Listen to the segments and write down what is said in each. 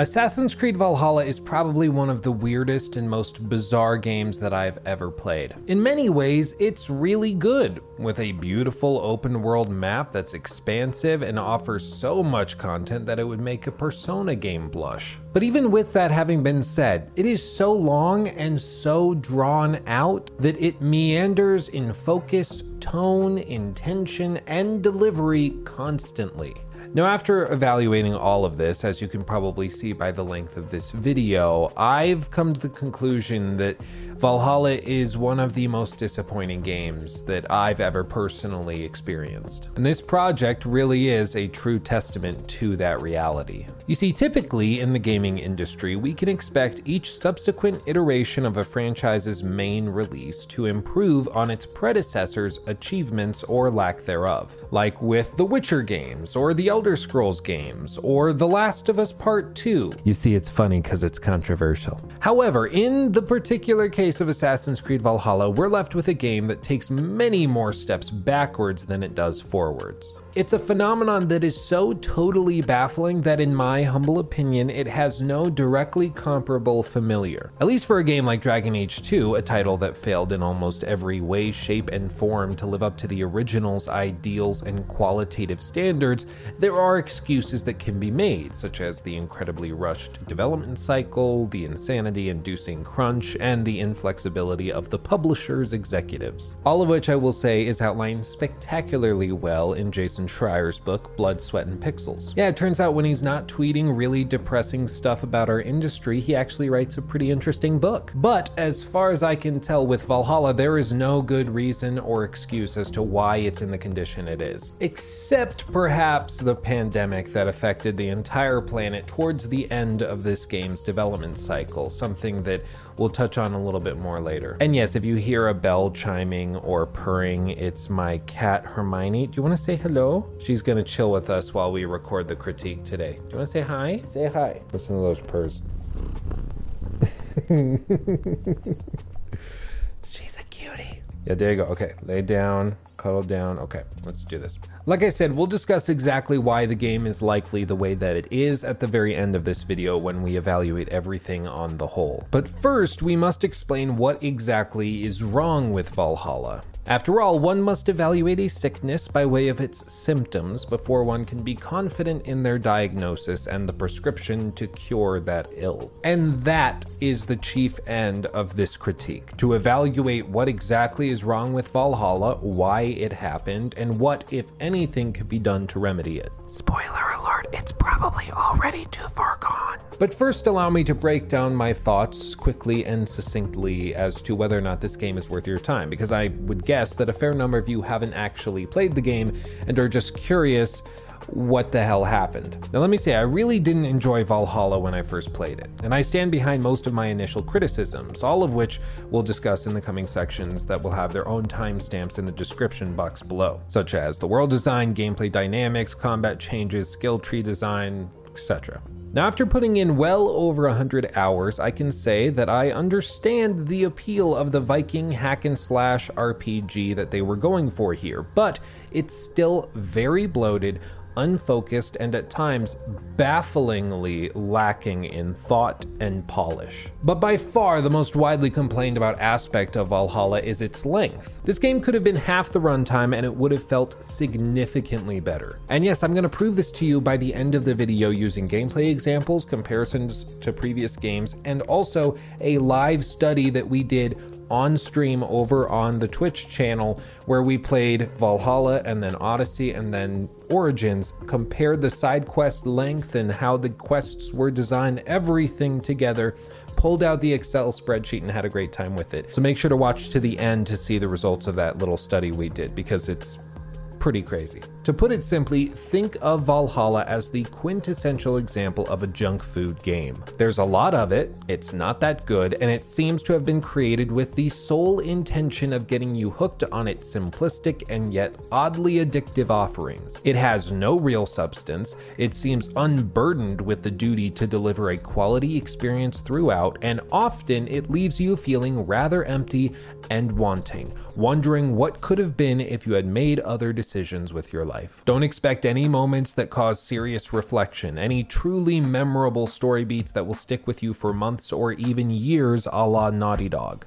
Assassin's Creed Valhalla is probably one of the weirdest and most bizarre games that I've ever played. In many ways, it's really good, with a beautiful open world map that's expansive and offers so much content that it would make a Persona game blush. But even with that having been said, it is so long and so drawn out that it meanders in focus, tone, intention, and delivery constantly. Now, after evaluating all of this, as you can probably see by the length of this video, I've come to the conclusion that Valhalla is one of the most disappointing games that I've ever personally experienced. And this project really is a true testament to that reality. You see, typically in the gaming industry, we can expect each subsequent iteration of a franchise's main release to improve on its predecessor's achievements or lack thereof, like with the Witcher games, or the Elder Scrolls games, or The Last of Us Part 2. You see, it's funny because it's controversial. However, in the particular case, case of Assassin's Creed Valhalla, we're left with a game that takes many more steps backwards than it does forwards. It's a phenomenon that is so totally baffling that, in my humble opinion, it has no directly comparable familiar. At least for a game like Dragon Age 2, a title that failed in almost every way, shape, and form to live up to the original's ideals and qualitative standards, there are excuses that can be made, such as the incredibly rushed development cycle, the insanity inducing crunch, and the inflexibility of the publisher's executives. All of which I will say is outlined spectacularly well in Jason Schreier's book, Blood, Sweat, and Pixels. Yeah, it turns out when he's not tweeting really depressing stuff about our industry, he actually writes a pretty interesting book. But as far as I can tell with Valhalla, there is no good reason or excuse as to why it's in the condition it is. Except perhaps the pandemic that affected the entire planet towards the end of this game's development cycle, something that we'll touch on a little bit more later. And yes, if you hear a bell chiming or purring, it's my cat Hermione. Do you want to say hello? She's going to chill with us while we record the critique today. Do you want to say hi? Say hi. Listen to those purrs. She's a cutie. Yeah, there you go. Okay, lay down, cuddle down. Okay, let's do this. Like I said, we'll discuss exactly why the game is likely the way that it is at the very end of this video when we evaluate everything on the whole. But first, we must explain what exactly is wrong with Valhalla. After all, one must evaluate a sickness by way of its symptoms before one can be confident in their diagnosis and the prescription to cure that ill. And that is the chief end of this critique to evaluate what exactly is wrong with Valhalla, why it happened, and what, if anything, could be done to remedy it. Spoiler alert, it's probably already too far gone. But first, allow me to break down my thoughts quickly and succinctly as to whether or not this game is worth your time, because I would guess that a fair number of you haven't actually played the game and are just curious what the hell happened. Now, let me say, I really didn't enjoy Valhalla when I first played it, and I stand behind most of my initial criticisms, all of which we'll discuss in the coming sections that will have their own timestamps in the description box below, such as the world design, gameplay dynamics, combat changes, skill tree design, etc. Now, after putting in well over 100 hours, I can say that I understand the appeal of the Viking hack and slash RPG that they were going for here, but it's still very bloated, unfocused, and at times bafflingly lacking in thought and polish. But by far the most widely complained about aspect of Valhalla is its length. This game could have been half the runtime and it would have felt significantly better. And yes, I'm going to prove this to you by the end of the video using gameplay examples, comparisons to previous games, and also a live study that we did on stream over on the Twitch channel where we played Valhalla and then Odyssey and then Origins, compared the side quest length and how the quests were designed, everything together pulled out the Excel spreadsheet and had a great time with it. So make sure to watch to the end to see the results of that little study we did because it's pretty crazy. To put it simply, think of Valhalla as the quintessential example of a junk food game. There's a lot of it, it's not that good, and it seems to have been created with the sole intention of getting you hooked on its simplistic and yet oddly addictive offerings. It has no real substance, it seems unburdened with the duty to deliver a quality experience throughout, and often it leaves you feeling rather empty and wanting, wondering what could have been if you had made other decisions with your life. Life. Don't expect any moments that cause serious reflection, any truly memorable story beats that will stick with you for months or even years a la Naughty Dog.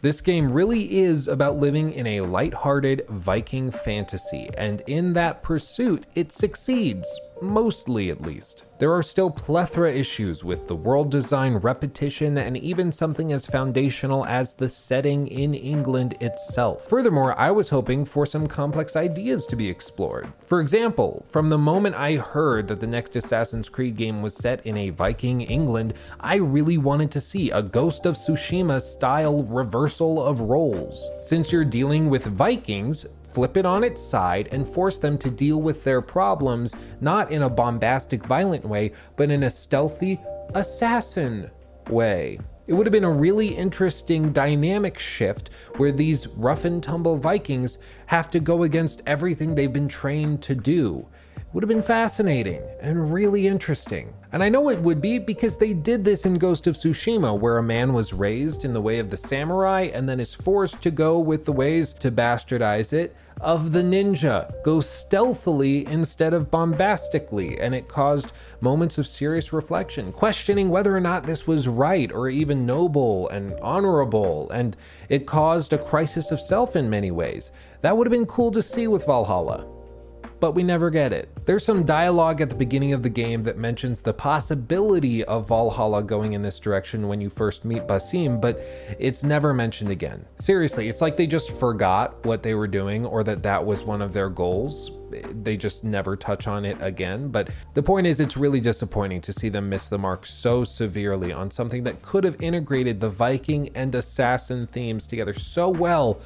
This game really is about living in a light-hearted Viking fantasy, and in that pursuit, it succeeds, mostly at least. There are still plethora issues with the world design, repetition, and even something as foundational as the setting in England itself. Furthermore, I was hoping for some complex ideas to be explored. For example, from the moment I heard that the next Assassin's Creed game was set in a Viking England, I really wanted to see a Ghost of Tsushima style reversal of roles. Since you're dealing with Vikings, flip it on its side, and force them to deal with their problems not in a bombastic, violent way, but in a stealthy, assassin way. It would have been a really interesting dynamic shift where these rough and tumble Vikings have to go against everything they've been trained to do would have been fascinating and really interesting. And I know it would be because they did this in Ghost of Tsushima, where a man was raised in the way of the samurai and then is forced to go with the ways, to bastardize it, of the ninja. Go stealthily instead of bombastically, and it caused moments of serious reflection, questioning whether or not this was right or even noble and honorable, and it caused a crisis of self in many ways. That would have been cool to see with Valhalla but we never get it. There's some dialogue at the beginning of the game that mentions the possibility of Valhalla going in this direction when you first meet Basim, but it's never mentioned again. Seriously, it's like they just forgot what they were doing or that that was one of their goals. They just never touch on it again. But the point is, it's really disappointing to see them miss the mark so severely on something that could have integrated the Viking and assassin themes together so well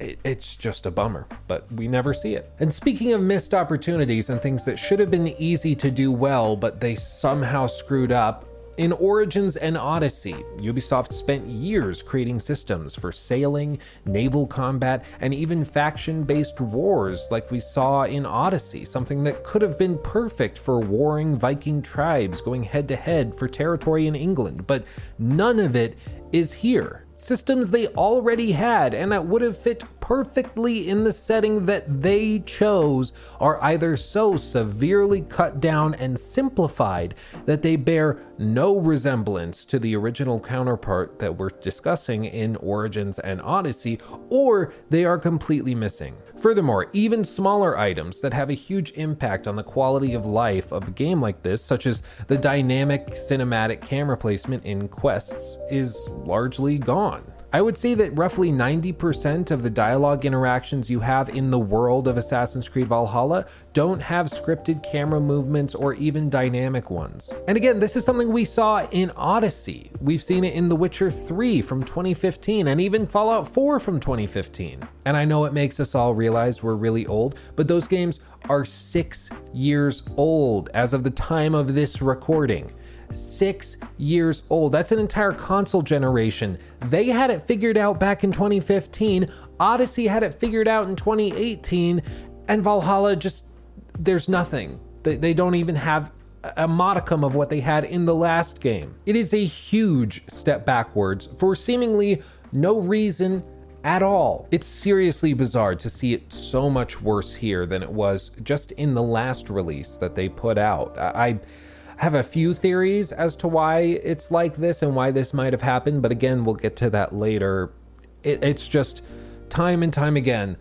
it, it's just a bummer, but we never see it. And speaking of missed opportunities and things that should have been easy to do well, but they somehow screwed up, in Origins and Odyssey, Ubisoft spent years creating systems for sailing, naval combat, and even faction based wars like we saw in Odyssey, something that could have been perfect for warring Viking tribes going head to head for territory in England, but none of it is here. Systems they already had and that would have fit perfectly in the setting that they chose are either so severely cut down and simplified that they bear no resemblance to the original counterpart that we're discussing in Origins and Odyssey, or they are completely missing. Furthermore, even smaller items that have a huge impact on the quality of life of a game like this, such as the dynamic cinematic camera placement in quests, is largely gone. I would say that roughly 90% of the dialogue interactions you have in the world of Assassin's Creed Valhalla don't have scripted camera movements or even dynamic ones. And again, this is something we saw in Odyssey. We've seen it in The Witcher 3 from 2015 and even Fallout 4 from 2015. And I know it makes us all realize we're really old, but those games are six years old as of the time of this recording six years old. That's an entire console generation. They had it figured out back in 2015. Odyssey had it figured out in 2018. And Valhalla just, there's nothing. They, they don't even have a modicum of what they had in the last game. It is a huge step backwards for seemingly no reason at all. It's seriously bizarre to see it so much worse here than it was just in the last release that they put out. I have a few theories as to why it's like this and why this might have happened, but again, we'll get to that later. It, it's just time and time again,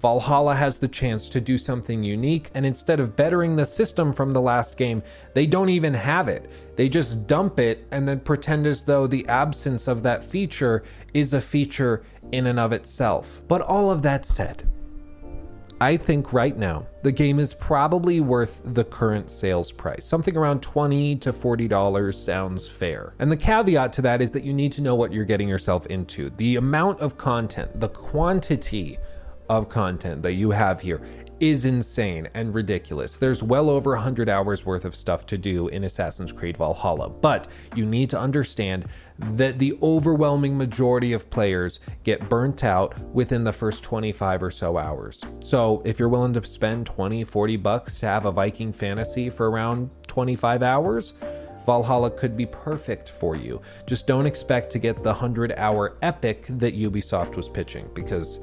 Valhalla has the chance to do something unique, and instead of bettering the system from the last game, they don't even have it. They just dump it and then pretend as though the absence of that feature is a feature in and of itself. But all of that said, I think right now the game is probably worth the current sales price. Something around 20 to $40 sounds fair. And the caveat to that is that you need to know what you're getting yourself into. The amount of content, the quantity of content that you have here is insane and ridiculous. There's well over 100 hours worth of stuff to do in Assassin's Creed Valhalla, but you need to understand that the overwhelming majority of players get burnt out within the first 25 or so hours. So, if you're willing to spend 20, 40 bucks to have a Viking fantasy for around 25 hours, Valhalla could be perfect for you. Just don't expect to get the 100 hour epic that Ubisoft was pitching because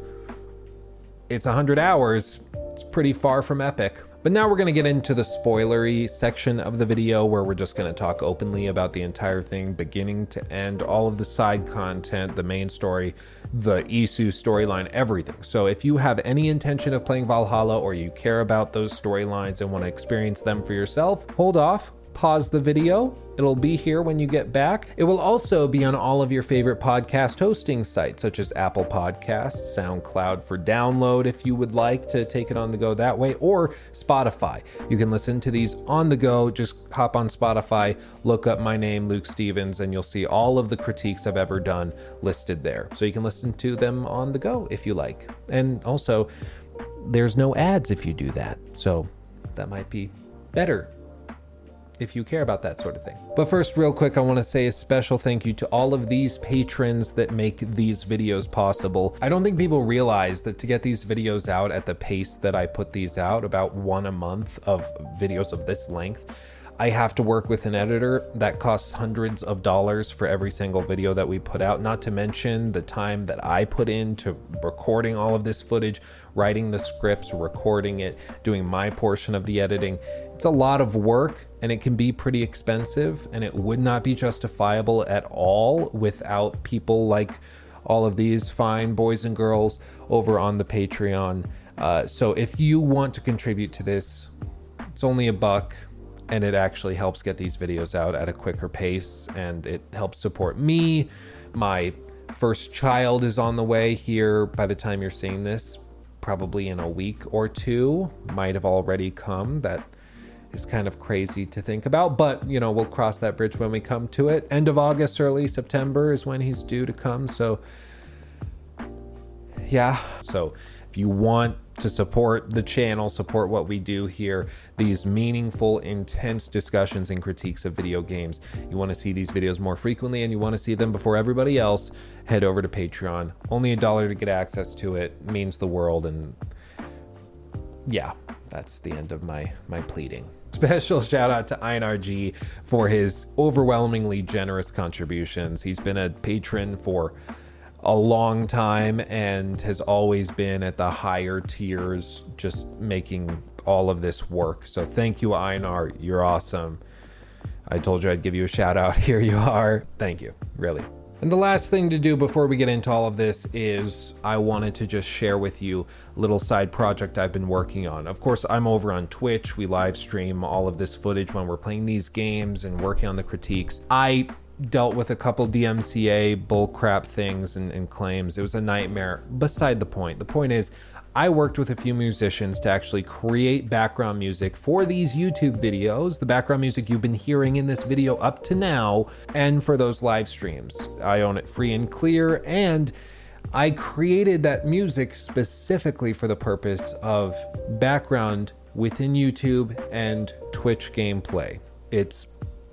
it's 100 hours. It's pretty far from epic. But now we're going to get into the spoilery section of the video where we're just going to talk openly about the entire thing, beginning to end, all of the side content, the main story, the Isu storyline, everything. So if you have any intention of playing Valhalla or you care about those storylines and want to experience them for yourself, hold off, pause the video. It'll be here when you get back. It will also be on all of your favorite podcast hosting sites, such as Apple Podcasts, SoundCloud for download if you would like to take it on the go that way, or Spotify. You can listen to these on the go. Just hop on Spotify, look up my name, Luke Stephens, and you'll see all of the critiques I've ever done listed there. So you can listen to them on the go if you like. And also, there's no ads if you do that. So that might be better if you care about that sort of thing. But first, real quick, I want to say a special thank you to all of these patrons that make these videos possible. I don't think people realize that to get these videos out at the pace that I put these out, about one a month of videos of this length, I have to work with an editor that costs hundreds of dollars for every single video that we put out, not to mention the time that I put into recording all of this footage, writing the scripts, recording it, doing my portion of the editing. It's a lot of work and it can be pretty expensive, and it would not be justifiable at all without people like all of these fine boys and girls over on the Patreon. Uh, so if you want to contribute to this, it's only a buck and it actually helps get these videos out at a quicker pace and it helps support me. My first child is on the way here by the time you're seeing this, probably in a week or two, might have already come. That is kind of crazy to think about, but you know, we'll cross that bridge when we come to it. End of August, early September is when he's due to come. So, yeah. So, if you want to support the channel, support what we do here, these meaningful, intense discussions and critiques of video games, you want to see these videos more frequently and you want to see them before everybody else, head over to Patreon. Only a dollar to get access to it means the world. And yeah, that's the end of my, my pleading. Special shout out to INRG for his overwhelmingly generous contributions. He's been a patron for a long time and has always been at the higher tiers, just making all of this work. So thank you, Einar. You're awesome. I told you I'd give you a shout out. Here you are. Thank you, really. And the last thing to do before we get into all of this is I wanted to just share with you a little side project I've been working on. Of course, I'm over on Twitch. We live stream all of this footage when we're playing these games and working on the critiques. I dealt with a couple DMCA bullcrap things and, and claims. It was a nightmare. Beside the point. The point is, I worked with a few musicians to actually create background music for these YouTube videos, the background music you've been hearing in this video up to now, and for those live streams. I own it free and clear, and I created that music specifically for the purpose of background within YouTube and Twitch gameplay. It's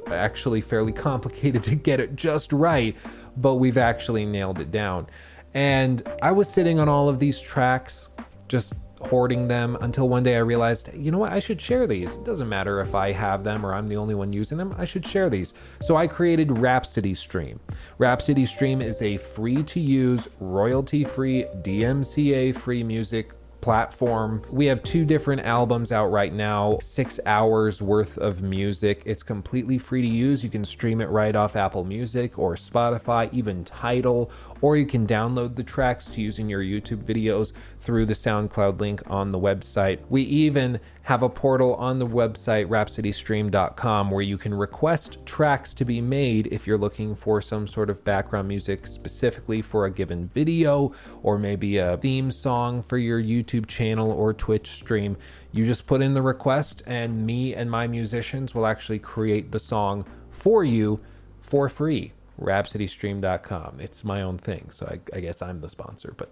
actually fairly complicated to get it just right, but we've actually nailed it down. And I was sitting on all of these tracks just hoarding them until one day I realized, you know what, I should share these. It doesn't matter if I have them or I'm the only one using them, I should share these. So I created Rhapsody Stream. Rhapsody Stream is a free to use, royalty free, DMCA free music platform. We have two different albums out right now, six hours worth of music. It's completely free to use. You can stream it right off Apple Music or Spotify, even Tidal, or you can download the tracks to use in your YouTube videos through the SoundCloud link on the website. We even have a portal on the website rhapsodystream.com where you can request tracks to be made if you're looking for some sort of background music specifically for a given video or maybe a theme song for your YouTube channel or Twitch stream. You just put in the request and me and my musicians will actually create the song for you for free. rhapsodystream.com. It's my own thing, so I, I guess I'm the sponsor, but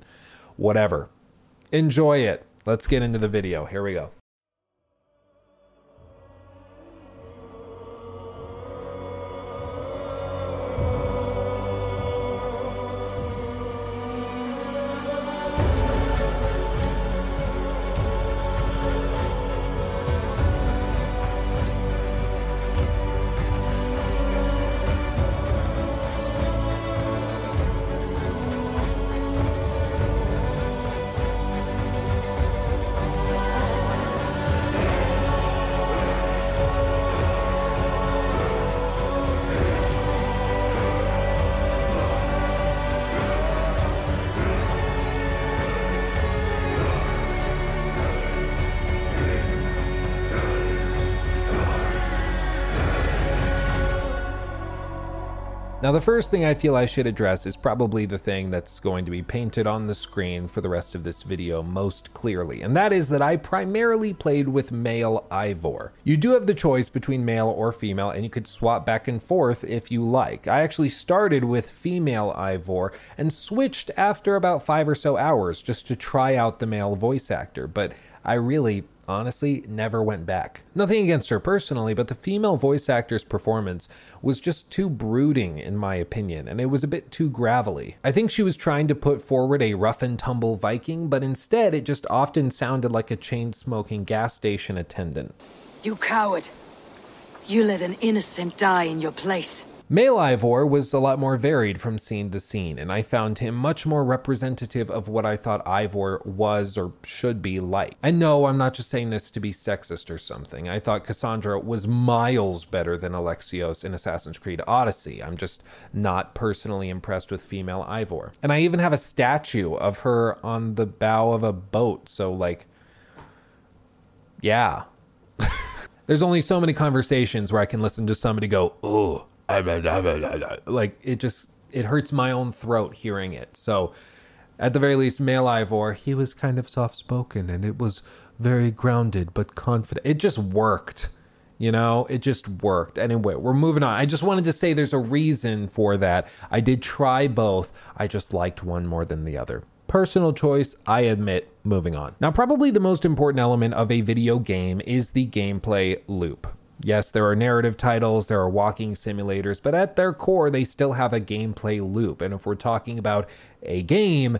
whatever. Enjoy it. Let's get into the video. Here we go. Now, the first thing I feel I should address is probably the thing that's going to be painted on the screen for the rest of this video most clearly, and that is that I primarily played with male Eivor. You do have the choice between male or female, and you could swap back and forth if you like. I actually started with female Eivor and switched after about five or so hours just to try out the male voice actor, but I really honestly never went back. Nothing against her personally, but the female voice actor's performance was just too brooding, in my opinion, and it was a bit too gravelly. I think she was trying to put forward a rough and tumble Viking, but instead it just often sounded like a chain smoking gas station attendant. You coward! You let an innocent die in your place. Male Eivor was a lot more varied from scene to scene, and I found him much more representative of what I thought Eivor was or should be like. And no, I'm not just saying this to be sexist or something. I thought Cassandra was miles better than Alexios in Assassin's Creed Odyssey. I'm just not personally impressed with female Eivor. And I even have a statue of her on the bow of a boat, so like, yeah. There's only so many conversations where I can listen to somebody go, oh, like it just it hurts my own throat hearing it. So at the very least, male Eivor, he was kind of soft spoken and it was very grounded but confident. It just worked. You know, it just worked. Anyway, we're moving on. I just wanted to say there's a reason for that. I did try both. I just liked one more than the other. Personal choice, I admit, moving on. Now, probably the most important element of a video game is the gameplay loop. Yes, there are narrative titles, there are walking simulators, but at their core, they still have a gameplay loop. And if we're talking about a game,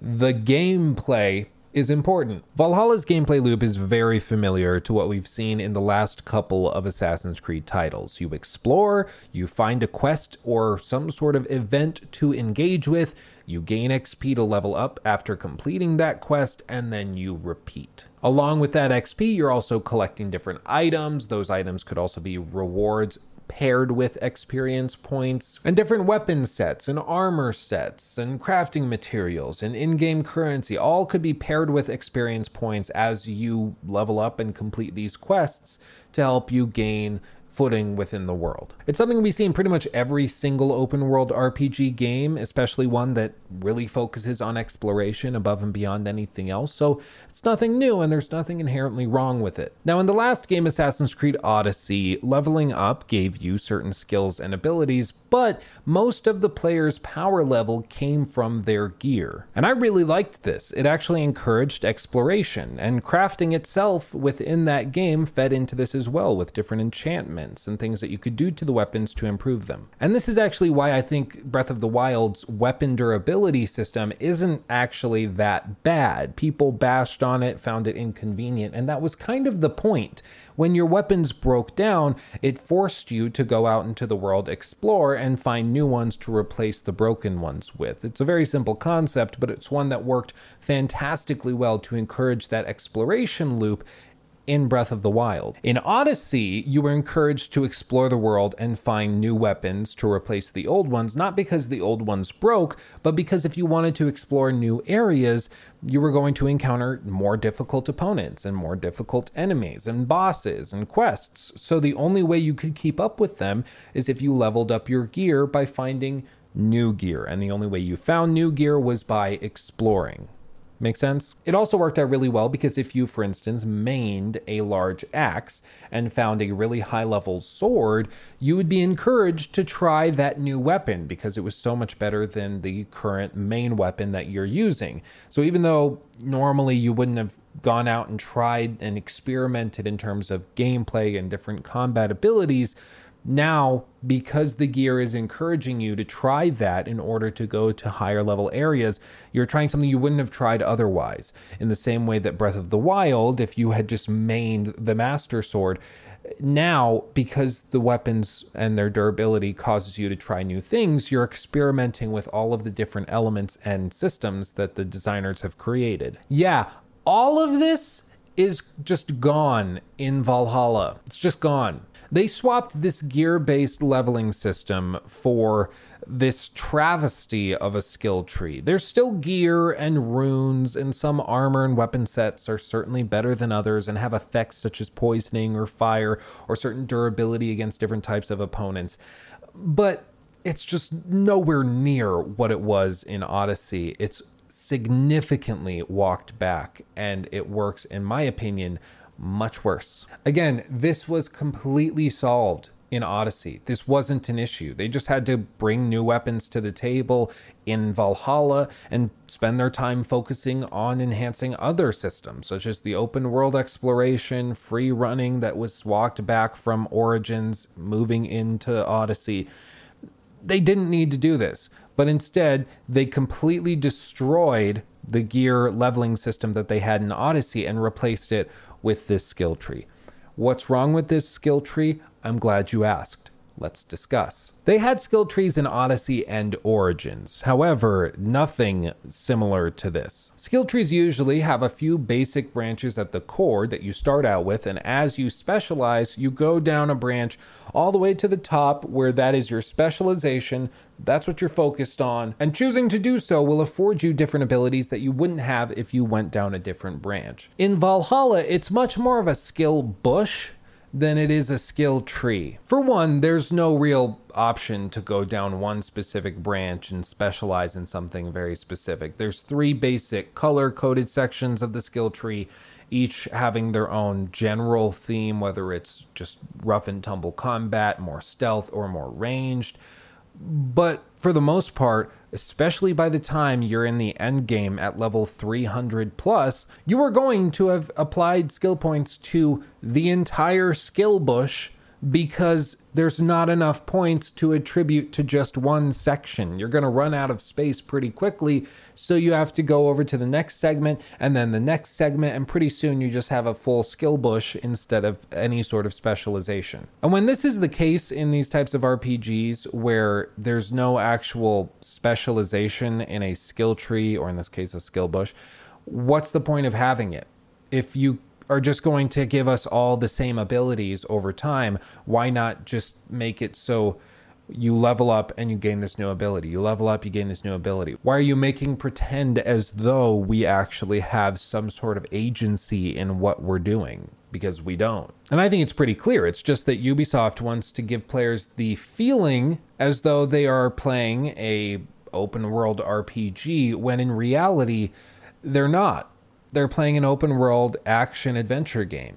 the gameplay is important. Valhalla's gameplay loop is very familiar to what we've seen in the last couple of Assassin's Creed titles. You explore, you find a quest or some sort of event to engage with, you gain XP to level up after completing that quest, and then you repeat. Along with that XP, you're also collecting different items. Those items could also be rewards paired with experience points, and different weapon sets, and armor sets, and crafting materials, and in game currency. All could be paired with experience points as you level up and complete these quests to help you gain footing within the world. It's something we see in pretty much every single open world RPG game, especially one that really focuses on exploration above and beyond anything else. So it's nothing new and there's nothing inherently wrong with it. Now, in the last game, Assassin's Creed Odyssey, leveling up gave you certain skills and abilities, but most of the player's power level came from their gear. And I really liked this. It actually encouraged exploration, and crafting itself within that game fed into this as well with different enchantments and things that you could do to the weapons to improve them. And this is actually why I think Breath of the Wild's weapon durability system isn't actually that bad. People bashed on it, found it inconvenient, and that was kind of the point. When your weapons broke down, it forced you to go out into the world, explore, and find new ones to replace the broken ones with. It's a very simple concept, but it's one that worked fantastically well to encourage that exploration loop in Breath of the Wild. In Odyssey, you were encouraged to explore the world and find new weapons to replace the old ones, not because the old ones broke, but because if you wanted to explore new areas, you were going to encounter more difficult opponents and more difficult enemies and bosses and quests. So the only way you could keep up with them is if you leveled up your gear by finding new gear. And the only way you found new gear was by exploring. Make sense? It also worked out really well because if you, for instance, mained a large axe and found a really high level sword, you would be encouraged to try that new weapon because it was so much better than the current main weapon that you're using. So even though normally you wouldn't have gone out and tried and experimented in terms of gameplay and different combat abilities, now, because the gear is encouraging you to try that in order to go to higher level areas, you're trying something you wouldn't have tried otherwise. In the same way that Breath of the Wild, if you had just mained the Master Sword, now because the weapons and their durability causes you to try new things you're experimenting with all of the different elements and systems that the designers have created. Yeah all of this is just gone in valhalla. It's just gone they swapped this gear based leveling system for this travesty of a skill tree. There's still gear and runes, and some armor and weapon sets are certainly better than others and have effects such as poisoning or fire or certain durability against different types of opponents. But it's just nowhere near what it was in Odyssey. It's significantly walked back, and it works, in my opinion, much worse. Again, this was completely solved in Odyssey. This wasn't an issue. They just had to bring new weapons to the table in Valhalla and spend their time focusing on enhancing other systems, such as the open world exploration, free running that was walked back from Origins, moving into Odyssey. They didn't need to do this, but instead, they completely destroyed the gear leveling system that they had in Odyssey and replaced it with this skill tree. What's wrong with this skill tree? I'm glad you asked. Let's discuss. They had skill trees in Odyssey and Origins, however, nothing similar to this. Skill trees usually have a few basic branches at the core that you start out with, and as you specialize, you go down a branch all the way to the top where that is your specialization. That's what you're focused on, and choosing to do so will afford you different abilities that you wouldn't have if you went down a different branch. In Valhalla, it's much more of a skill bush than it is a skill tree. For one, there's no real option to go down one specific branch and specialize in something very specific. There's three basic color coded sections of the skill tree, each having their own general theme, whether it's just rough and tumble combat, more stealth, or more ranged. But for the most part, especially by the time you're in the end game at level 300 plus, you are going to have applied skill points to the entire skill bush because there's not enough points to attribute to just one section. You're going to run out of space pretty quickly, so you have to go over to the next segment and then the next segment, and pretty soon you just have a full skill bush instead of any sort of specialization. And when this is the case in these types of RPGs where there's no actual specialization in a skill tree, or in this case, a skill bush, what's the point of having it? If you are just going to give us all the same abilities over time, why not just make it so you level up and you gain this new ability? You level up, you gain this new ability. Why are you making pretend as though we actually have some sort of agency in what we're doing? Because we don't. And I think it's pretty clear. It's just that Ubisoft wants to give players the feeling as though they are playing a open world RPG when in reality they're not they're playing an open world action adventure game.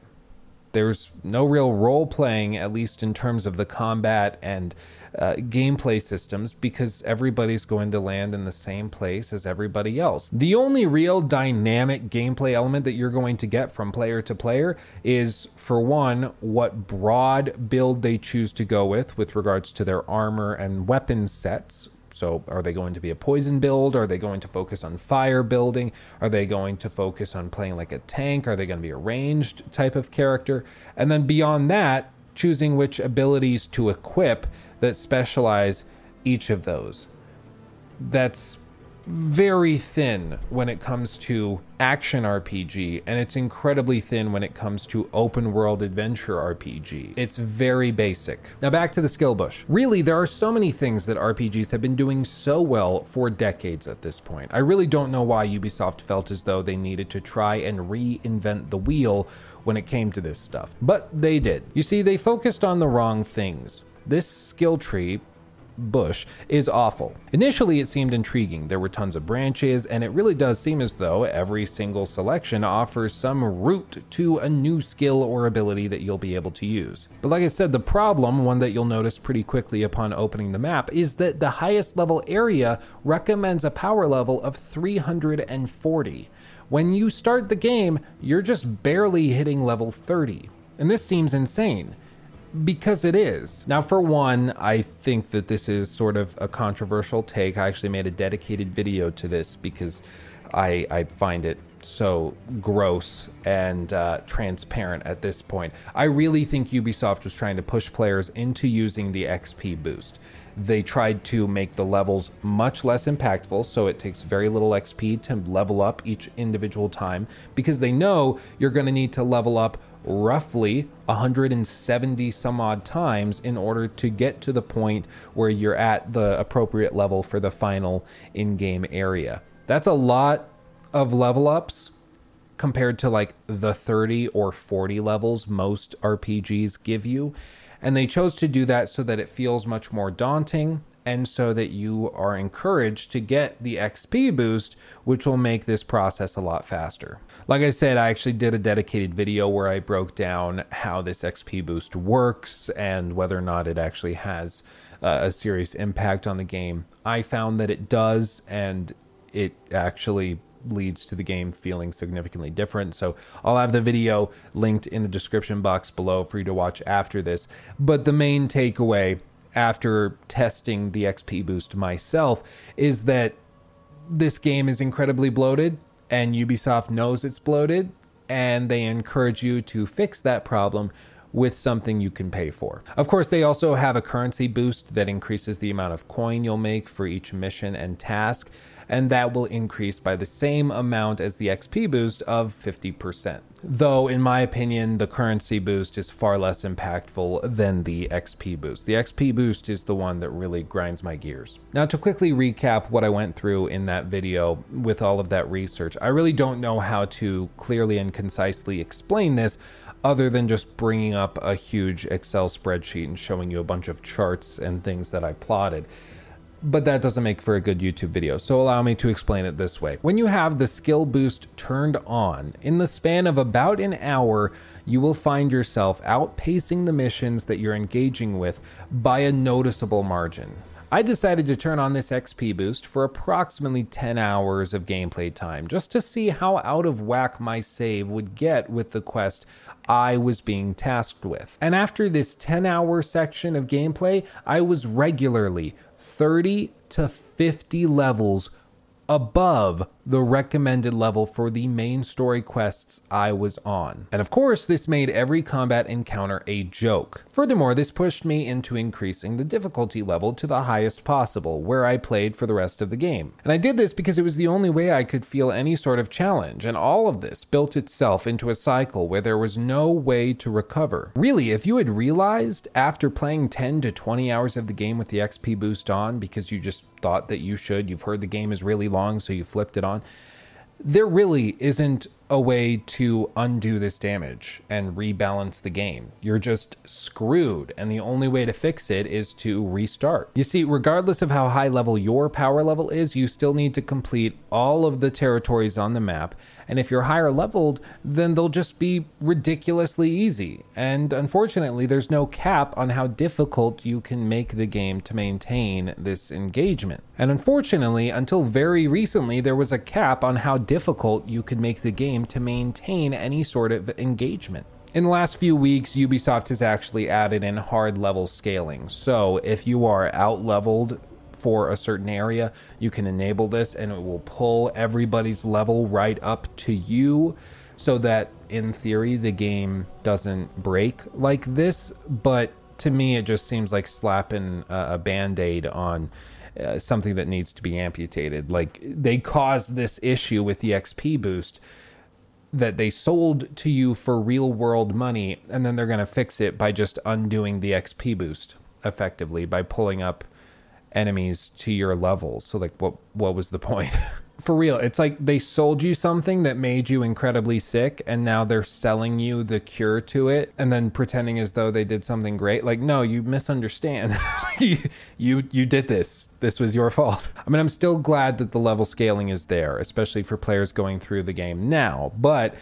There's no real role playing, at least in terms of the combat and uh, gameplay systems, because everybody's going to land in the same place as everybody else. The only real dynamic gameplay element that you're going to get from player to player is, for one, what broad build they choose to go with with regards to their armor and weapon sets, so, are they going to be a poison build? Are they going to focus on fire building? Are they going to focus on playing like a tank? Are they going to be a ranged type of character? And then beyond that, choosing which abilities to equip that specialize each of those. That's very thin when it comes to action RPG, and it's incredibly thin when it comes to open world adventure RPG. It's very basic. Now, back to the skill bush. Really, there are so many things that RPGs have been doing so well for decades at this point. I really don't know why Ubisoft felt as though they needed to try and reinvent the wheel when it came to this stuff. But they did. You see, they focused on the wrong things. This skill tree bush is awful. Initially, it seemed intriguing. There were tons of branches, and it really does seem as though every single selection offers some route to a new skill or ability that you'll be able to use. But like I said, the problem, one that you'll notice pretty quickly upon opening the map, is that the highest level area recommends a power level of 340. When you start the game, you're just barely hitting level 30. And this seems insane because it is. Now, for one, I think that this is sort of a controversial take. I actually made a dedicated video to this because I, I find it so gross and uh, transparent at this point. I really think Ubisoft was trying to push players into using the XP boost. They tried to make the levels much less impactful, so it takes very little XP to level up each individual time because they know you're going to need to level up roughly 170 some odd times in order to get to the point where you're at the appropriate level for the final in game area. That's a lot of level ups compared to like the 30 or 40 levels most RPGs give you. And they chose to do that so that it feels much more daunting and so that you are encouraged to get the XP boost, which will make this process a lot faster. Like I said, I actually did a dedicated video where I broke down how this XP boost works and whether or not it actually has uh, a serious impact on the game. I found that it does, and it actually leads to the game feeling significantly different. So I'll have the video linked in the description box below for you to watch after this. But the main takeaway after testing the XP boost myself is that this game is incredibly bloated and Ubisoft knows it's bloated and they encourage you to fix that problem with something you can pay for. Of course, they also have a currency boost that increases the amount of coin you'll make for each mission and task and that will increase by the same amount as the XP boost of 50%. Though, in my opinion, the currency boost is far less impactful than the XP boost. The XP boost is the one that really grinds my gears. Now, to quickly recap what I went through in that video with all of that research, I really don't know how to clearly and concisely explain this other than just bringing up a huge Excel spreadsheet and showing you a bunch of charts and things that I plotted but that doesn't make for a good YouTube video. So allow me to explain it this way. When you have the skill boost turned on, in the span of about an hour, you will find yourself outpacing the missions that you're engaging with by a noticeable margin. I decided to turn on this XP boost for approximately 10 hours of gameplay time just to see how out of whack my save would get with the quest I was being tasked with. And after this 10 hour section of gameplay, I was regularly 30 to 50 levels above the recommended level for the main story quests I was on. And of course, this made every combat encounter a joke. Furthermore, this pushed me into increasing the difficulty level to the highest possible, where I played for the rest of the game. And I did this because it was the only way I could feel any sort of challenge, and all of this built itself into a cycle where there was no way to recover. Really, if you had realized after playing 10 to 20 hours of the game with the XP boost on because you just thought that you should, you've heard the game is really long, so you flipped it on there really isn't a way to undo this damage and rebalance the game. You're just screwed, and the only way to fix it is to restart. You see, regardless of how high level your power level is, you still need to complete all of the territories on the map, and if you're higher leveled, then they'll just be ridiculously easy. And unfortunately, there's no cap on how difficult you can make the game to maintain this engagement. And unfortunately, until very recently, there was a cap on how difficult you could make the game to maintain any sort of engagement. In the last few weeks, Ubisoft has actually added in hard level scaling. So if you are out leveled for a certain area, you can enable this and it will pull everybody's level right up to you so that in theory the game doesn't break like this. But to me, it just seems like slapping a, band aid on. Uh, something that needs to be amputated. Like they caused this issue with the XP boost that they sold to you for real world money, and then they're going to fix it by just undoing the XP boost effectively by pulling up enemies to your level. So like what what was the point? For real, it's like they sold you something that made you incredibly sick and now they're selling you the cure to it and then pretending as though they did something great. Like no, you misunderstand. you, you you did this. This was your fault. I mean, I'm still glad that the level scaling is there, especially for players going through the game now, but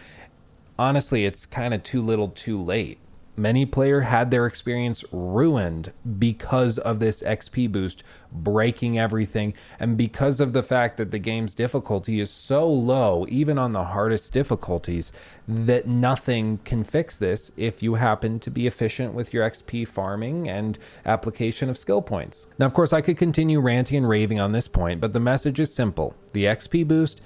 honestly, it's kind of too little, too late many player had their experience ruined because of this XP boost breaking everything and because of the fact that the game's difficulty is so low even on the hardest difficulties that nothing can fix this if you happen to be efficient with your XP farming and application of skill points. Now of course I could continue ranting and raving on this point but the message is simple. The XP boost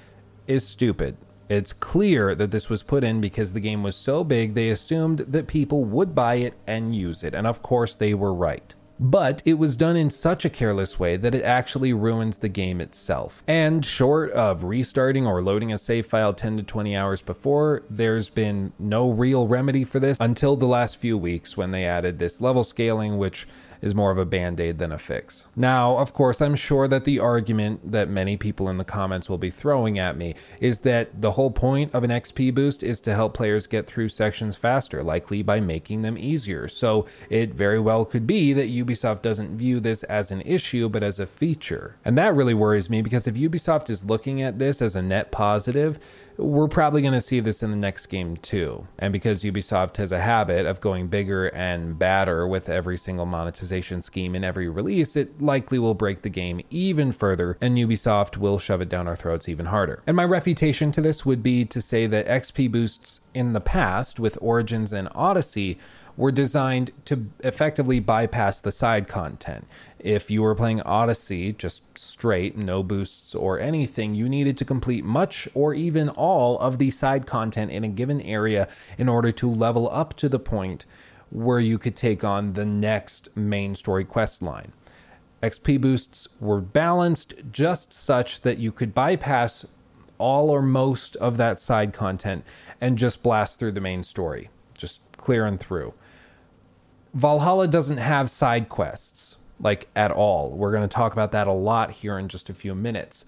is stupid. It's clear that this was put in because the game was so big they assumed that people would buy it and use it, and of course they were right. But it was done in such a careless way that it actually ruins the game itself. And short of restarting or loading a save file 10 to 20 hours before, there's been no real remedy for this until the last few weeks when they added this level scaling, which is more of a band aid than a fix. Now, of course, I'm sure that the argument that many people in the comments will be throwing at me is that the whole point of an XP boost is to help players get through sections faster, likely by making them easier. So it very well could be that Ubisoft doesn't view this as an issue, but as a feature. And that really worries me because if Ubisoft is looking at this as a net positive, we're probably going to see this in the next game too. And because Ubisoft has a habit of going bigger and badder with every single monetization scheme in every release, it likely will break the game even further, and Ubisoft will shove it down our throats even harder. And my refutation to this would be to say that XP boosts in the past with Origins and Odyssey were designed to effectively bypass the side content. If you were playing Odyssey just straight, no boosts or anything, you needed to complete much or even all of the side content in a given area in order to level up to the point where you could take on the next main story quest line. XP boosts were balanced just such that you could bypass all or most of that side content and just blast through the main story, just clear and through. Valhalla doesn't have side quests, like at all. We're going to talk about that a lot here in just a few minutes.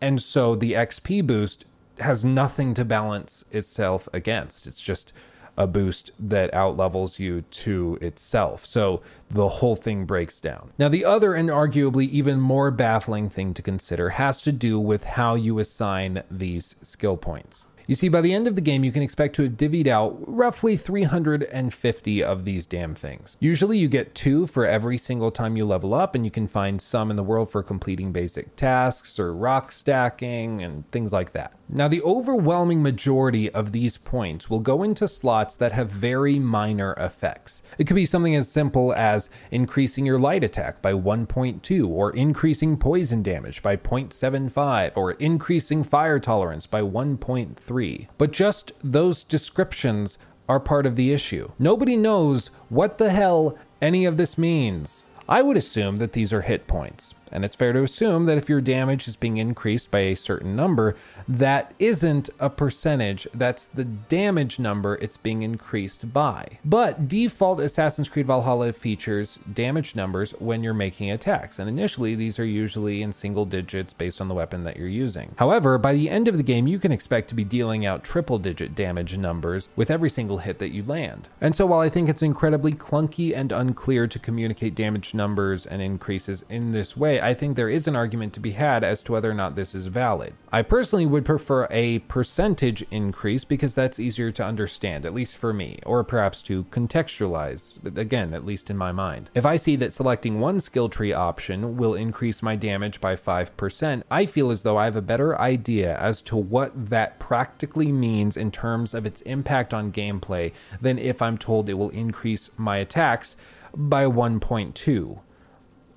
And so the XP boost has nothing to balance itself against. It's just a boost that outlevels you to itself. So the whole thing breaks down. Now, the other and arguably even more baffling thing to consider has to do with how you assign these skill points. You see, by the end of the game, you can expect to have divvied out roughly 350 of these damn things. Usually, you get two for every single time you level up, and you can find some in the world for completing basic tasks or rock stacking and things like that. Now, the overwhelming majority of these points will go into slots that have very minor effects. It could be something as simple as increasing your light attack by 1.2, or increasing poison damage by 0.75, or increasing fire tolerance by 1.3. But just those descriptions are part of the issue. Nobody knows what the hell any of this means. I would assume that these are hit points and it's fair to assume that if your damage is being increased by a certain number, that isn't a percentage, that's the damage number it's being increased by. But default Assassin's Creed Valhalla features damage numbers when you're making attacks, and initially these are usually in single digits based on the weapon that you're using. However, by the end of the game, you can expect to be dealing out triple digit damage numbers with every single hit that you land. And so while I think it's incredibly clunky and unclear to communicate damage numbers and increases in this way, I think there is an argument to be had as to whether or not this is valid. I personally would prefer a percentage increase because that's easier to understand, at least for me, or perhaps to contextualize, again, at least in my mind. If I see that selecting one skill tree option will increase my damage by 5%, I feel as though I have a better idea as to what that practically means in terms of its impact on gameplay than if I'm told it will increase my attacks by 1.2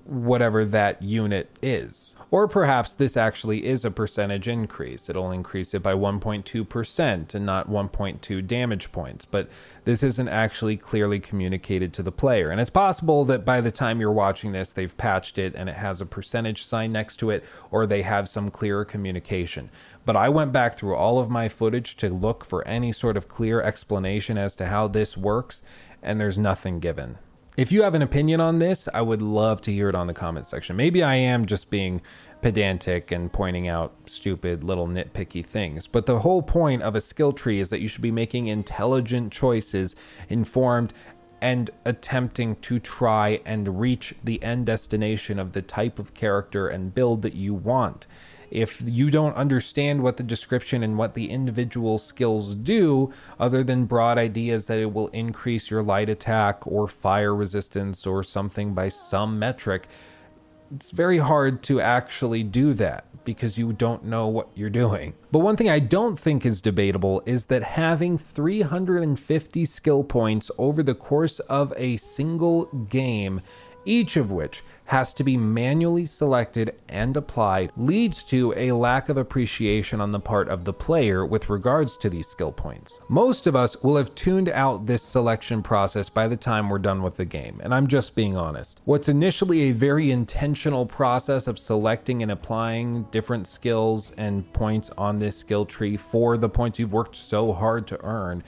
whatever that unit is. Or perhaps this actually is a percentage increase. It'll increase it by 1.2% and not 1.2 damage points. But this isn't actually clearly communicated to the player. And it's possible that by the time you're watching this, they've patched it and it has a percentage sign next to it, or they have some clearer communication. But I went back through all of my footage to look for any sort of clear explanation as to how this works, and there's nothing given. If you have an opinion on this, I would love to hear it on the comment section. Maybe I am just being pedantic and pointing out stupid little nitpicky things. But the whole point of a skill tree is that you should be making intelligent choices, informed, and attempting to try and reach the end destination of the type of character and build that you want if you don't understand what the description and what the individual skills do, other than broad ideas that it will increase your light attack or fire resistance or something by some metric, it's very hard to actually do that because you don't know what you're doing. But one thing I don't think is debatable is that having 350 skill points over the course of a single game, each of which has to be manually selected and applied leads to a lack of appreciation on the part of the player with regards to these skill points. Most of us will have tuned out this selection process by the time we're done with the game, and I'm just being honest. What's initially a very intentional process of selecting and applying different skills and points on this skill tree for the points you've worked so hard to earn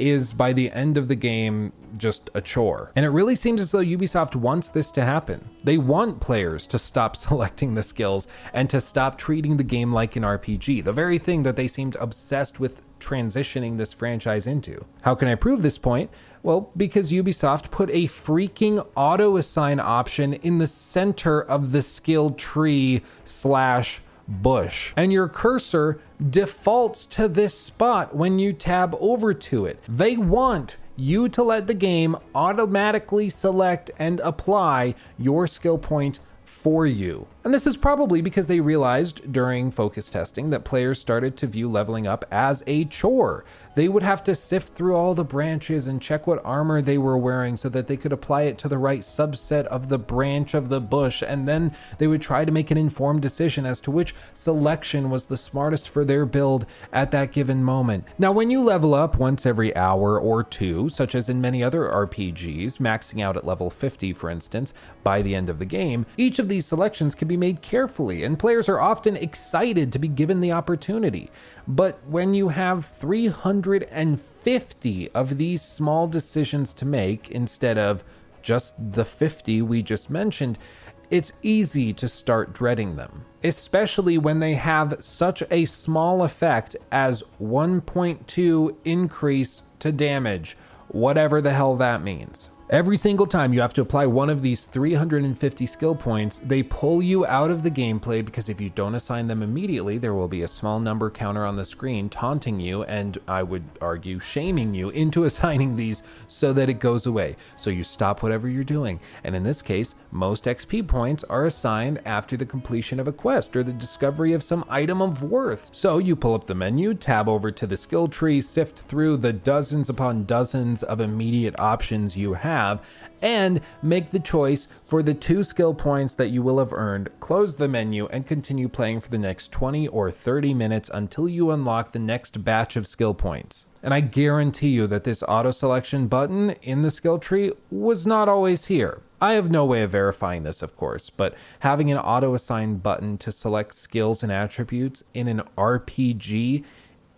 is by the end of the game just a chore. And it really seems as though Ubisoft wants this to happen. They want players to stop selecting the skills and to stop treating the game like an RPG, the very thing that they seemed obsessed with transitioning this franchise into. How can I prove this point? Well, because Ubisoft put a freaking auto assign option in the center of the skill tree slash bush. And your cursor defaults to this spot when you tab over to it. They want you to let the game automatically select and apply your skill point for you. And this is probably because they realized during focus testing that players started to view leveling up as a chore. They would have to sift through all the branches and check what armor they were wearing so that they could apply it to the right subset of the branch of the bush, and then they would try to make an informed decision as to which selection was the smartest for their build at that given moment. Now, when you level up once every hour or two, such as in many other RPGs, maxing out at level 50, for instance, by the end of the game, each of these selections can be made carefully, and players are often excited to be given the opportunity. But when you have 350 of these small decisions to make instead of just the 50 we just mentioned, it's easy to start dreading them, especially when they have such a small effect as 1.2 increase to damage, whatever the hell that means. Every single time you have to apply one of these 350 skill points, they pull you out of the gameplay because if you don't assign them immediately, there will be a small number counter on the screen taunting you and I would argue shaming you into assigning these so that it goes away. So you stop whatever you're doing. And in this case, most XP points are assigned after the completion of a quest or the discovery of some item of worth. So you pull up the menu, tab over to the skill tree, sift through the dozens upon dozens of immediate options you have have and make the choice for the two skill points that you will have earned, close the menu, and continue playing for the next 20 or 30 minutes until you unlock the next batch of skill points. And I guarantee you that this auto selection button in the skill tree was not always here. I have no way of verifying this, of course, but having an auto assign button to select skills and attributes in an RPG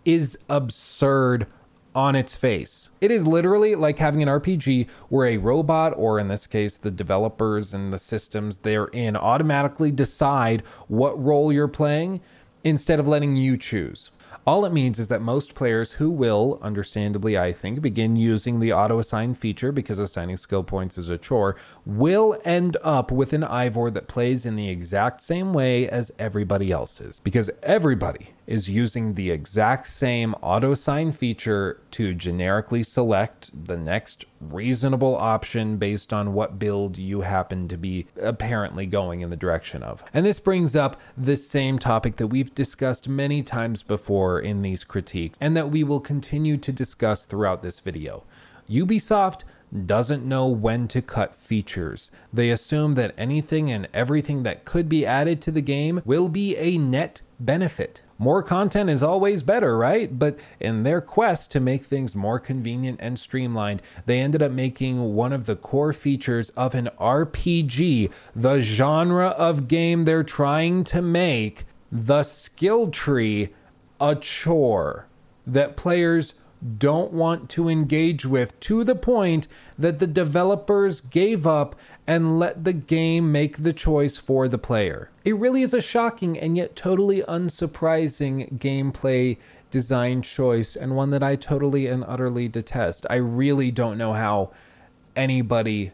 is absurd on its face. It is literally like having an RPG where a robot, or in this case, the developers and the systems they're in, automatically decide what role you're playing instead of letting you choose. All it means is that most players who will, understandably, I think, begin using the auto assign feature because assigning skill points is a chore, will end up with an Eivor that plays in the exact same way as everybody else's. Because everybody is using the exact same auto assign feature to generically select the next reasonable option based on what build you happen to be apparently going in the direction of. And this brings up the same topic that we've discussed many times before in these critiques and that we will continue to discuss throughout this video. Ubisoft doesn't know when to cut features. They assume that anything and everything that could be added to the game will be a net benefit. More content is always better, right? But in their quest to make things more convenient and streamlined, they ended up making one of the core features of an RPG, the genre of game they're trying to make, the skill tree, a chore that players don't want to engage with to the point that the developers gave up and let the game make the choice for the player. It really is a shocking and yet totally unsurprising gameplay design choice and one that I totally and utterly detest. I really don't know how anybody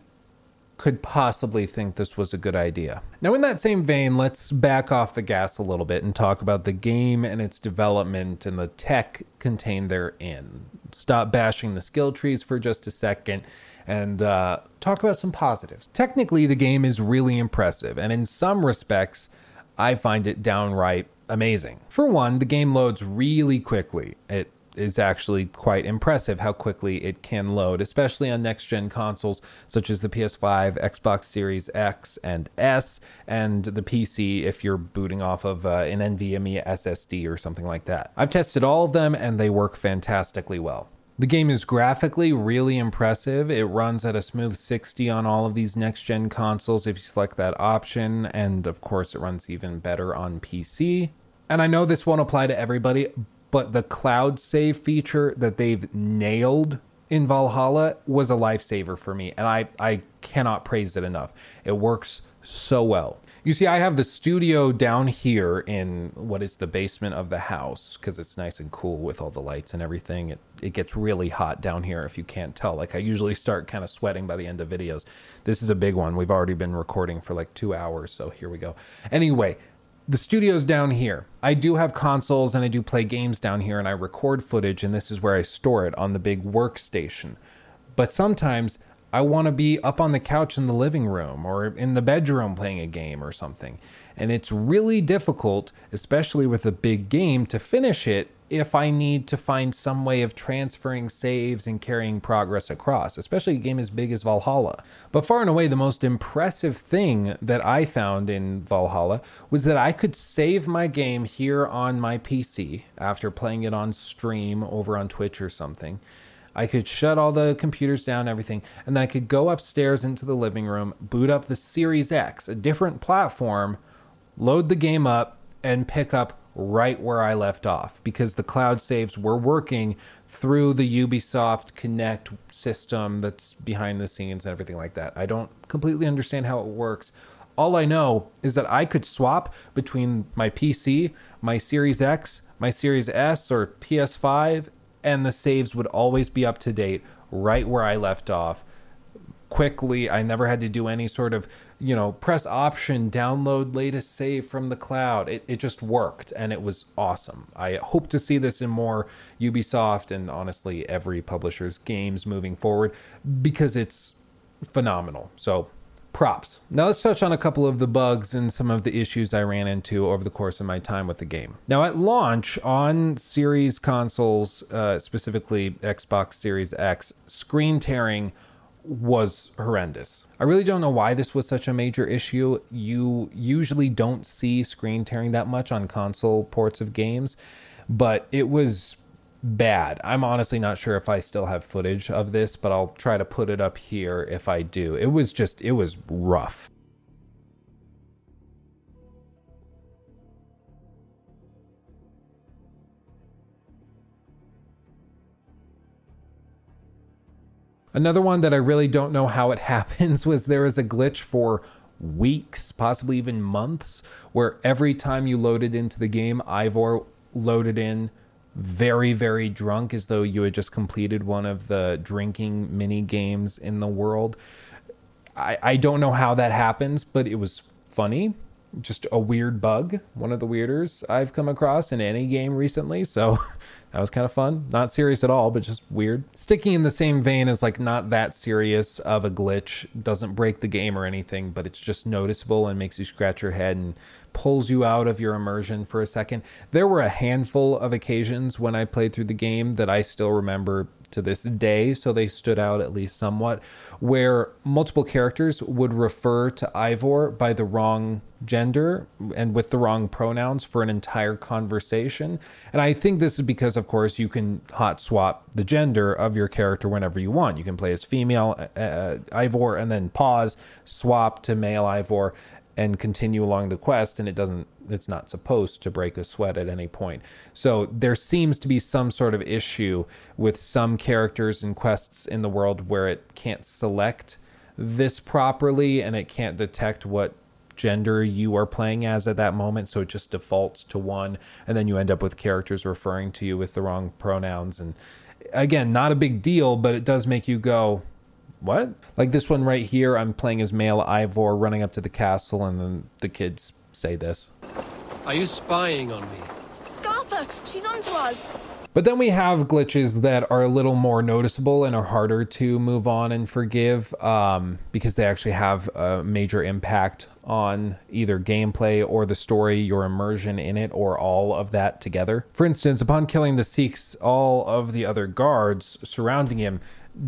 could possibly think this was a good idea. Now, in that same vein, let's back off the gas a little bit and talk about the game and its development and the tech contained therein. Stop bashing the skill trees for just a second and uh, talk about some positives. Technically, the game is really impressive, and in some respects, I find it downright amazing. For one, the game loads really quickly. It is actually quite impressive how quickly it can load, especially on next gen consoles such as the PS5, Xbox Series X and S, and the PC if you're booting off of uh, an NVMe SSD or something like that. I've tested all of them and they work fantastically well. The game is graphically really impressive. It runs at a smooth 60 on all of these next gen consoles if you select that option, and of course, it runs even better on PC. And I know this won't apply to everybody, but the cloud save feature that they've nailed in Valhalla was a lifesaver for me, and I, I cannot praise it enough. It works so well. You see, I have the studio down here in what is the basement of the house because it's nice and cool with all the lights and everything. It, it gets really hot down here if you can't tell. Like, I usually start kind of sweating by the end of videos. This is a big one. We've already been recording for like two hours, so here we go. Anyway, the studio's down here. I do have consoles and I do play games down here and I record footage, and this is where I store it on the big workstation. But sometimes I want to be up on the couch in the living room or in the bedroom playing a game or something. And it's really difficult, especially with a big game, to finish it if I need to find some way of transferring saves and carrying progress across, especially a game as big as Valhalla. But far and away, the most impressive thing that I found in Valhalla was that I could save my game here on my PC after playing it on stream over on Twitch or something I could shut all the computers down, everything, and then I could go upstairs into the living room, boot up the Series X, a different platform, load the game up, and pick up right where I left off because the cloud saves were working through the Ubisoft Connect system that's behind the scenes and everything like that. I don't completely understand how it works. All I know is that I could swap between my PC, my Series X, my Series S, or PS5, and the saves would always be up to date right where I left off quickly. I never had to do any sort of, you know, press option, download latest save from the cloud. It, it just worked and it was awesome. I hope to see this in more Ubisoft and honestly every publisher's games moving forward because it's phenomenal. So props. Now let's touch on a couple of the bugs and some of the issues I ran into over the course of my time with the game. Now at launch on series consoles, uh, specifically Xbox Series X, screen tearing was horrendous. I really don't know why this was such a major issue. You usually don't see screen tearing that much on console ports of games, but it was bad. I'm honestly not sure if I still have footage of this, but I'll try to put it up here if I do. It was just, it was rough. Another one that I really don't know how it happens was there was a glitch for weeks, possibly even months, where every time you loaded into the game, Eivor loaded in very, very drunk, as though you had just completed one of the drinking mini games in the world. I, I don't know how that happens, but it was funny. Just a weird bug, one of the weirders I've come across in any game recently. So that was kind of fun. Not serious at all, but just weird. Sticking in the same vein as like not that serious of a glitch, doesn't break the game or anything, but it's just noticeable and makes you scratch your head and pulls you out of your immersion for a second. There were a handful of occasions when I played through the game that I still remember to this day, so they stood out at least somewhat, where multiple characters would refer to Eivor by the wrong gender and with the wrong pronouns for an entire conversation. And I think this is because, of course, you can hot swap the gender of your character whenever you want. You can play as female uh, uh Eivor and then pause, swap to male Eivor, and continue along the quest and it doesn't it's not supposed to break a sweat at any point. So there seems to be some sort of issue with some characters and quests in the world where it can't select this properly and it can't detect what gender you are playing as at that moment so it just defaults to one and then you end up with characters referring to you with the wrong pronouns. And again not a big deal but it does make you go what? Like this one right here, I'm playing as male Eivor running up to the castle, and then the kids say this. Are you spying on me? Scarpa, she's on to us. But then we have glitches that are a little more noticeable and are harder to move on and forgive um, because they actually have a major impact on either gameplay or the story, your immersion in it, or all of that together. For instance, upon killing the Sikhs, all of the other guards surrounding him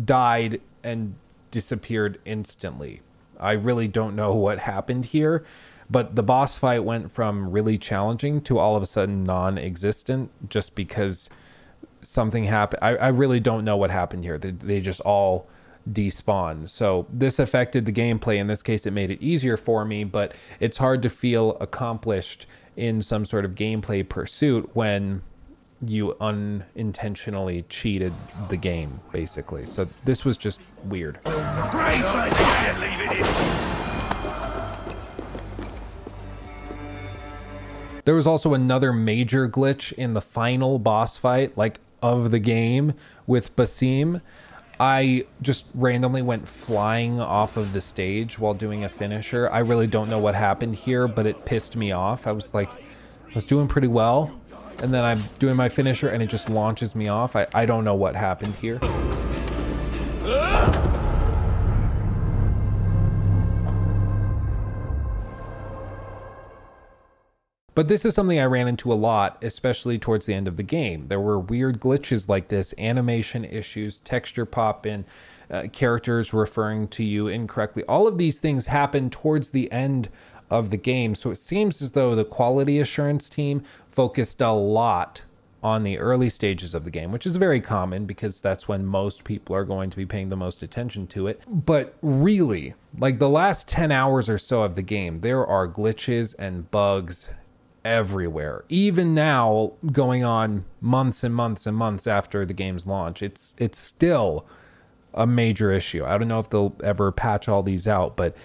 died and disappeared instantly. I really don't know what happened here, but the boss fight went from really challenging to all of a sudden non existent just because something happened. I, I, really don't know what happened here. They, they just all despawn. So this affected the gameplay. In this case, it made it easier for me, but it's hard to feel accomplished in some sort of gameplay pursuit when you unintentionally cheated the game, basically. So this was just weird. There was also another major glitch in the final boss fight, like of the game with Basim. I just randomly went flying off of the stage while doing a finisher. I really don't know what happened here, but it pissed me off. I was like, I was doing pretty well, and then I'm doing my finisher and it just launches me off. I, I don't know what happened here. But this is something I ran into a lot, especially towards the end of the game. There were weird glitches like this, animation issues, texture pop in, uh, characters referring to you incorrectly. All of these things happen towards the end of the game. So it seems as though the quality assurance team focused a lot on the early stages of the game, which is very common because that's when most people are going to be paying the most attention to it. But really, like the last 10 hours or so of the game, there are glitches and bugs everywhere. Even now, going on months and months and months after the game's launch, it's it's still a major issue. I don't know if they'll ever patch all these out, but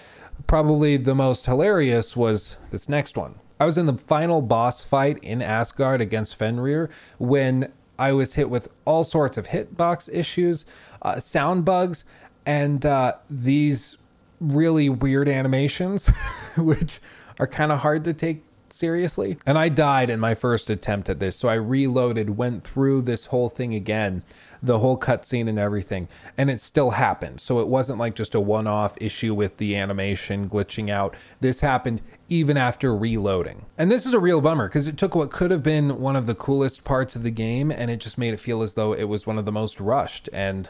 probably the most hilarious was this next one. I was in the final boss fight in Asgard against Fenrir when I was hit with all sorts of hitbox issues, uh, sound bugs, and uh, these really weird animations, which are kind of hard to take seriously. And I died in my first attempt at this, so I reloaded, went through this whole thing again, the whole cutscene and everything, and it still happened. So it wasn't like just a one off issue with the animation glitching out. This happened even after reloading. And this is a real bummer because it took what could have been one of the coolest parts of the game and it just made it feel as though it was one of the most rushed and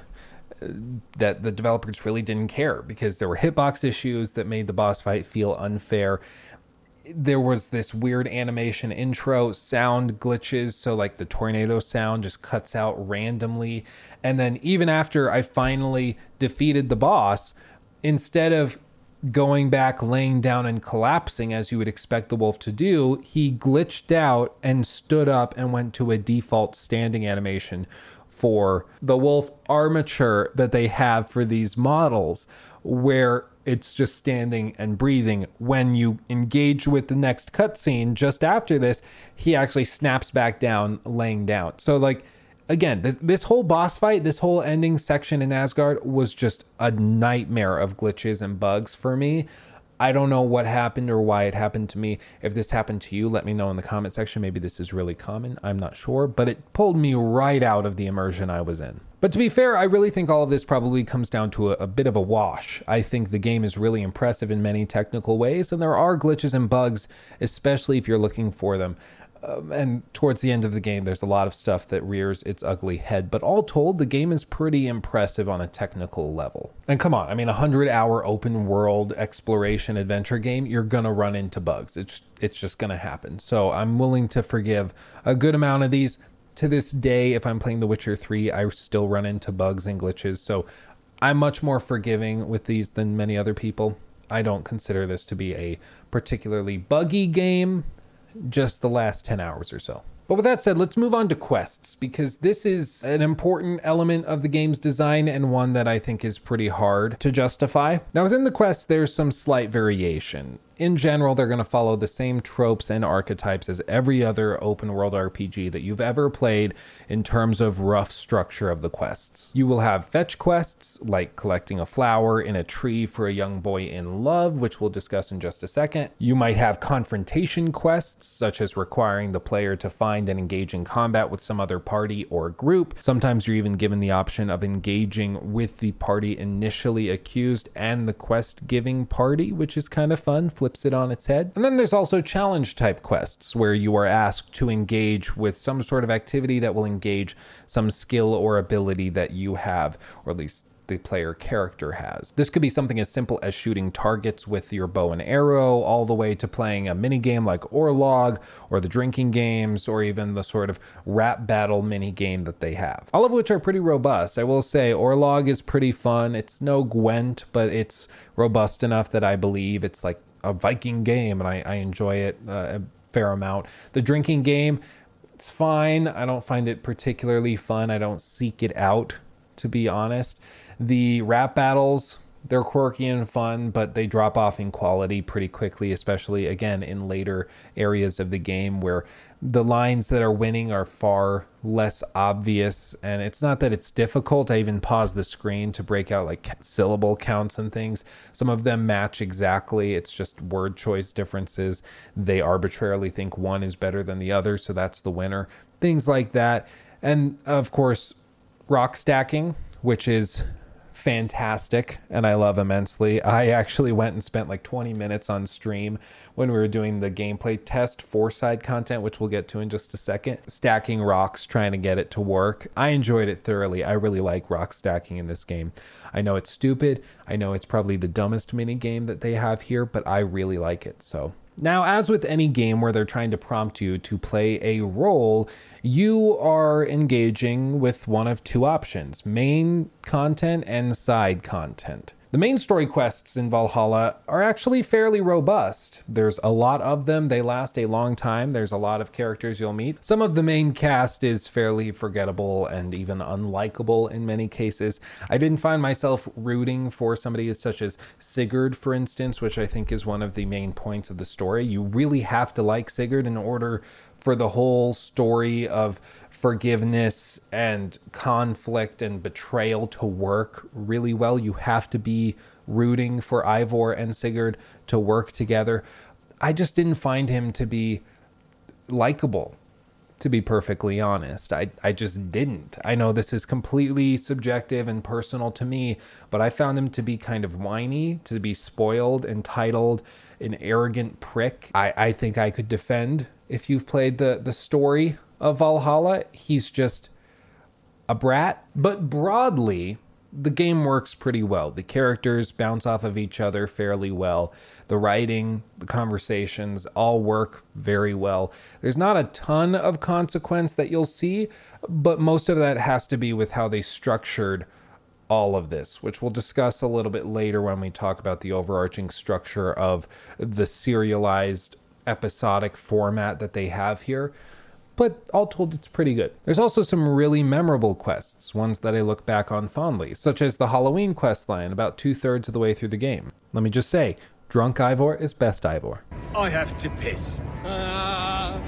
uh, that the developers really didn't care because there were hitbox issues that made the boss fight feel unfair there was this weird animation intro sound glitches so like the tornado sound just cuts out randomly. And then even after i finally defeated the boss instead of going back laying down and collapsing as you would expect the wolf to do he glitched out and stood up and went to a default standing animation for the wolf armature that they have for these models where it's just standing and breathing. When you engage with the next cutscene just after this, he actually snaps back down, laying down. So, like, again, this, this whole boss fight, this whole ending section in Asgard was just a nightmare of glitches and bugs for me. I don't know what happened or why it happened to me. If this happened to you, let me know in the comment section. Maybe this is really common. I'm not sure, but it pulled me right out of the immersion I was in. But to be fair, I really think all of this probably comes down to a, a, bit of a wash. I think the game is really impressive in many technical ways, and there are glitches and bugs, especially if you're looking for them. Um, and towards the end of the game, there's a lot of stuff that rears its ugly head. But all told, the game is pretty impressive on a technical level. And come on, I mean, a hundred hour open world exploration adventure game, you're gonna run into bugs. It's it's just gonna happen. So I'm willing to forgive a good amount of these to this day, if I'm playing The Witcher 3, I still run into bugs and glitches. So I'm much more forgiving with these than many other people. I don't consider this to be a particularly buggy game, just the last 10 hours or so. But with that said, let's move on to quests because this is an important element of the game's design and one that I think is pretty hard to justify. Now, within the quests, there's some slight variation in general, they're going to follow the same tropes and archetypes as every other open world RPG that you've ever played in terms of rough structure of the quests. You will have fetch quests, like collecting a flower in a tree for a young boy in love, which we'll discuss in just a second. You might have confrontation quests, such as requiring the player to find and engage in combat with some other party or group. Sometimes you're even given the option of engaging with the party initially accused and the quest giving party, which is kind of fun. Flip flips it on its head. And then there's also challenge type quests where you are asked to engage with some sort of activity that will engage some skill or ability that you have, or at least the player character has. This could be something as simple as shooting targets with your bow and arrow, all the way to playing a mini game like Orlog, or the drinking games, or even the sort of rap battle mini game that they have. All of which are pretty robust. I will say Orlog is pretty fun. It's no Gwent, but it's robust enough that I believe it's like a Viking game, and I, I enjoy it uh, a fair amount. The drinking game, It's fine. I don't find it particularly fun. I don't seek it out, to be honest. The rap battles, they're quirky and fun, but they drop off in quality pretty quickly, especially again in later areas of the game where the lines that are winning are far less obvious. And it's not that it's difficult. I even pause the screen to break out like syllable counts and things. Some of them match exactly. It's just word choice differences. They arbitrarily think one is better than the other, so that's the winner. Things like that. And of course, rock stacking, which is fantastic and I love immensely. I actually went and spent like 20 minutes on stream when we were doing the gameplay test for side content, which we'll get to in just a second, stacking rocks, trying to get it to work. I enjoyed it thoroughly. I really like rock stacking in this game. I know it's stupid. I know it's probably the dumbest mini game that they have here, but I really like it. So now, as with any game where they're trying to prompt you to play a role, you are engaging with one of two options main content and side content. The main story quests in Valhalla are actually fairly robust. There's a lot of them, they last a long time. There's a lot of characters you'll meet. Some of the main cast is fairly forgettable and even unlikable in many cases. I didn't find myself rooting for somebody such as Sigurd, for instance, which I think is one of the main points of the story. You really have to like Sigurd in order for the whole story of forgiveness and conflict and betrayal to work really well. You have to be rooting for Eivor and Sigurd to work together. I just didn't find him to be likable, to be perfectly honest. I, I just didn't. I know this is completely subjective and personal to me, but I found him to be kind of whiny, to be spoiled, entitled, an arrogant prick. I, I think I could defend if you've played the, the story of Valhalla. He's just a brat. But broadly, the game works pretty well. The characters bounce off of each other fairly well. The writing, the conversations all work very well. There's not a ton of consequence that you'll see, but most of that has to be with how they structured all of this, which we'll discuss a little bit later when we talk about the overarching structure of the serialized episodic format that they have here but all told, it's pretty good. There's also some really memorable quests, ones that I look back on fondly, such as the Halloween quest line about two thirds of the way through the game. Let me just say, drunk Eivor is best Eivor. I have to piss. Ah,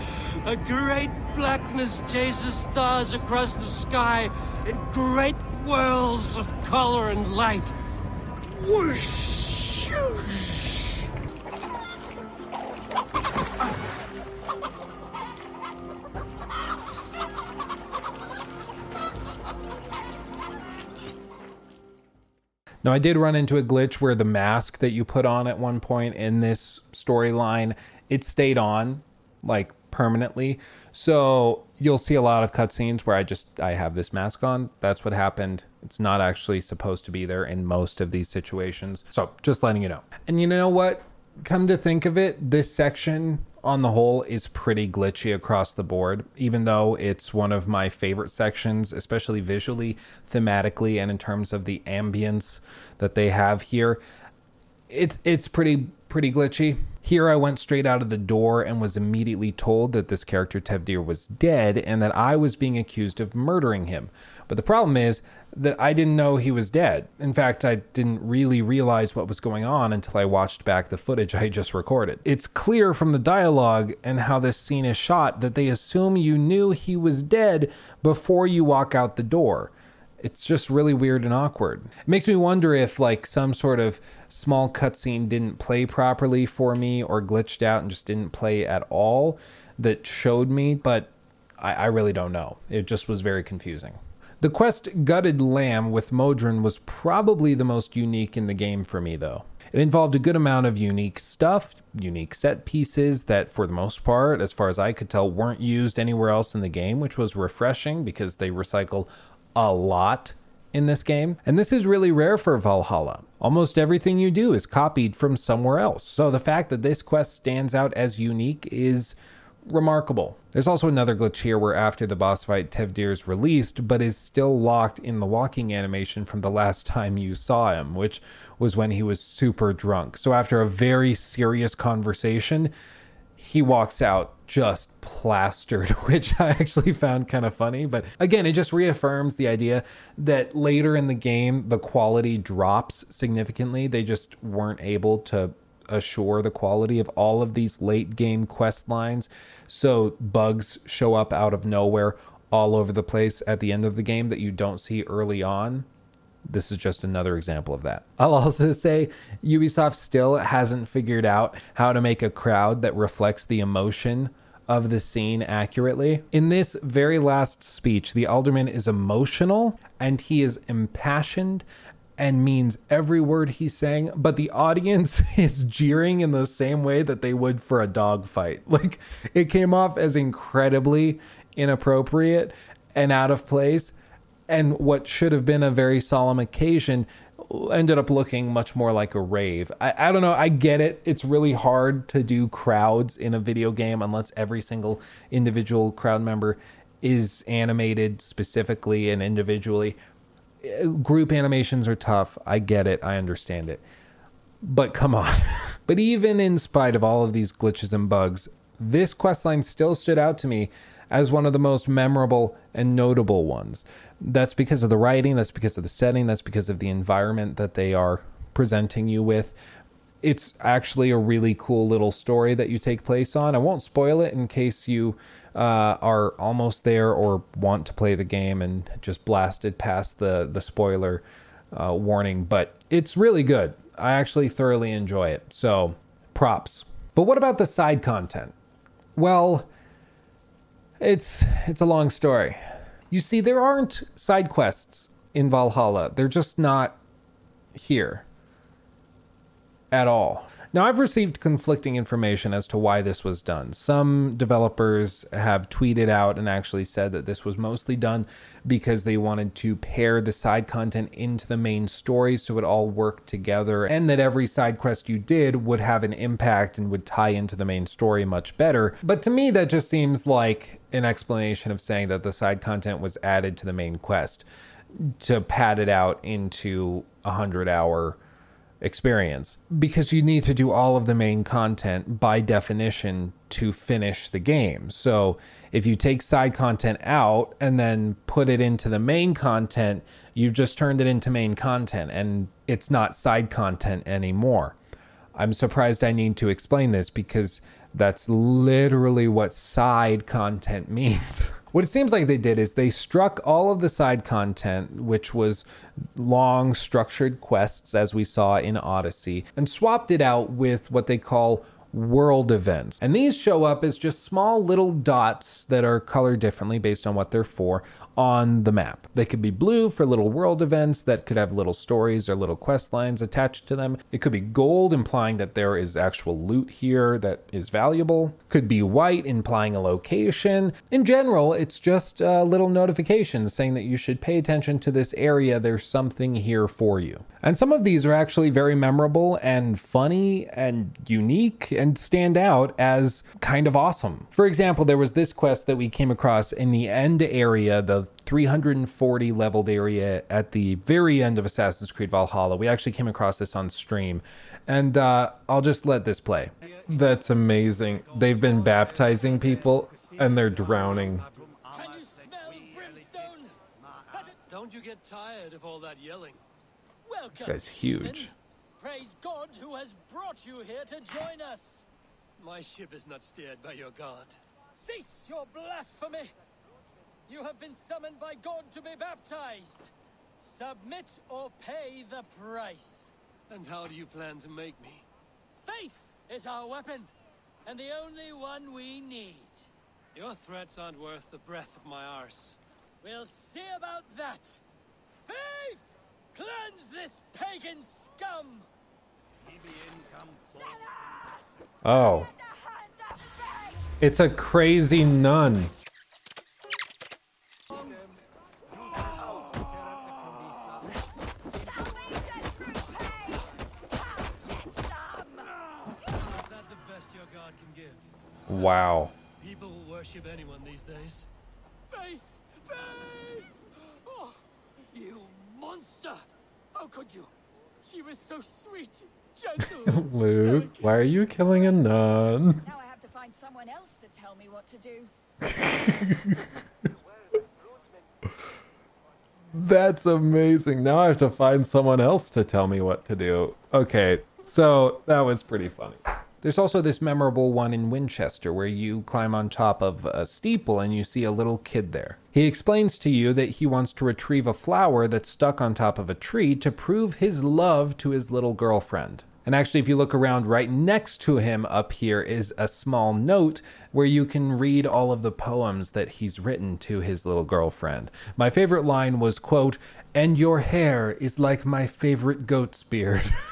a great blackness chases stars across the sky in great whirls of color and light. Whoosh! Now, I did run into a glitch where the mask that you put on at one point in this storyline, it stayed on like permanently. So you'll see a lot of cutscenes where I just I have this mask on. That's what happened. It's not actually supposed to be there in most of these situations. So just letting you know. And you know what? Come to think of it, this section on the whole is pretty glitchy across the board, even though it's one of my favorite sections, especially visually, thematically, and in terms of the ambience that they have here. It's it's pretty pretty glitchy. Here I went straight out of the door and was immediately told that this character Tewdwr was dead and that I was being accused of murdering him. But the problem is that I didn't know he was dead. In fact, I didn't really realize what was going on until I watched back the footage I just recorded. It's clear from the dialogue and how this scene is shot that they assume you knew he was dead before you walk out the door. It's just really weird and awkward. It makes me wonder if, like, some sort of small cutscene didn't play properly for me or glitched out and just didn't play at all that showed me, but I, I really don't know. It just was very confusing. The quest Gutted Lamb with Modron was probably the most unique in the game for me, though. It involved a good amount of unique stuff, unique set pieces that, for the most part, as far as I could tell, weren't used anywhere else in the game, which was refreshing because they recycle a lot in this game. And this is really rare for Valhalla. Almost everything you do is copied from somewhere else. So the fact that this quest stands out as unique is remarkable. There's also another glitch here where after the boss fight, Tewdwr is released, but is still locked in the walking animation from the last time you saw him, which was when he was super drunk. So after a very serious conversation, he walks out just plastered, which I actually found kind of funny. But again, it just reaffirms the idea that later in the game, the quality drops significantly. They just weren't able to assure the quality of all of these late game quest lines. So bugs show up out of nowhere all over the place at the end of the game that you don't see early on. This is just another example of that. I'll also say Ubisoft still hasn't figured out how to make a crowd that reflects the emotion of the scene accurately. In this very last speech, the alderman is emotional and he is impassioned and means every word he's saying, but the audience is jeering in the same way that they would for a dog fight. Like it came off as incredibly inappropriate and out of place. And what should have been a very solemn occasion ended up looking much more like a rave. I, I don't know. I get it. It's really hard to do crowds in a video game unless every single individual crowd member is animated specifically and individually. Group animations are tough. I get it. I understand it. But come on. but even in spite of all of these glitches and bugs, this questline still stood out to me as one of the most memorable and notable ones. That's because of the writing, that's because of the setting, that's because of the environment that they are presenting you with. It's actually a really cool little story that you take place on. I won't spoil it in case you uh, are almost there or want to play the game and just blasted past the the spoiler uh, warning, but it's really good. I actually thoroughly enjoy it. So, props. But what about the side content? Well, it's it's a long story. You see, there aren't side quests in Valhalla. They're just not here at all. Now, I've received conflicting information as to why this was done. Some developers have tweeted out and actually said that this was mostly done because they wanted to pair the side content into the main story so it all worked together, and that every side quest you did would have an impact and would tie into the main story much better. But to me, that just seems like an explanation of saying that the side content was added to the main quest to pad it out into a hundred hour experience because you need to do all of the main content by definition to finish the game. So if you take side content out and then put it into the main content, you've just turned it into main content and it's not side content anymore. I'm surprised I need to explain this because that's literally what side content means. What it seems like they did is they struck all of the side content, which was long structured quests, as we saw in Odyssey, and swapped it out with what they call world events. And these show up as just small little dots that are colored differently based on what they're for on the map. They could be blue for little world events that could have little stories or little quest lines attached to them. It could be gold, implying that there is actual loot here that is valuable. Could be white, implying a location. In general, it's just little notification saying that you should pay attention to this area. There's something here for you. And some of these are actually very memorable and funny and unique and stand out as kind of awesome. For example, there was this quest that we came across in the end area, the 340 leveled area at the very end of Assassin's Creed Valhalla. We actually came across this on stream, and uh, I'll just let this play. That's amazing. They've been baptizing people, and they're drowning. Can you smell brimstone? Don't you get tired of all that yelling? Welcome. This guy's huge. Praise God who has brought you here to join us. My ship is not steered by your god. Cease your blasphemy! You have been summoned by God to be baptized. Submit or pay the price. And how do you plan to make me? Faith is our weapon, and the only one we need. Your threats aren't worth the breath of my arse. We'll see about that. Faith! Cleanse this pagan scum! Oh. It's a crazy nun. Wow. People will worship anyone these days. Faith! Faith! Oh, you monster! How could you? She was so sweet, gentle. Luke, why are you killing a nun? Now I have to find someone else to tell me what to do. That's amazing. Now I have to find someone else to tell me what to do. Okay, so that was pretty funny. There's also this memorable one in Winchester where you climb on top of a steeple and you see a little kid there. He explains to you that he wants to retrieve a flower that's stuck on top of a tree to prove his love to his little girlfriend. And actually, if you look around right next to him up here is a small note where you can read all of the poems that he's written to his little girlfriend. My favorite line was, quote, and your hair is like my favorite goat's beard.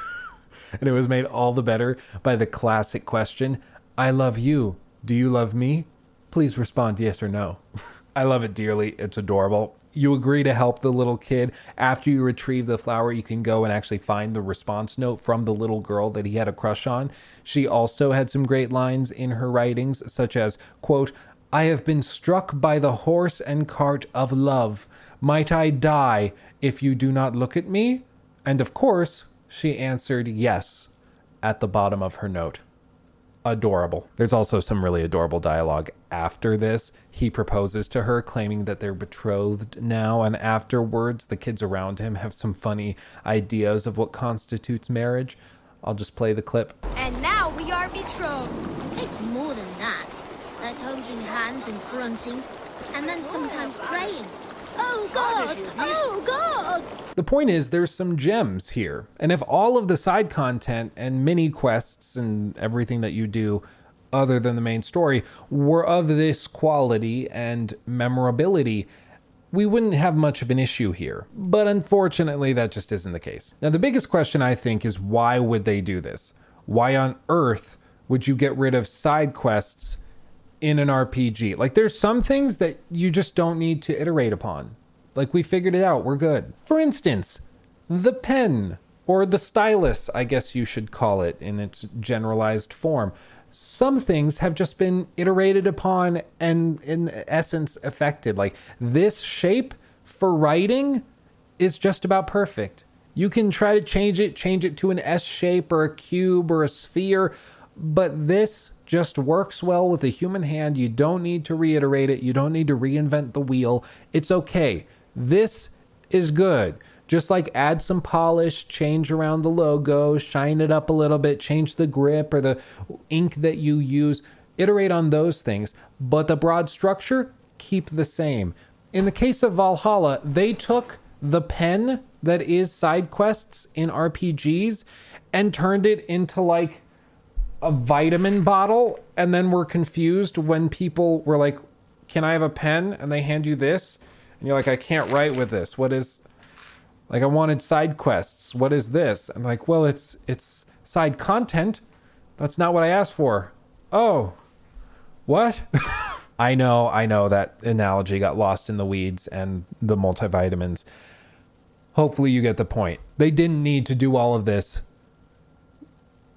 and it was made all the better by the classic question I love you. Do you love me? Please respond yes or no. I love it dearly. It's adorable. You agree to help the little kid. After you retrieve the flower, you can go and actually find the response note from the little girl that he had a crush on. She also had some great lines in her writings, such as, quote, I have been struck by the horse and cart of love. Might I die if you do not look at me? And of course, she answered yes at the bottom of her note. Adorable. There's also some really adorable dialogue after this. He proposes to her, claiming that they're betrothed now, and afterwards, the kids around him have some funny ideas of what constitutes marriage. I'll just play the clip. And now we are betrothed. It takes more than that. There's holding hands and grunting, and then sometimes praying. Oh God! Oh God! The point is, there's some gems here. And if all of the side content and mini quests and everything that you do, other than the main story, were of this quality and memorability, we wouldn't have much of an issue here. But unfortunately, that just isn't the case. Now, the biggest question I think is why would they do this? Why on earth would you get rid of side quests in an RPG. Like there's some things that you just don't need to iterate upon. Like we figured it out, we're good. For instance, the pen or the stylus, I guess you should call it in its generalized form. Some things have just been iterated upon and in essence affected. Like this shape for writing is just about perfect. You can try to change it, change it to an S shape or a cube or a sphere, but this just works well with a human hand. You don't need to reiterate it. You don't need to reinvent the wheel. It's okay. This is good. Just like add some polish, change around the logo, shine it up a little bit, change the grip or the ink that you use. Iterate on those things, but the broad structure, keep the same. In the case of Valhalla, they took the pen that is side quests in RPGs and turned it into like a vitamin bottle and then we're confused when people were like, Can I have a pen? And they hand you this. And you're like, I can't write with this. What is like I wanted side quests. What is this? I'm like, well, it's it's side content. That's not what I asked for. Oh. What? I know, I know that analogy got lost in the weeds and the multivitamins. Hopefully you get the point. They didn't need to do all of this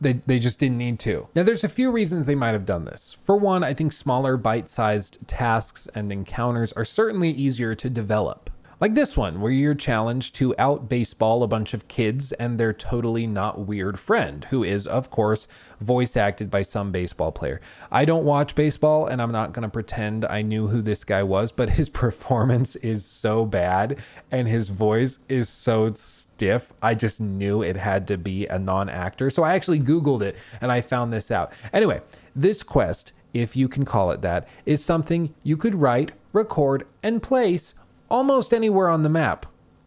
they, they just didn't need to. Now, there's a few reasons they might have done this. For one, I think smaller, bite sized tasks and encounters are certainly easier to develop. Like this one, where you're challenged to out baseball a bunch of kids and their totally not weird friend, who is, of course, voice acted by some baseball player. I don't watch baseball and I'm not going to pretend I knew who this guy was, but his performance is so bad and his voice is so stiff. I just knew it had to be a non actor. So I actually Googled it and I found this out. Anyway, this quest if you can call it that, is something you could write, record, and place almost anywhere on the map.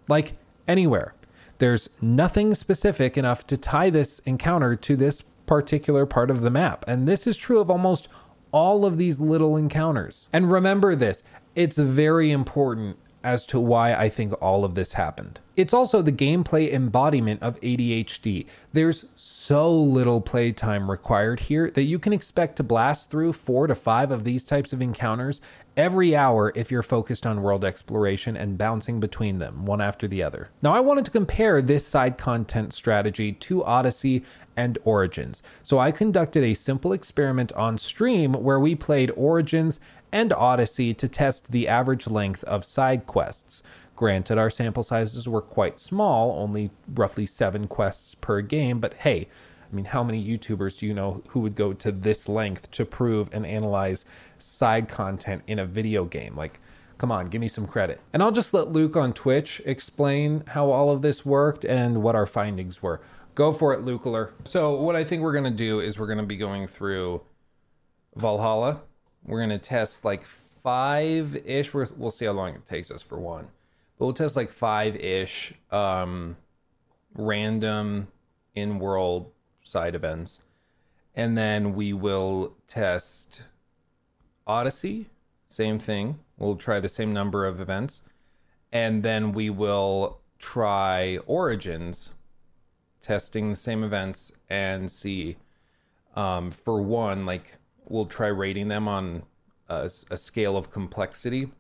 Like anywhere. There's nothing specific enough to tie this encounter to this particular part of the map. And this is true of almost all of these little encounters. And remember this it's very important as to why I think all of this happened. It's also the gameplay embodiment of ADHD. There's so little playtime required here that you can expect to blast through four to five of these types of encounters every hour if you're focused on world exploration and bouncing between them, one after the other. Now, I wanted to compare this side content strategy to Odyssey and Origins. So I conducted a simple experiment on stream where we played Origins and Odyssey to test the average length of side quests. Granted, our sample sizes were quite small, only roughly seven quests per game, but hey, I mean, how many YouTubers do you know who would go to this length to prove and analyze side content in a video game? Like, come on, give me some credit. And I'll just let Luke on Twitch explain how all of this worked and what our findings were. Go for it, Lukeler. So, what I think we're going to do is we're going to be going through Valhalla. We're going to test like five ish. We'll see how long it takes us for one. But we'll test like five ish um, random in world side events. And then we will test Odyssey, same thing. We'll try the same number of events. And then we will try Origins, testing the same events and see. Um, for one, like we'll try rating them on a, a scale of complexity.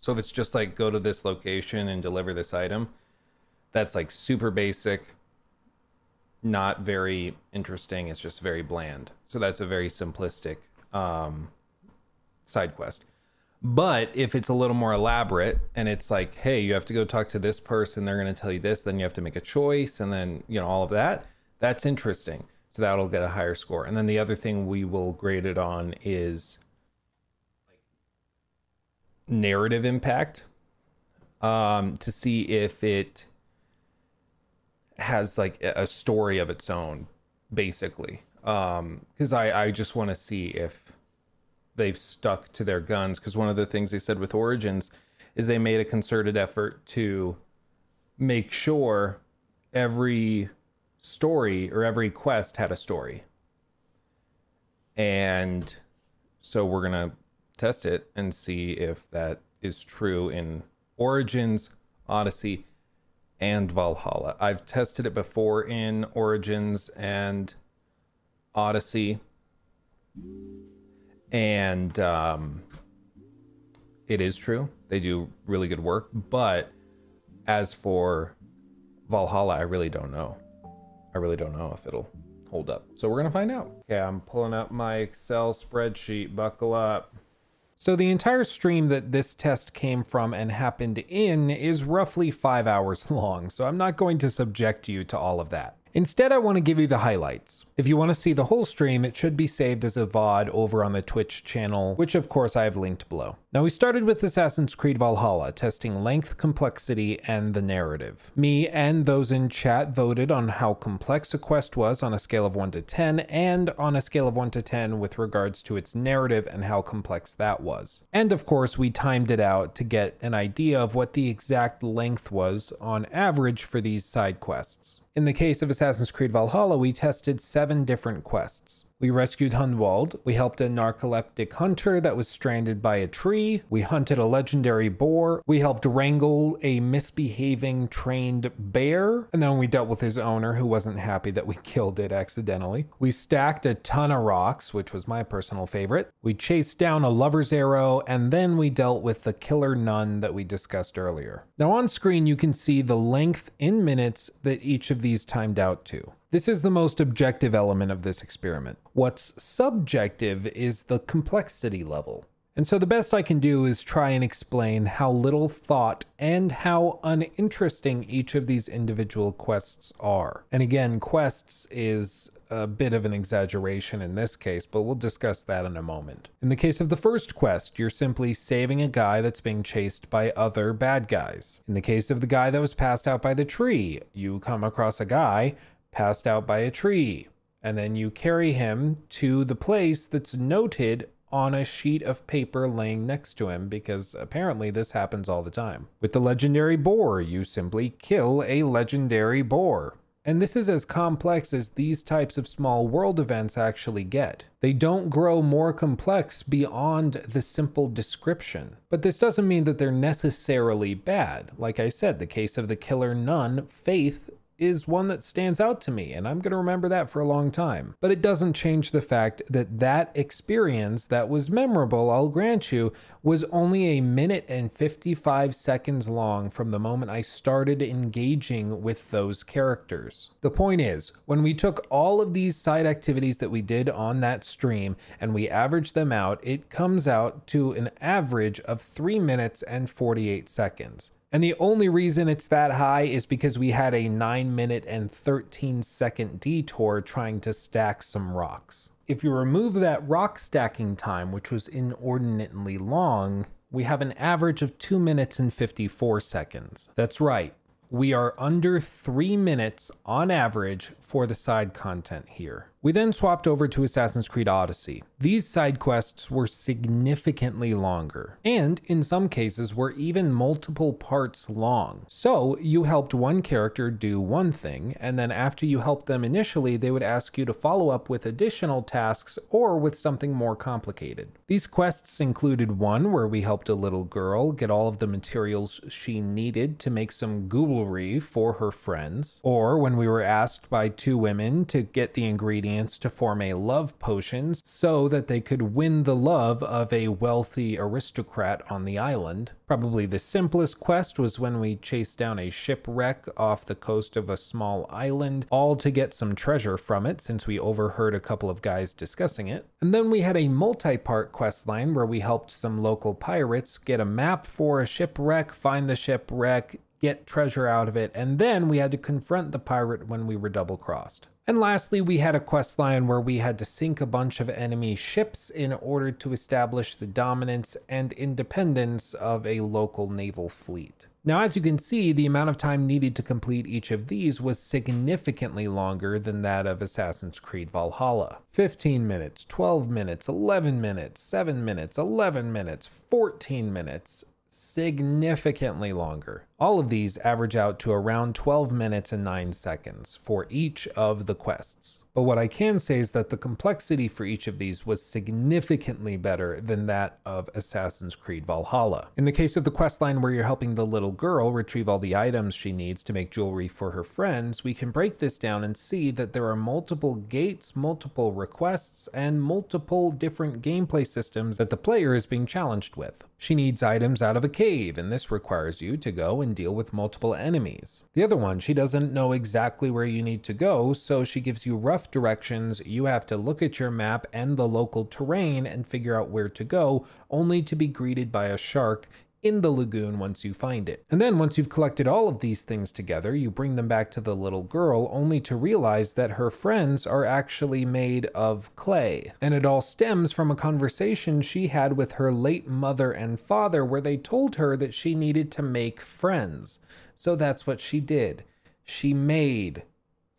So if it's just like go to this location and deliver this item, that's like super basic, not very interesting. It's just very bland. So that's a very simplistic um, side quest. But if it's a little more elaborate and it's like, hey, you have to go talk to this person, they're going to tell you this, then you have to make a choice, and then, you know, all of that, that's interesting. So that'll get a higher score. And then the other thing we will grade it on is narrative impact um, to see if it has like a story of its own, basically. Because um, I, I just want to see if they've stuck to their guns. Because one of the things they said with Origins is they made a concerted effort to make sure every story or every quest had a story. And so we're going to test it and see if that is true in Origins, Odyssey, and Valhalla. I've tested it before in Origins and Odyssey, and um, it is true. They do really good work. But as for Valhalla, I really don't know. I really don't know if it'll hold up. So we're to find out. Okay, I'm pulling up my Excel spreadsheet. Buckle up. So the entire stream that this test came from and happened in is roughly five hours long, so I'm not going to subject you to all of that. Instead, I want to give you the highlights. If you want to see the whole stream, it should be saved as a VOD over on the Twitch channel, which of course I have linked below. Now we started with Assassin's Creed Valhalla, testing length, complexity, and the narrative. Me and those in chat voted on how complex a quest was on a scale of 1 to 10, and on a scale of 1 to 10 with regards to its narrative and how complex that was. And of course, we timed it out to get an idea of what the exact length was on average for these side quests. In the case of Assassin's Creed Valhalla, we tested seven different quests. We rescued Hunwald. We helped a narcoleptic hunter that was stranded by a tree. We hunted a legendary boar. We helped wrangle a misbehaving trained bear. And then we dealt with his owner who wasn't happy that we killed it accidentally. We stacked a ton of rocks, which was my personal favorite. We chased down a lover's arrow. And then we dealt with the killer nun that we discussed earlier. Now on screen, you can see the length in minutes that each of these timed out to. This is the most objective element of this experiment. What's subjective is the complexity level. And so the best I can do is try and explain how little thought and how uninteresting each of these individual quests are. And again, quests is a bit of an exaggeration in this case, but we'll discuss that in a moment. In the case of the first quest, you're simply saving a guy that's being chased by other bad guys. In the case of the guy that was passed out by the tree, you come across a guy passed out by a tree. And then you carry him to the place that's noted on a sheet of paper laying next to him because apparently this happens all the time. With the legendary boar, you simply kill a legendary boar. And this is as complex as these types of small world events actually get. They don't grow more complex beyond the simple description. But this doesn't mean that they're necessarily bad. Like I said, the case of the killer nun, Faith, is one that stands out to me, and I'm going to remember that for a long time. But it doesn't change the fact that that experience that was memorable, I'll grant you, was only a minute and 55 seconds long from the moment I started engaging with those characters. The point is, when we took all of these side activities that we did on that stream and we averaged them out, it comes out to an average of 3 minutes and 48 seconds. And the only reason it's that high is because we had a 9 minute and 13 second detour trying to stack some rocks. If you remove that rock stacking time, which was inordinately long, we have an average of 2 minutes and 54 seconds. That's right, we are under 3 minutes on average for the side content here. We then swapped over to Assassin's Creed Odyssey. These side quests were significantly longer, and in some cases were even multiple parts long. So you helped one character do one thing, and then after you helped them initially, they would ask you to follow up with additional tasks or with something more complicated. These quests included one where we helped a little girl get all of the materials she needed to make some ghoulery for her friends, or when we were asked by two women to get the ingredients to form a love potion so that they could win the love of a wealthy aristocrat on the island. Probably the simplest quest was when we chased down a shipwreck off the coast of a small island, all to get some treasure from it since we overheard a couple of guys discussing it. And then we had a multi part quest line where we helped some local pirates get a map for a shipwreck, find the shipwreck, get treasure out of it, and then we had to confront the pirate when we were double crossed. And lastly, we had a quest line where we had to sink a bunch of enemy ships in order to establish the dominance and independence of a local naval fleet. Now, as you can see, the amount of time needed to complete each of these was significantly longer than that of Assassin's Creed Valhalla. 15 minutes, 12 minutes, 11 minutes, 7 minutes, 11 minutes, 14 minutes, significantly longer. All of these average out to around 12 minutes and 9 seconds for each of the quests. But what I can say is that the complexity for each of these was significantly better than that of Assassin's Creed Valhalla. In the case of the questline where you're helping the little girl retrieve all the items she needs to make jewelry for her friends, we can break this down and see that there are multiple gates, multiple requests, and multiple different gameplay systems that the player is being challenged with. She needs items out of a cave, and this requires you to go and deal with multiple enemies. The other one, she doesn't know exactly where you need to go, so she gives you rough directions. You have to look at your map and the local terrain and figure out where to go, only to be greeted by a shark in the lagoon once you find it. And then once you've collected all of these things together, you bring them back to the little girl only to realize that her friends are actually made of clay. And it all stems from a conversation she had with her late mother and father where they told her that she needed to make friends. So that's what she did. She made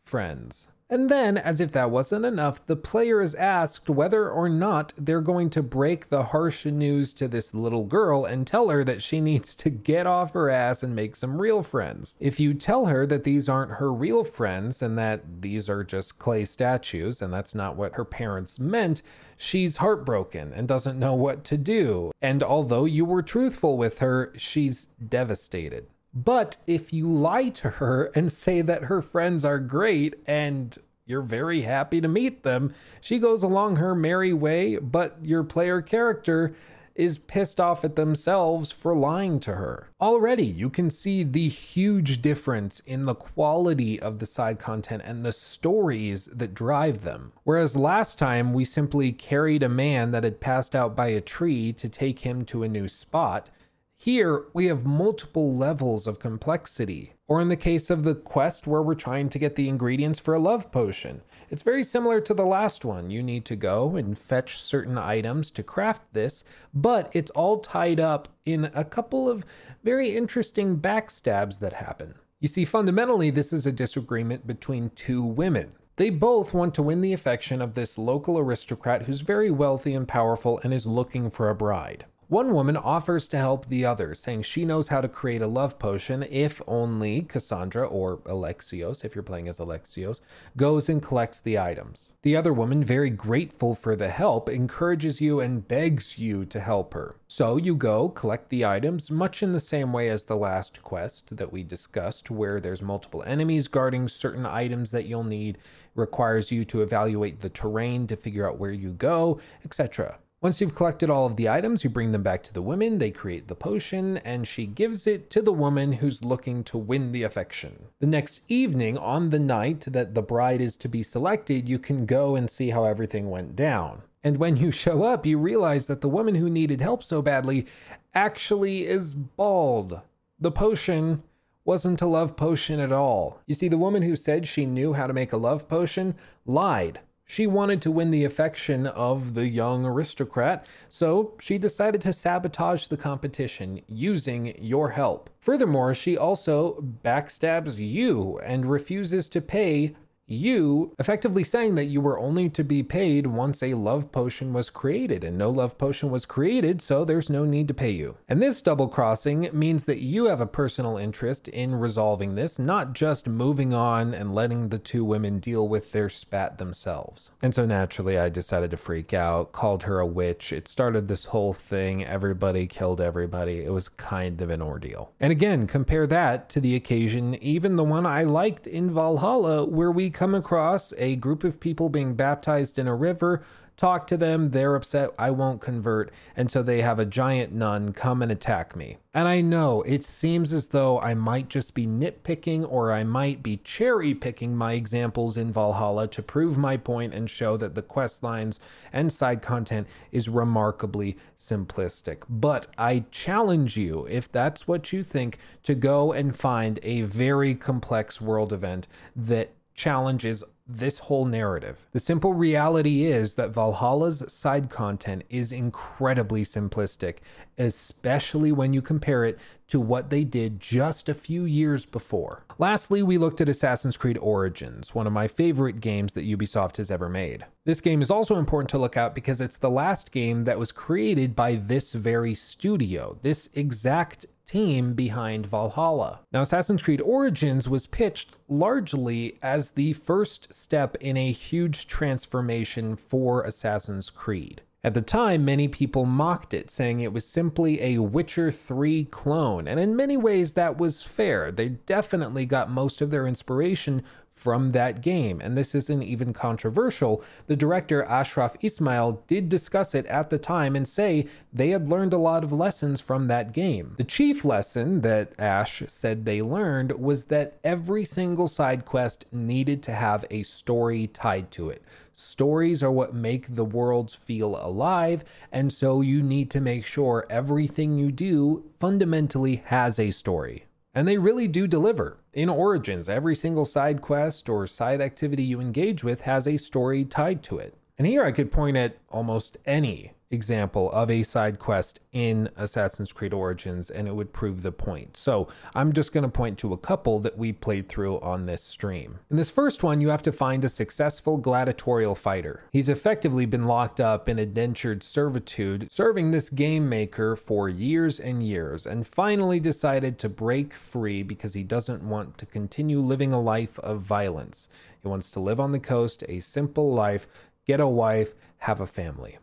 friends. And then, as if that wasn't enough, the player is asked whether or not they're going to break the harsh news to this little girl and tell her that she needs to get off her ass and make some real friends. If you tell her that these aren't her real friends and that these are just clay statues and that's not what her parents meant, she's heartbroken and doesn't know what to do. And although you were truthful with her, she's devastated. But if you lie to her and say that her friends are great and you're very happy to meet them, she goes along her merry way, but your player character is pissed off at themselves for lying to her. Already, you can see the huge difference in the quality of the side content and the stories that drive them. Whereas last time, we simply carried a man that had passed out by a tree to take him to a new spot. Here, we have multiple levels of complexity. Or in the case of the quest where we're trying to get the ingredients for a love potion, it's very similar to the last one. You need to go and fetch certain items to craft this, but it's all tied up in a couple of very interesting backstabs that happen. You see, fundamentally, this is a disagreement between two women. They both want to win the affection of this local aristocrat who's very wealthy and powerful and is looking for a bride. One woman offers to help the other, saying she knows how to create a love potion if only Kassandra or Alexios, if you're playing as Alexios, goes and collects the items. The other woman, very grateful for the help, encourages you and begs you to help her. So you go, collect the items, much in the same way as the last quest that we discussed, where there's multiple enemies guarding certain items that you'll need, requires you to evaluate the terrain to figure out where you go, etc. Once you've collected all of the items, you bring them back to the woman, they create the potion, and she gives it to the woman who's looking to win the affection. The next evening, on the night that the bride is to be selected, you can go and see how everything went down. And when you show up, you realize that the woman who needed help so badly actually is bald. The potion wasn't a love potion at all. You see, the woman who said she knew how to make a love potion lied. She wanted to win the affection of the young aristocrat, so she decided to sabotage the competition using your help. Furthermore, she also backstabs you and refuses to pay you effectively saying that you were only to be paid once a love potion was created, and no love potion was created, so there's no need to pay you. And this double crossing means that you have a personal interest in resolving this, not just moving on and letting the two women deal with their spat themselves. And so naturally, I decided to freak out, called her a witch. It started this whole thing. Everybody killed everybody. It was kind of an ordeal. And again, compare that to the occasion, even the one I liked in Valhalla, where we come across a group of people being baptized in a river, talk to them, they're upset, I won't convert, and so they have a giant nun come and attack me. And I know it seems as though I might just be nitpicking or I might be cherry picking my examples in Valhalla to prove my point and show that the quest lines and side content is remarkably simplistic. But I challenge you, if that's what you think, to go and find a very complex world event that challenges this whole narrative. The simple reality is that Valhalla's side content is incredibly simplistic, especially when you compare it to what they did just a few years before. Lastly, we looked at Assassin's Creed Origins, one of my favorite games that Ubisoft has ever made. This game is also important to look at because it's the last game that was created by this very studio, this exact team behind Valhalla. Now, Assassin's Creed Origins was pitched largely as the first step in a huge transformation for Assassin's Creed. At the time, many people mocked it, saying it was simply a Witcher 3 clone, and in many ways that was fair. They definitely got most of their inspiration from that game, and this isn't even controversial. The director Ashraf Ismail did discuss it at the time and say they had learned a lot of lessons from that game. The chief lesson that Ash said they learned was that every single side quest needed to have a story tied to it. Stories are what make the worlds feel alive, and so you need to make sure everything you do fundamentally has a story. And they really do deliver. In Origins, every single side quest or side activity you engage with has a story tied to it. And here I could point at almost any example of a side quest in Assassin's Creed Origins and it would prove the point. So I'm just going to point to a couple that we played through on this stream. In this first one, you have to find a successful gladiatorial fighter. He's effectively been locked up in indentured servitude, serving this game maker for years and years, and finally decided to break free because he doesn't want to continue living a life of violence. He wants to live on the coast, a simple life, get a wife, have a family.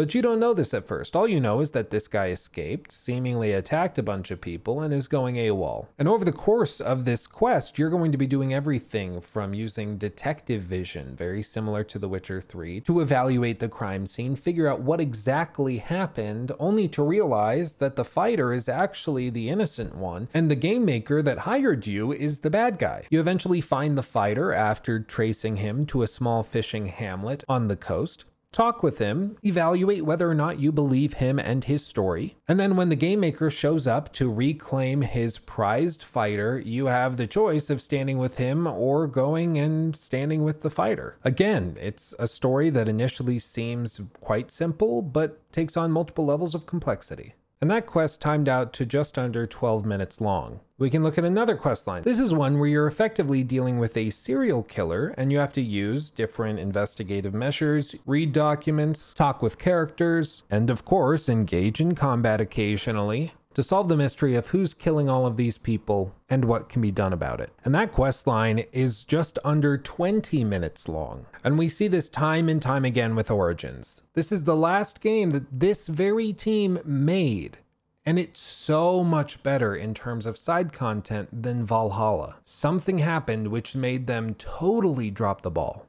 But you don't know this at first. All you know is that this guy escaped, seemingly attacked a bunch of people, and is going AWOL. And over the course of this quest, you're going to be doing everything from using detective vision, very similar to The Witcher 3, to evaluate the crime scene, figure out what exactly happened, only to realize that the fighter is actually the innocent one, and the game maker that hired you is the bad guy. You eventually find the fighter after tracing him to a small fishing hamlet on the coast. Talk with him, evaluate whether or not you believe him and his story. And then when the game maker shows up to reclaim his prized fighter, you have the choice of standing with him or going and standing with the fighter. Again, it's a story that initially seems quite simple, but takes on multiple levels of complexity. And that quest timed out to just under 12 minutes long. We can look at another quest line. This is one where you're effectively dealing with a serial killer and you have to use different investigative measures, read documents, talk with characters, and of course, engage in combat occasionally to solve the mystery of who's killing all of these people and what can be done about it. And that quest line is just under 20 minutes long. And we see this time and time again with Origins. This is the last game that this very team made. And it's so much better in terms of side content than Valhalla. Something happened which made them totally drop the ball.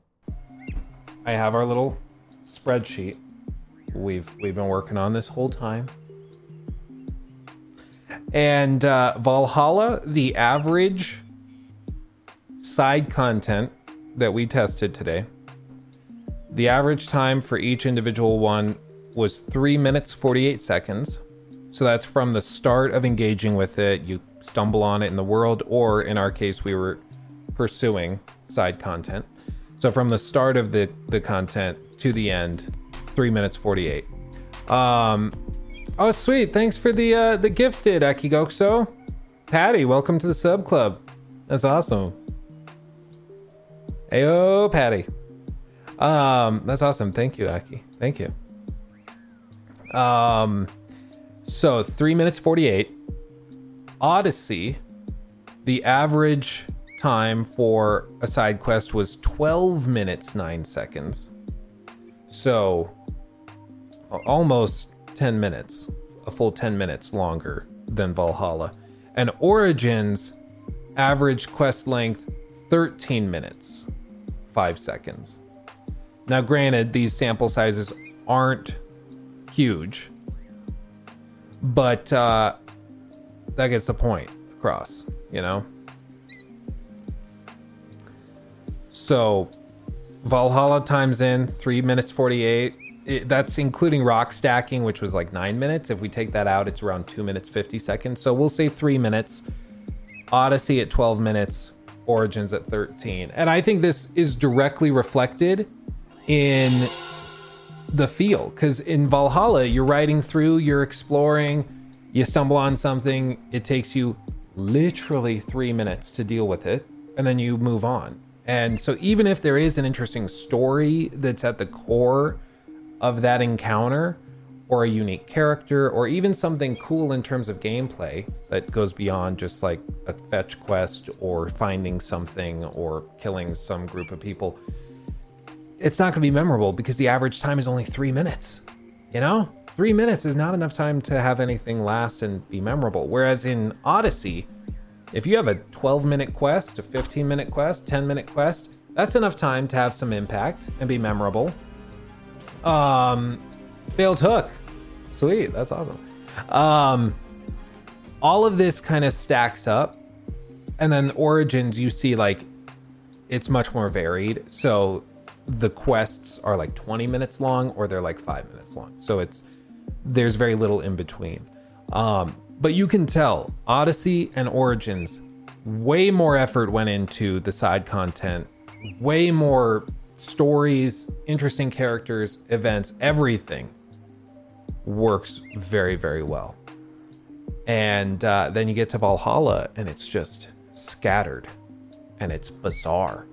I have our little spreadsheet we've we've been working on this whole time. And uh, Valhalla, the average side content that we tested today, the average time for each individual one was three minutes, 48 seconds. So that's from the start of engaging with it. You stumble on it in the world, or in our case, we were pursuing side content. So from the start of the the content to the end, three minutes forty eight. Um, oh sweet, thanks for the uh, the gifted Akigokso. Patty, welcome to the sub club. That's awesome. Ayo, Patty. Um, that's awesome. Thank you, Aki. Thank you. Um, so three minutes forty-eight. Odyssey, the average time for a side quest was twelve minutes nine seconds. So almost ten minutes, a full ten minutes longer than Valhalla, and Origins average quest length 13 minutes 5 seconds. Now, granted, these sample sizes aren't huge, but uh, that gets the point across, you know? So, Valhalla times in 3 minutes 48. It, that's including rock stacking, which was like 9 minutes. If we take that out, it's around 2 minutes 50 seconds. So, we'll say 3 minutes. Odyssey at 12 minutes, Origins at 13. And I think this is directly reflected in the feel because in Valhalla, you're riding through, you're exploring, you stumble on something, it takes you literally three minutes to deal with it, and then you move on. And so, even if there is an interesting story that's at the core of that encounter, or a unique character, or even something cool in terms of gameplay that goes beyond just like a fetch quest or finding something or killing some group of people, it's not going to be memorable because the average time is only three minutes. You know, three minutes is not enough time to have anything last and be memorable. Whereas in Odyssey, if you have a 12 minute quest, a 15 minute quest, 10 minute quest, that's enough time to have some impact and be memorable. Um, failed hook. Sweet, that's awesome. Um, all of this kind of stacks up, and then Origins, you see like it's much more varied. So the quests are like 20 minutes long, or they're like five minutes long. So it's there's very little in between. Um, but you can tell Odyssey and Origins, way more effort went into the side content, way more stories, interesting characters, events, everything works very, very well. And uh, then you get to Valhalla and it's just scattered and it's bizarre.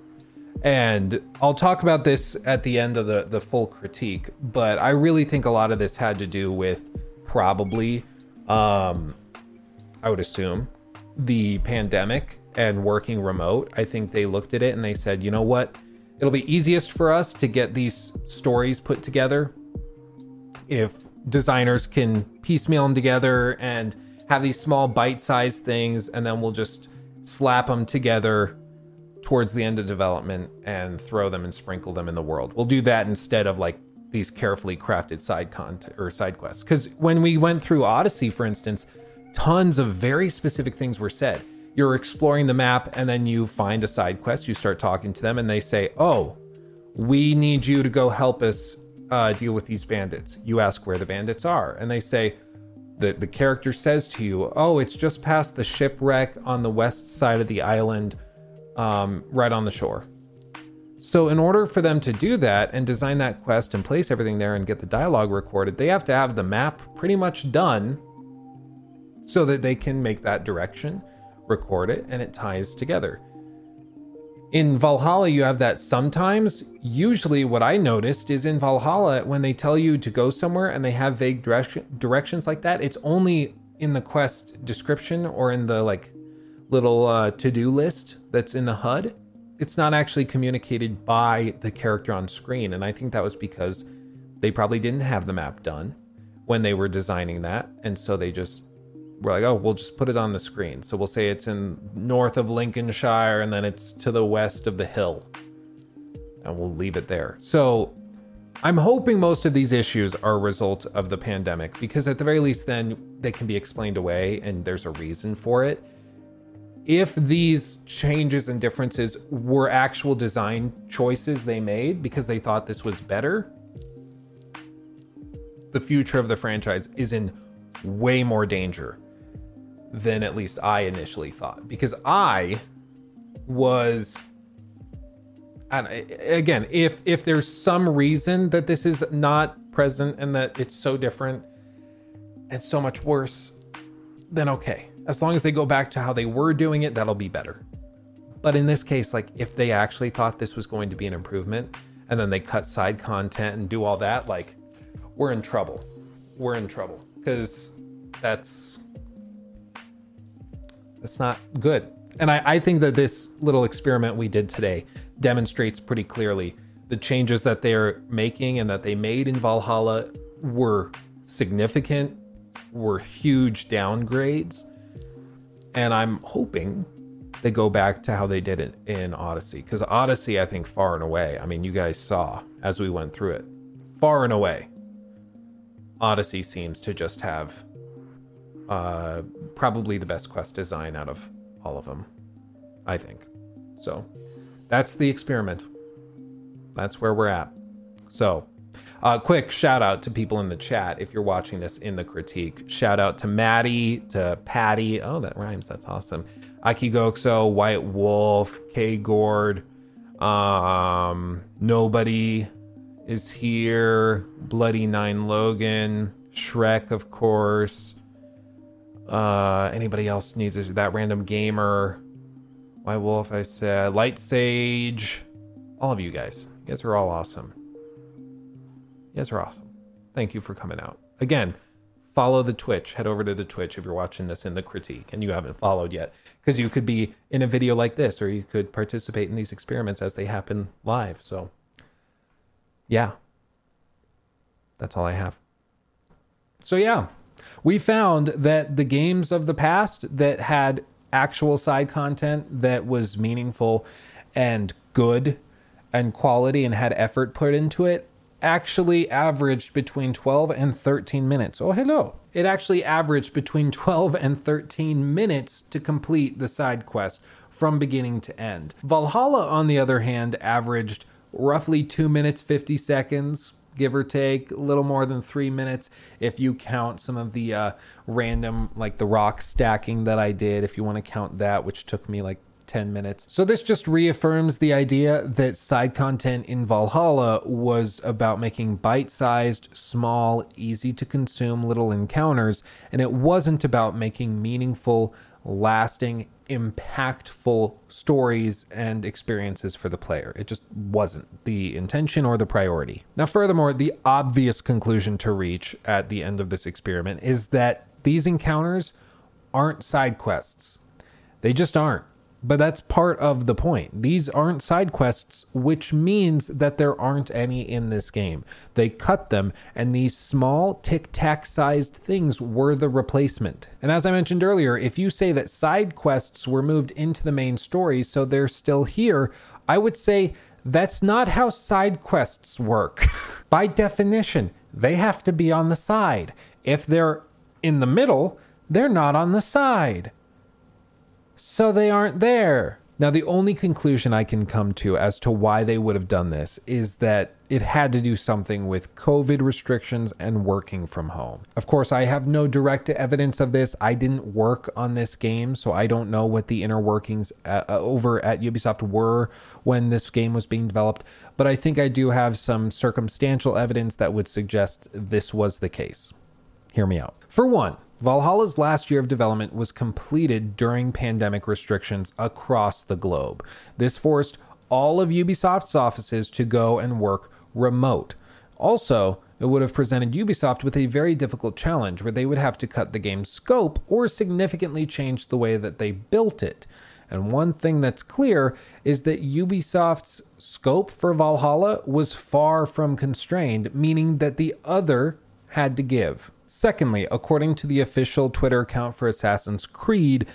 And I'll talk about this at the end of the, the full critique, but I really think a lot of this had to do with probably, um, I would assume, the pandemic and working remote. I think they looked at it and they said, you know what? It'll be easiest for us to get these stories put together if designers can piecemeal them together and have these small bite-sized things and then we'll just slap them together towards the end of development and throw them and sprinkle them in the world. We'll do that instead of like these carefully crafted side content or side quests. Because when we went through Odyssey, for instance, tons of very specific things were said. You're exploring the map and then you find a side quest, you start talking to them, and they say, Oh, we need you to go help us uh, deal with these bandits. You ask where the bandits are, and they say, the, the character says to you, Oh, it's just past the shipwreck on the west side of the island, um, right on the shore. So, in order for them to do that and design that quest and place everything there and get the dialogue recorded, they have to have the map pretty much done so that they can make that direction, record it, and it ties together. In Valhalla, you have that sometimes. Usually, what I noticed is in Valhalla, when they tell you to go somewhere and they have vague direction, directions like that, it's only in the quest description or in the like little uh, to do list that's in the HUD. It's not actually communicated by the character on screen. And I think that was because they probably didn't have the map done when they were designing that. And so they just we're like, oh, we'll just put it on the screen. So we'll say it's in north of Lincolnshire and then it's to the west of the hill. And we'll leave it there. So I'm hoping most of these issues are a result of the pandemic because at the very least then they can be explained away and there's a reason for it. If these changes and differences were actual design choices they made because they thought this was better, the future of the franchise is in way more danger than at least I initially thought. Because I was and again if if there's some reason that this is not present and that it's so different and so much worse then okay as long as they go back to how they were doing it that'll be better but in this case like if they actually thought this was going to be an improvement and then they cut side content and do all that like we're in trouble we're in trouble because that's that's not good and I, I think that this little experiment we did today demonstrates pretty clearly the changes that they're making and that they made in Valhalla were significant, were huge downgrades. And I'm hoping they go back to how they did it in Odyssey. Because Odyssey, I think, far and away, I mean, you guys saw as we went through it, far and away, Odyssey seems to just have uh, probably the best quest design out of all of them, I think. So that's the experiment. That's where we're at. So, uh, quick shout out to people in the chat if you're watching this in the critique. Shout out to Maddie, to Patty. Oh, that rhymes. That's awesome. Akigokso, White Wolf, K Gord, um, Nobody is here, Bloody Nine Logan, Shrek, of course. Uh, anybody else needs that random gamer? White Wolf, I said. Light Sage. All of you guys. You guys are all awesome. Guys are awesome. Thank you for coming out. Again, follow the Twitch. Head over to the Twitch if you're watching this in the critique and you haven't followed yet. Because you could be in a video like this or you could participate in these experiments as they happen live. So, yeah. That's all I have. So, yeah. We found that the games of the past that had actual side content that was meaningful and good and quality and had effort put into it actually averaged between 12 and 13 minutes. Oh, hello. It actually averaged between 12 and 13 minutes to complete the side quest from beginning to end. Valhalla, on the other hand, averaged roughly 2 minutes 50 seconds give or take, a little more than three minutes if you count some of the uh, random, like the rock stacking that I did, if you want to count that, which took me like 10 minutes. So this just reaffirms the idea that side content in Valhalla was about making bite-sized, small, easy to consume little encounters and it wasn't about making meaningful, lasting impactful stories and experiences for the player. It just wasn't the intention or the priority. Now, furthermore, the obvious conclusion to reach at the end of this experiment is that these encounters aren't side quests. They just aren't. But that's part of the point. These aren't side quests, which means that there aren't any in this game. They cut them, and these small tic tac sized things were the replacement. And as I mentioned earlier, if you say that side quests were moved into the main story, so they're still here, I would say that's not how side quests work. By definition, they have to be on the side. If they're in the middle, they're not on the side so they aren't there. Now, the only conclusion I can come to as to why they would have done this is that it had to do something with COVID restrictions and working from home. Of course, I have no direct evidence of this. I didn't work on this game, so I don't know what the inner workings uh, uh over at Ubisoft were when this game was being developed, but I think I do have some circumstantial evidence that would suggest this was the case. Hear me out. For one, Valhalla's last year of development was completed during pandemic restrictions across the globe. This forced all of Ubisoft's offices to go and work remote. Also, it would have presented Ubisoft with a very difficult challenge where they would have to cut the game's scope or significantly change the way that they built it. And one thing that's clear is that Ubisoft's scope for Valhalla was far from constrained, meaning that the other had to give. Secondly, according to the official Twitter account for Assassin's Creed,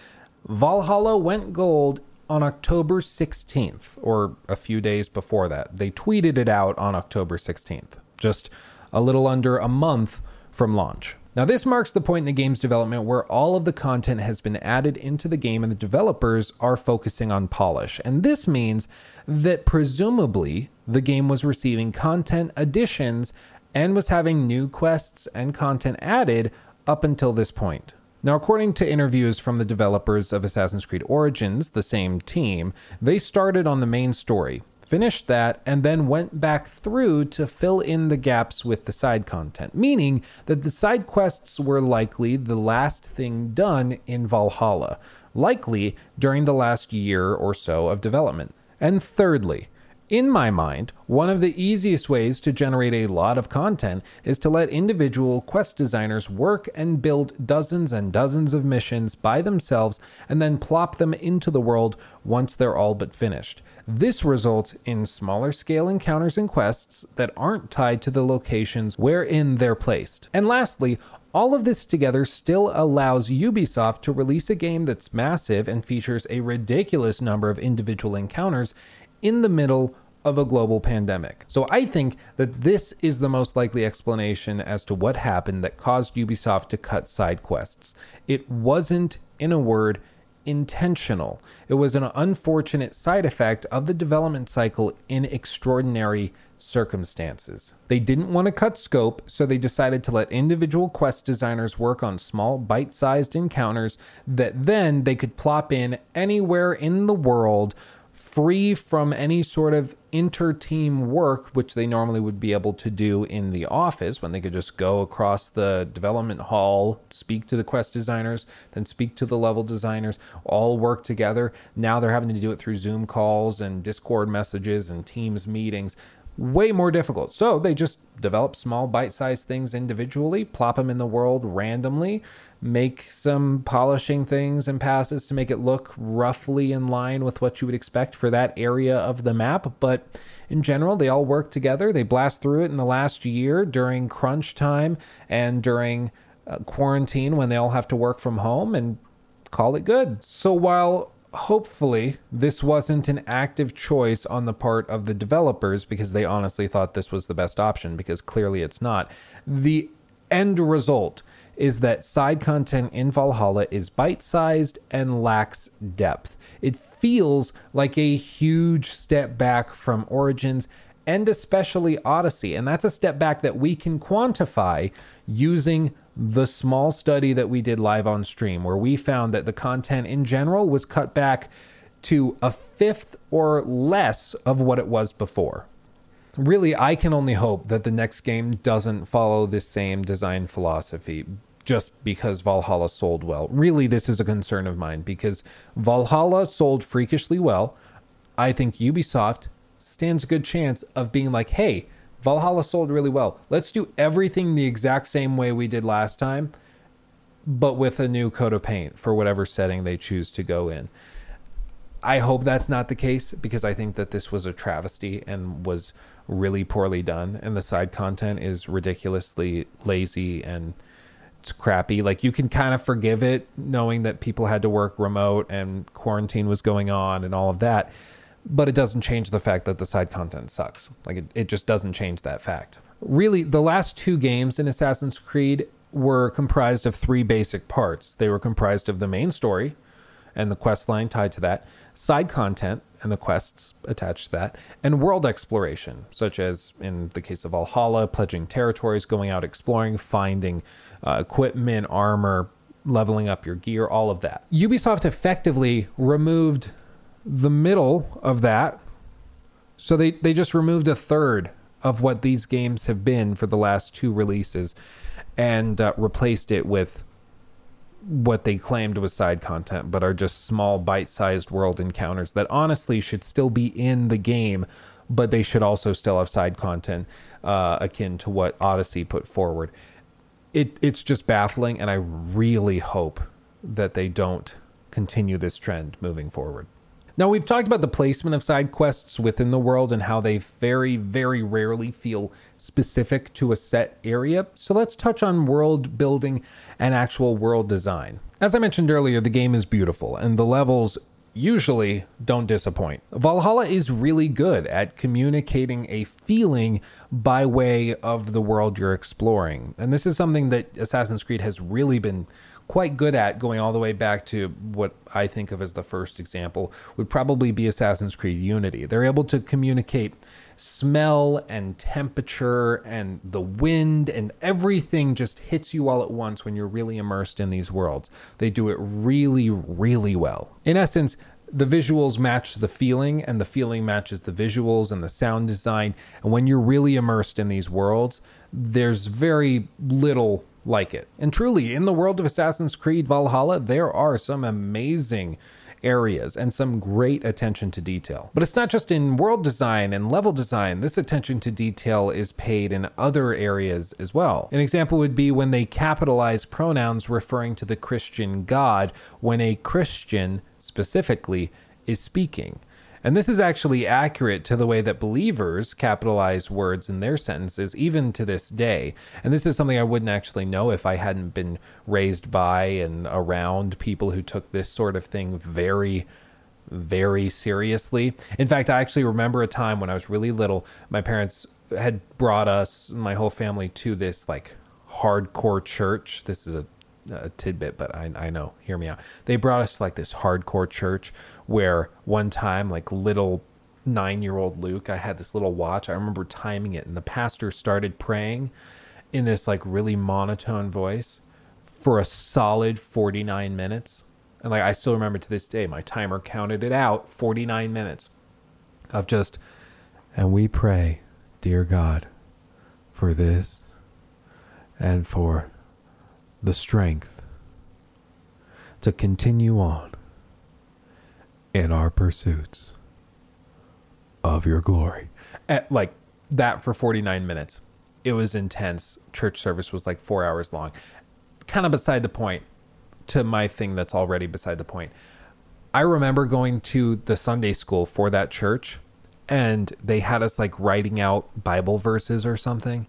Valhalla went gold on October 16th, or a few days before that. They tweeted it out on October 16th, just a little under a month from launch. Now, this marks the point in the game's development where all of the content has been added into the game and the developers are focusing on polish. And this means that presumably the game was receiving content additions and was having new quests and content added up until this point. Now, according to interviews from the developers of Assassin's Creed Origins, the same team, they started on the main story, finished that, and then went back through to fill in the gaps with the side content, meaning that the side quests were likely the last thing done in Valhalla, likely during the last year or so of development. And thirdly, in my mind, one of the easiest ways to generate a lot of content is to let individual quest designers work and build dozens and dozens of missions by themselves and then plop them into the world once they're all but finished. This results in smaller scale encounters and quests that aren't tied to the locations wherein they're placed. And lastly, all of this together still allows Ubisoft to release a game that's massive and features a ridiculous number of individual encounters in the middle of a global pandemic. So I think that this is the most likely explanation as to what happened that caused Ubisoft to cut side quests. It wasn't, in a word, intentional. It was an unfortunate side effect of the development cycle in extraordinary circumstances. They didn't want to cut scope, so they decided to let individual quest designers work on small, bite sized encounters that then they could plop in anywhere in the world free from any sort of inter-team work which they normally would be able to do in the office when they could just go across the development hall speak to the quest designers then speak to the level designers all work together. Now they're having to do it through zoom calls and discord messages and teams meetings way more difficult so they just develop small bite-sized things individually plop them in the world randomly make some polishing things and passes to make it look roughly in line with what you would expect for that area of the map. But in general, they all work together. They blast through it in the last year during crunch time and during uh, quarantine when they all have to work from home and call it good. So while hopefully this wasn't an active choice on the part of the developers because they honestly thought this was the best option because clearly it's not. The end result is that side content in Valhalla is bite sized and lacks depth. It feels like a huge step back from Origins and especially Odyssey. And that's a step back that we can quantify using the small study that we did live on stream, where we found that the content in general was cut back to a fifth or less of what it was before. Really, I can only hope that the next game doesn't follow this same design philosophy just because Valhalla sold well. Really, this is a concern of mine because Valhalla sold freakishly well. I think Ubisoft stands a good chance of being like, hey, Valhalla sold really well. Let's do everything the exact same way we did last time, but with a new coat of paint for whatever setting they choose to go in. I hope that's not the case because I think that this was a travesty and was really poorly done, and the side content is ridiculously lazy and it's crappy. Like you can kind of forgive it knowing that people had to work remote and quarantine was going on and all of that. But it doesn't change the fact that the side content sucks. Like it, it just doesn't change that fact. Really, the last two games in Assassin's Creed were comprised of three basic parts. They were comprised of the main story and the quest line tied to that, side content and the quests attached to that, and world exploration, such as in the case of Valhalla, pledging territories, going out exploring, finding uh, equipment, armor, leveling up your gear, all of that. Ubisoft effectively removed the middle of that. So they, they just removed a third of what these games have been for the last two releases and uh, replaced it with what they claimed was side content, but are just small, bite sized world encounters that honestly should still be in the game, but they should also still have side content uh, akin to what Odyssey put forward. It, it's just baffling, and I really hope that they don't continue this trend moving forward. Now, we've talked about the placement of side quests within the world and how they very, very rarely feel specific to a set area. So let's touch on world building and actual world design. As I mentioned earlier, the game is beautiful and the levels usually don't disappoint. Valhalla is really good at communicating a feeling by way of the world you're exploring. And this is something that Assassin's Creed has really been quite good at going all the way back to what I think of as the first example would probably be Assassin's Creed Unity. They're able to communicate smell and temperature and the wind and everything just hits you all at once when you're really immersed in these worlds. They do it really, really well. In essence, the visuals match the feeling and the feeling matches the visuals and the sound design. And when you're really immersed in these worlds, there's very little like it. And truly, in the world of Assassin's Creed Valhalla, there are some amazing areas and some great attention to detail. But it's not just in world design and level design. This attention to detail is paid in other areas as well. An example would be when they capitalize pronouns referring to the Christian God when a Christian specifically is speaking. And this is actually accurate to the way that believers capitalize words in their sentences, even to this day. And this is something I wouldn't actually know if I hadn't been raised by and around people who took this sort of thing very, very seriously. In fact, I actually remember a time when I was really little, my parents had brought us, my whole family, to this like hardcore church. This is a a tidbit, but I, I know. Hear me out. They brought us to like this hardcore church where one time, like little nine year old Luke, I had this little watch. I remember timing it, and the pastor started praying in this like really monotone voice for a solid 49 minutes. And like I still remember to this day, my timer counted it out 49 minutes of just, and we pray, dear God, for this and for the strength to continue on in our pursuits of your glory. At like that for 49 minutes. It was intense. Church service was like four hours long. Kind of beside the point to my thing that's already beside the point. I remember going to the Sunday school for that church and they had us like writing out Bible verses or something.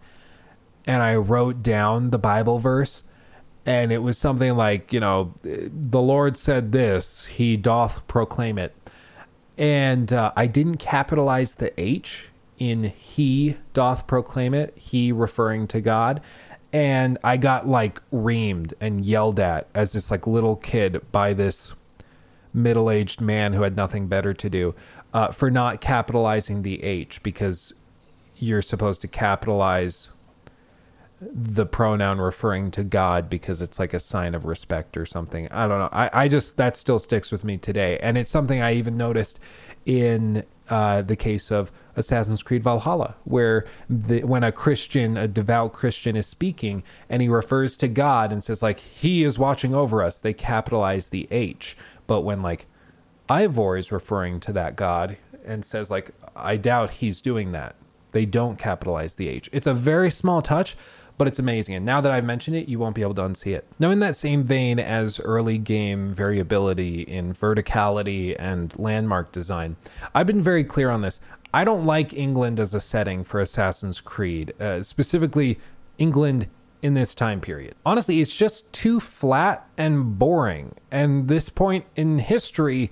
And I wrote down the Bible verse and it was something like you know the lord said this he doth proclaim it. And uh, i didn't capitalize the h in he doth proclaim it he referring to god. And i got like reamed and yelled at as this like little kid by this middle-aged man who had nothing better to do uh, for not capitalizing the h because you're supposed to capitalize the pronoun referring to God because it's like a sign of respect or something. I don't know. I, I just, that still sticks with me today. And it's something I even noticed in uh, the case of Assassin's Creed Valhalla, where the, when a Christian, a devout Christian, is speaking and he refers to God and says, like, he is watching over us, they capitalize the H. But when, like, Eivor is referring to that God and says, like, I doubt he's doing that, they don't capitalize the H. It's a very small touch, but it's amazing. And now that I've mentioned it, you won't be able to unsee it. Now, in that same vein as early game variability in verticality and landmark design, I've been very clear on this. I don't like England as a setting for Assassin's Creed, uh, specifically England in this time period. Honestly, it's just too flat and boring. And this point in history,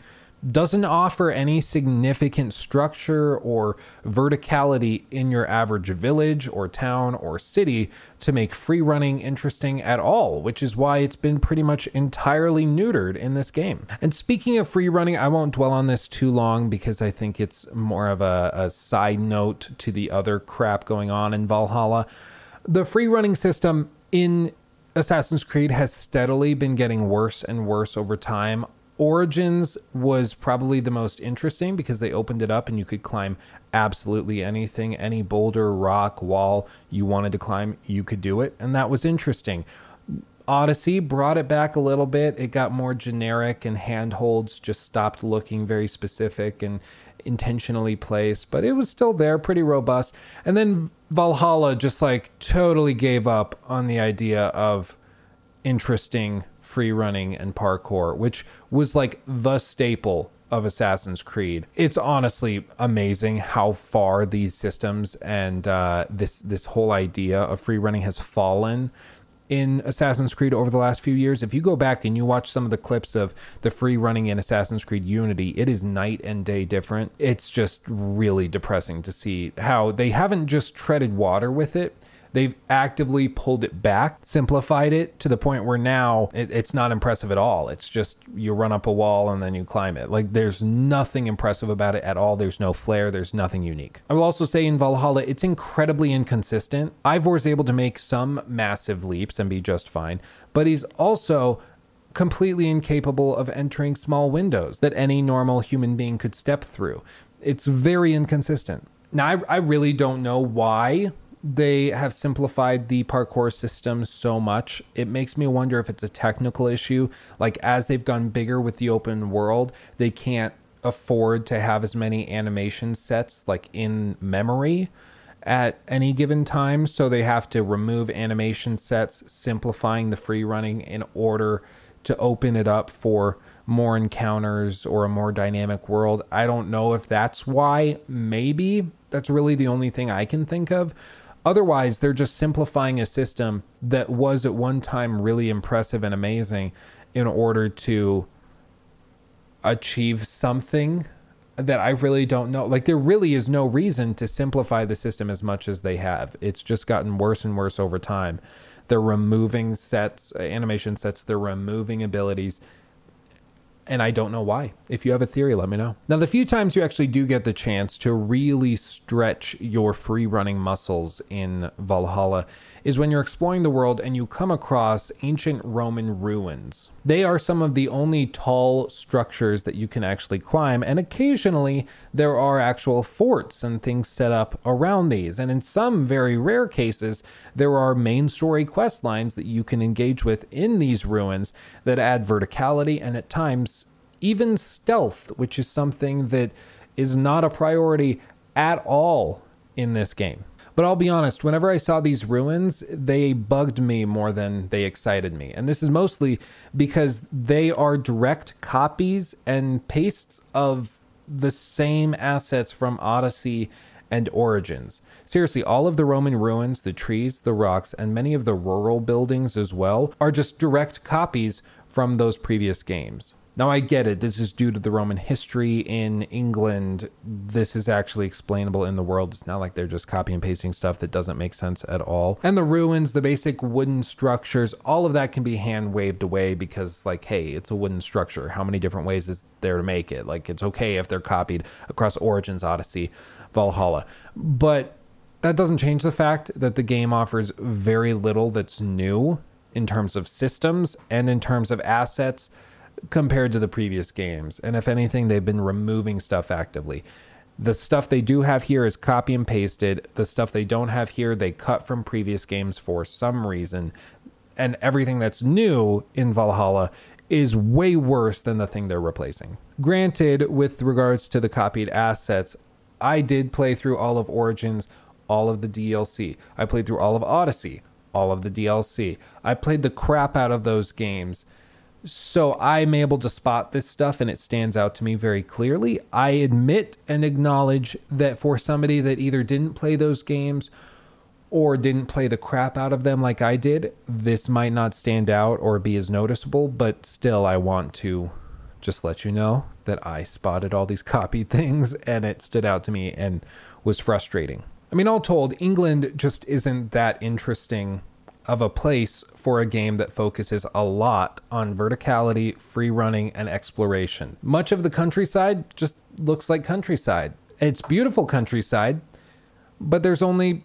doesn't offer any significant structure or verticality in your average village or town or city to make free running interesting at all, which is why it's been pretty much entirely neutered in this game. And speaking of free running, I won't dwell on this too long because I think it's more of a, a side note to the other crap going on in Valhalla. The free running system in Assassin's Creed has steadily been getting worse and worse over time. Origins was probably the most interesting because they opened it up and you could climb absolutely anything, any boulder, rock, wall you wanted to climb, you could do it. And that was interesting. Odyssey brought it back a little bit. It got more generic and handholds just stopped looking very specific and intentionally placed, but it was still there, pretty robust. And then Valhalla just like totally gave up on the idea of interesting free running and parkour, which was like the staple of Assassin's Creed. It's honestly amazing how far these systems and uh, this this whole idea of free running has fallen in Assassin's Creed over the last few years. If you go back and you watch some of the clips of the free running in Assassin's Creed Unity, it is night and day different. It's just really depressing to see how they haven't just treaded water with it They've actively pulled it back, simplified it to the point where now it, it's not impressive at all. It's just you run up a wall and then you climb it. Like there's nothing impressive about it at all. There's no flair. There's nothing unique. I will also say in Valhalla, it's incredibly inconsistent. Eivor is able to make some massive leaps and be just fine, but he's also completely incapable of entering small windows that any normal human being could step through. It's very inconsistent. Now, I, I really don't know why they have simplified the parkour system so much. It makes me wonder if it's a technical issue. Like, as they've gone bigger with the open world, they can't afford to have as many animation sets like in memory at any given time. So they have to remove animation sets, simplifying the free running in order to open it up for more encounters or a more dynamic world. I don't know if that's why. Maybe that's really the only thing I can think of. Otherwise, they're just simplifying a system that was at one time really impressive and amazing in order to achieve something that I really don't know. Like, there really is no reason to simplify the system as much as they have. It's just gotten worse and worse over time. They're removing sets, animation sets, they're removing abilities and I don't know why. If you have a theory, let me know. Now, the few times you actually do get the chance to really stretch your free running muscles in Valhalla is when you're exploring the world and you come across ancient Roman ruins. They are some of the only tall structures that you can actually climb, and occasionally there are actual forts and things set up around these. And in some very rare cases, there are main story quest lines that you can engage with in these ruins that add verticality and at times even stealth, which is something that is not a priority at all in this game. But I'll be honest, whenever I saw these ruins, they bugged me more than they excited me. And this is mostly because they are direct copies and pastes of the same assets from Odyssey and Origins. Seriously, all of the Roman ruins, the trees, the rocks, and many of the rural buildings as well are just direct copies from those previous games. Now, I get it. This is due to the Roman history in England. This is actually explainable in the world. It's not like they're just copy and pasting stuff that doesn't make sense at all. And the ruins, the basic wooden structures, all of that can be hand waved away because, like, hey, it's a wooden structure. How many different ways is there to make it? Like, it's okay if they're copied across Origins, Odyssey, Valhalla. But that doesn't change the fact that the game offers very little that's new in terms of systems and in terms of assets compared to the previous games. And if anything, they've been removing stuff actively. The stuff they do have here is copy and pasted. The stuff they don't have here, they cut from previous games for some reason. And everything that's new in Valhalla is way worse than the thing they're replacing. Granted, with regards to the copied assets, I did play through all of Origins, all of the DLC. I played through all of Odyssey, all of the DLC. I played the crap out of those games so I'm able to spot this stuff and it stands out to me very clearly. I admit and acknowledge that for somebody that either didn't play those games or didn't play the crap out of them like I did, this might not stand out or be as noticeable, but still, I want to just let you know that I spotted all these copied things and it stood out to me and was frustrating. I mean, all told, England just isn't that interesting of a place for a game that focuses a lot on verticality, free running, and exploration. Much of the countryside just looks like countryside. It's beautiful countryside, but there's only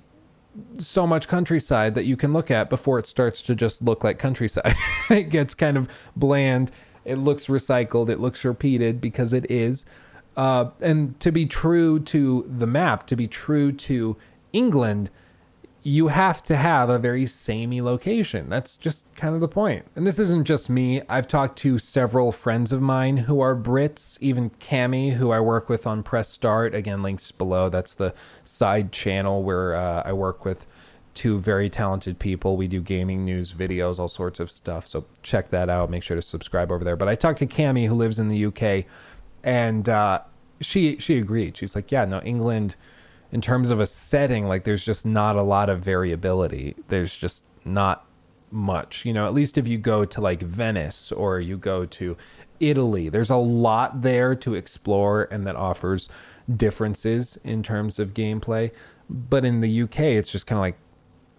so much countryside that you can look at before it starts to just look like countryside. it gets kind of bland. It looks recycled. It looks repeated because it is. Uh, and to be true to the map, to be true to England, you have to have a very samey location. That's just kind of the point. And this isn't just me. I've talked to several friends of mine who are Brits, even Cami, who I work with on Press Start. Again, links below. That's the side channel where uh, I work with two very talented people. We do gaming news, videos, all sorts of stuff. So check that out. Make sure to subscribe over there. But I talked to Cami, who lives in the UK, and uh, she she agreed. She's like, yeah, no, England in terms of a setting, like there's just not a lot of variability. There's just not much. You know, at least if you go to like Venice or you go to Italy, there's a lot there to explore and that offers differences in terms of gameplay. But in the UK, it's just kind of like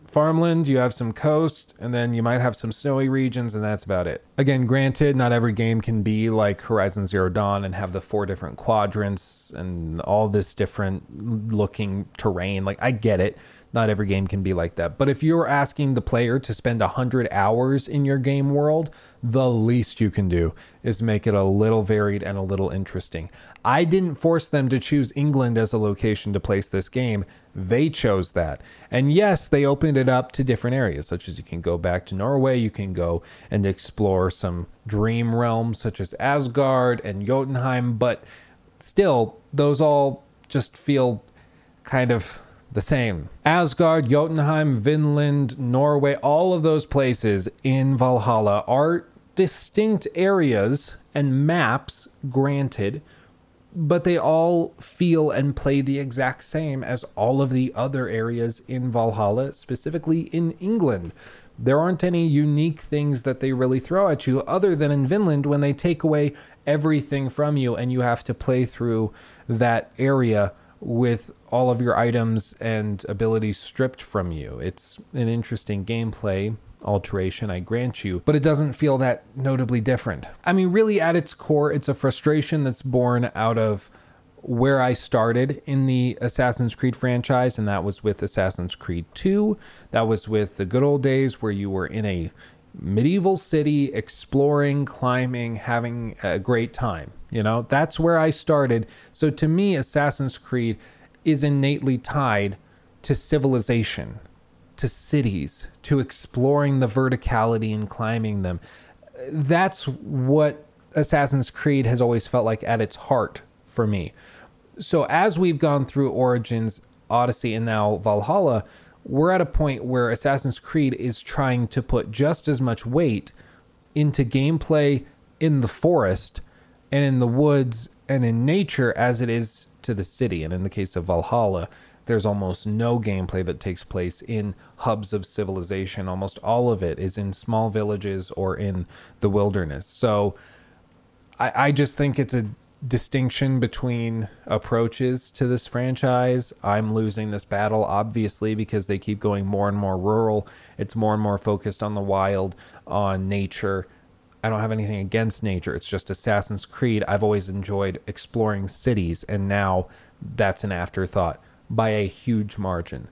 farmland, you have some coast, and then you might have some snowy regions, and that's about it. Again, granted, not every game can be like Horizon Zero Dawn and have the four different quadrants and all this different looking terrain. Like, I get it. Not every game can be like that. But if you're asking the player to spend 100 hours in your game world, the least you can do is make it a little varied and a little interesting. I didn't force them to choose England as a location to place this game. They chose that. And yes, they opened it up to different areas, such as you can go back to Norway, you can go and explore some dream realms such as Asgard and Jotunheim, but still, those all just feel kind of the same. Asgard, Jotunheim, Vinland, Norway, all of those places in Valhalla are distinct areas and maps, granted, but they all feel and play the exact same as all of the other areas in Valhalla, specifically in England. There aren't any unique things that they really throw at you other than in Vinland when they take away everything from you and you have to play through that area with all of your items and abilities stripped from you. It's an interesting gameplay alteration, I grant you, but it doesn't feel that notably different. I mean, really, at its core, it's a frustration that's born out of where I started in the Assassin's Creed franchise, and that was with Assassin's Creed 2. That was with the good old days where you were in a medieval city, exploring, climbing, having a great time. You know, that's where I started. So to me, Assassin's Creed is innately tied to civilization, to cities, to exploring the verticality and climbing them. That's what Assassin's Creed has always felt like at its heart for me. So as we've gone through Origins, Odyssey, and now Valhalla, we're at a point where Assassin's Creed is trying to put just as much weight into gameplay in the forest and in the woods and in nature as it is to the city. And in the case of Valhalla, there's almost no gameplay that takes place in hubs of civilization. Almost all of it is in small villages or in the wilderness. So I, I just think it's a distinction between approaches to this franchise. I'm losing this battle, obviously, because they keep going more and more rural. It's more and more focused on the wild, on nature. I don't have anything against nature. It's just Assassin's Creed. I've always enjoyed exploring cities, and now that's an afterthought by a huge margin.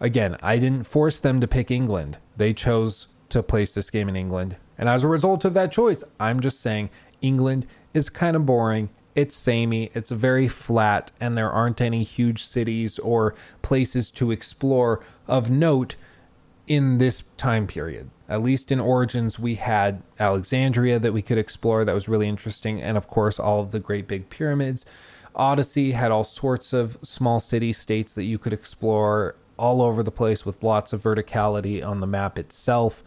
Again, I didn't force them to pick England. They chose to place this game in England. And as a result of that choice, I'm just saying England is kind of boring it's samey, it's very flat, and there aren't any huge cities or places to explore of note in this time period. At least in Origins, we had Alexandria that we could explore, that was really interesting, and of course, all of the great big pyramids. Odyssey had all sorts of small city states that you could explore all over the place with lots of verticality on the map itself.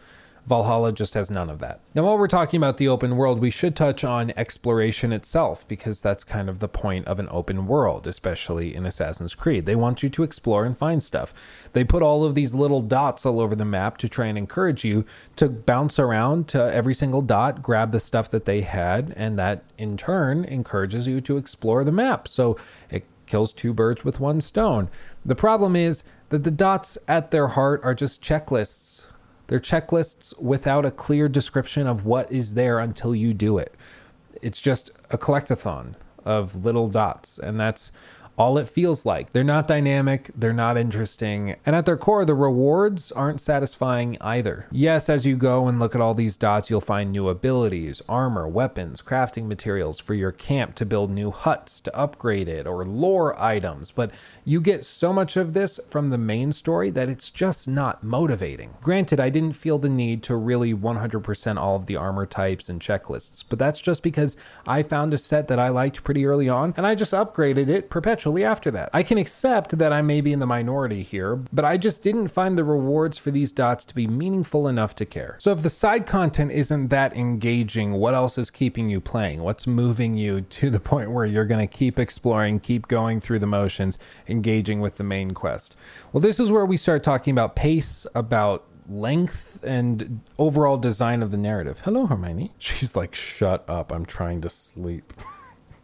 Valhalla just has none of that. Now, while we're talking about the open world, we should touch on exploration itself because that's kind of the point of an open world, especially in Assassin's Creed. They want you to explore and find stuff. They put all of these little dots all over the map to try and encourage you to bounce around to every single dot, grab the stuff that they had, and that in turn encourages you to explore the map. So it kills two birds with one stone. The problem is that the dots at their heart are just checklists they're checklists without a clear description of what is there until you do it. It's just a collectathon of little dots, and that's all it feels like. They're not dynamic, they're not interesting, and at their core, the rewards aren't satisfying either. Yes, as you go and look at all these dots, you'll find new abilities, armor, weapons, crafting materials for your camp to build new huts, to upgrade it, or lore items, but you get so much of this from the main story that it's just not motivating. Granted, I didn't feel the need to really 100% all of the armor types and checklists, but that's just because I found a set that I liked pretty early on, and I just upgraded it perpetually after that. I can accept that I may be in the minority here, but I just didn't find the rewards for these dots to be meaningful enough to care. So if the side content isn't that engaging, what else is keeping you playing? What's moving you to the point where you're going to keep exploring, keep going through the motions, engaging with the main quest? Well, this is where we start talking about pace, about length and overall design of the narrative. Hello, Hermione. She's like, shut up. I'm trying to sleep.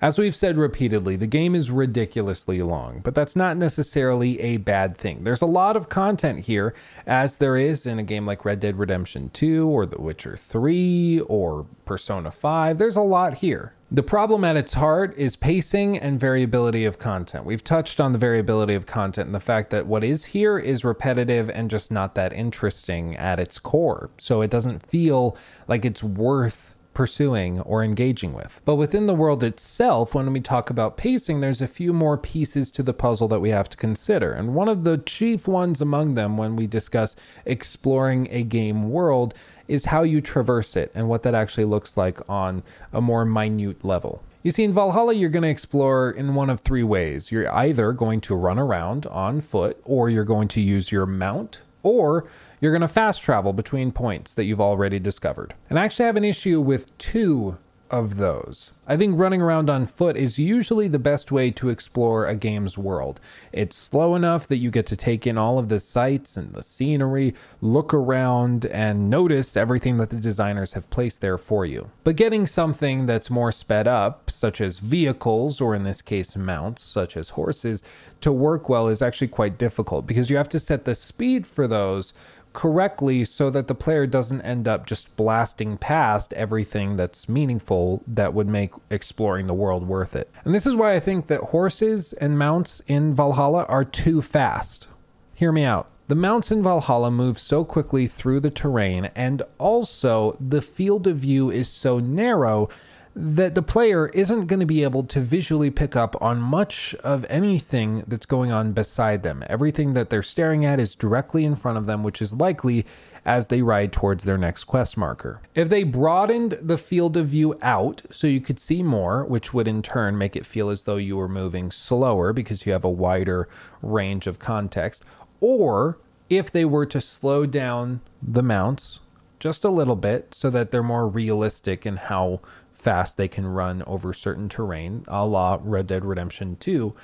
As we've said repeatedly, the game is ridiculously long, but that's not necessarily a bad thing. There's a lot of content here, as there is in a game like Red Dead Redemption 2 or The Witcher 3 or Persona 5. There's a lot here. The problem at its heart is pacing and variability of content. We've touched on the variability of content and the fact that what is here is repetitive and just not that interesting at its core. So it doesn't feel like it's worth pursuing or engaging with. But within the world itself, when we talk about pacing, there's a few more pieces to the puzzle that we have to consider. And one of the chief ones among them when we discuss exploring a game world is how you traverse it and what that actually looks like on a more minute level. You see, in Valhalla, you're going to explore in one of three ways. You're either going to run around on foot, or you're going to use your mount, or you're going to fast travel between points that you've already discovered. And I actually have an issue with two of those. I think running around on foot is usually the best way to explore a game's world. It's slow enough that you get to take in all of the sights and the scenery, look around, and notice everything that the designers have placed there for you. But getting something that's more sped up, such as vehicles, or in this case, mounts, such as horses, to work well is actually quite difficult because you have to set the speed for those correctly so that the player doesn't end up just blasting past everything that's meaningful that would make exploring the world worth it. And this is why I think that horses and mounts in Valhalla are too fast. Hear me out. The mounts in Valhalla move so quickly through the terrain, and also the field of view is so narrow that the player isn't going to be able to visually pick up on much of anything that's going on beside them. Everything that they're staring at is directly in front of them, which is likely as they ride towards their next quest marker. If they broadened the field of view out so you could see more, which would in turn make it feel as though you were moving slower because you have a wider range of context, or if they were to slow down the mounts just a little bit so that they're more realistic in how fast they can run over certain terrain, a la Red Dead Redemption 2,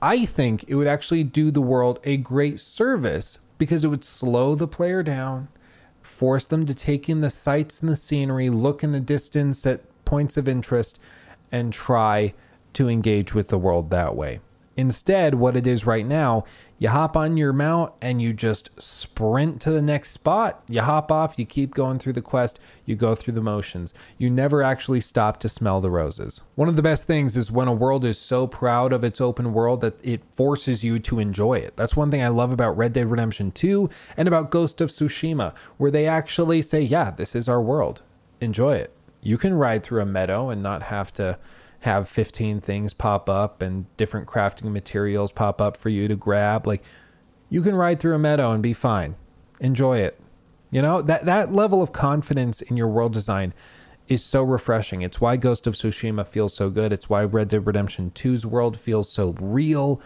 I think it would actually do the world a great service because it would slow the player down, force them to take in the sights and the scenery, look in the distance at points of interest, and try to engage with the world that way. Instead, what it is right now, you hop on your mount and you just sprint to the next spot. You hop off, you keep going through the quest, you go through the motions. You never actually stop to smell the roses. One of the best things is when a world is so proud of its open world that it forces you to enjoy it. That's one thing I love about Red Dead Redemption 2 and about Ghost of Tsushima, where they actually say, yeah, this is our world. Enjoy it. You can ride through a meadow and not have to have 15 things pop up and different crafting materials pop up for you to grab. Like you can ride through a meadow and be fine. Enjoy it. You know, that that level of confidence in your world design is so refreshing. It's why Ghost of Tsushima feels so good. It's why Red Dead Redemption 2's world feels so real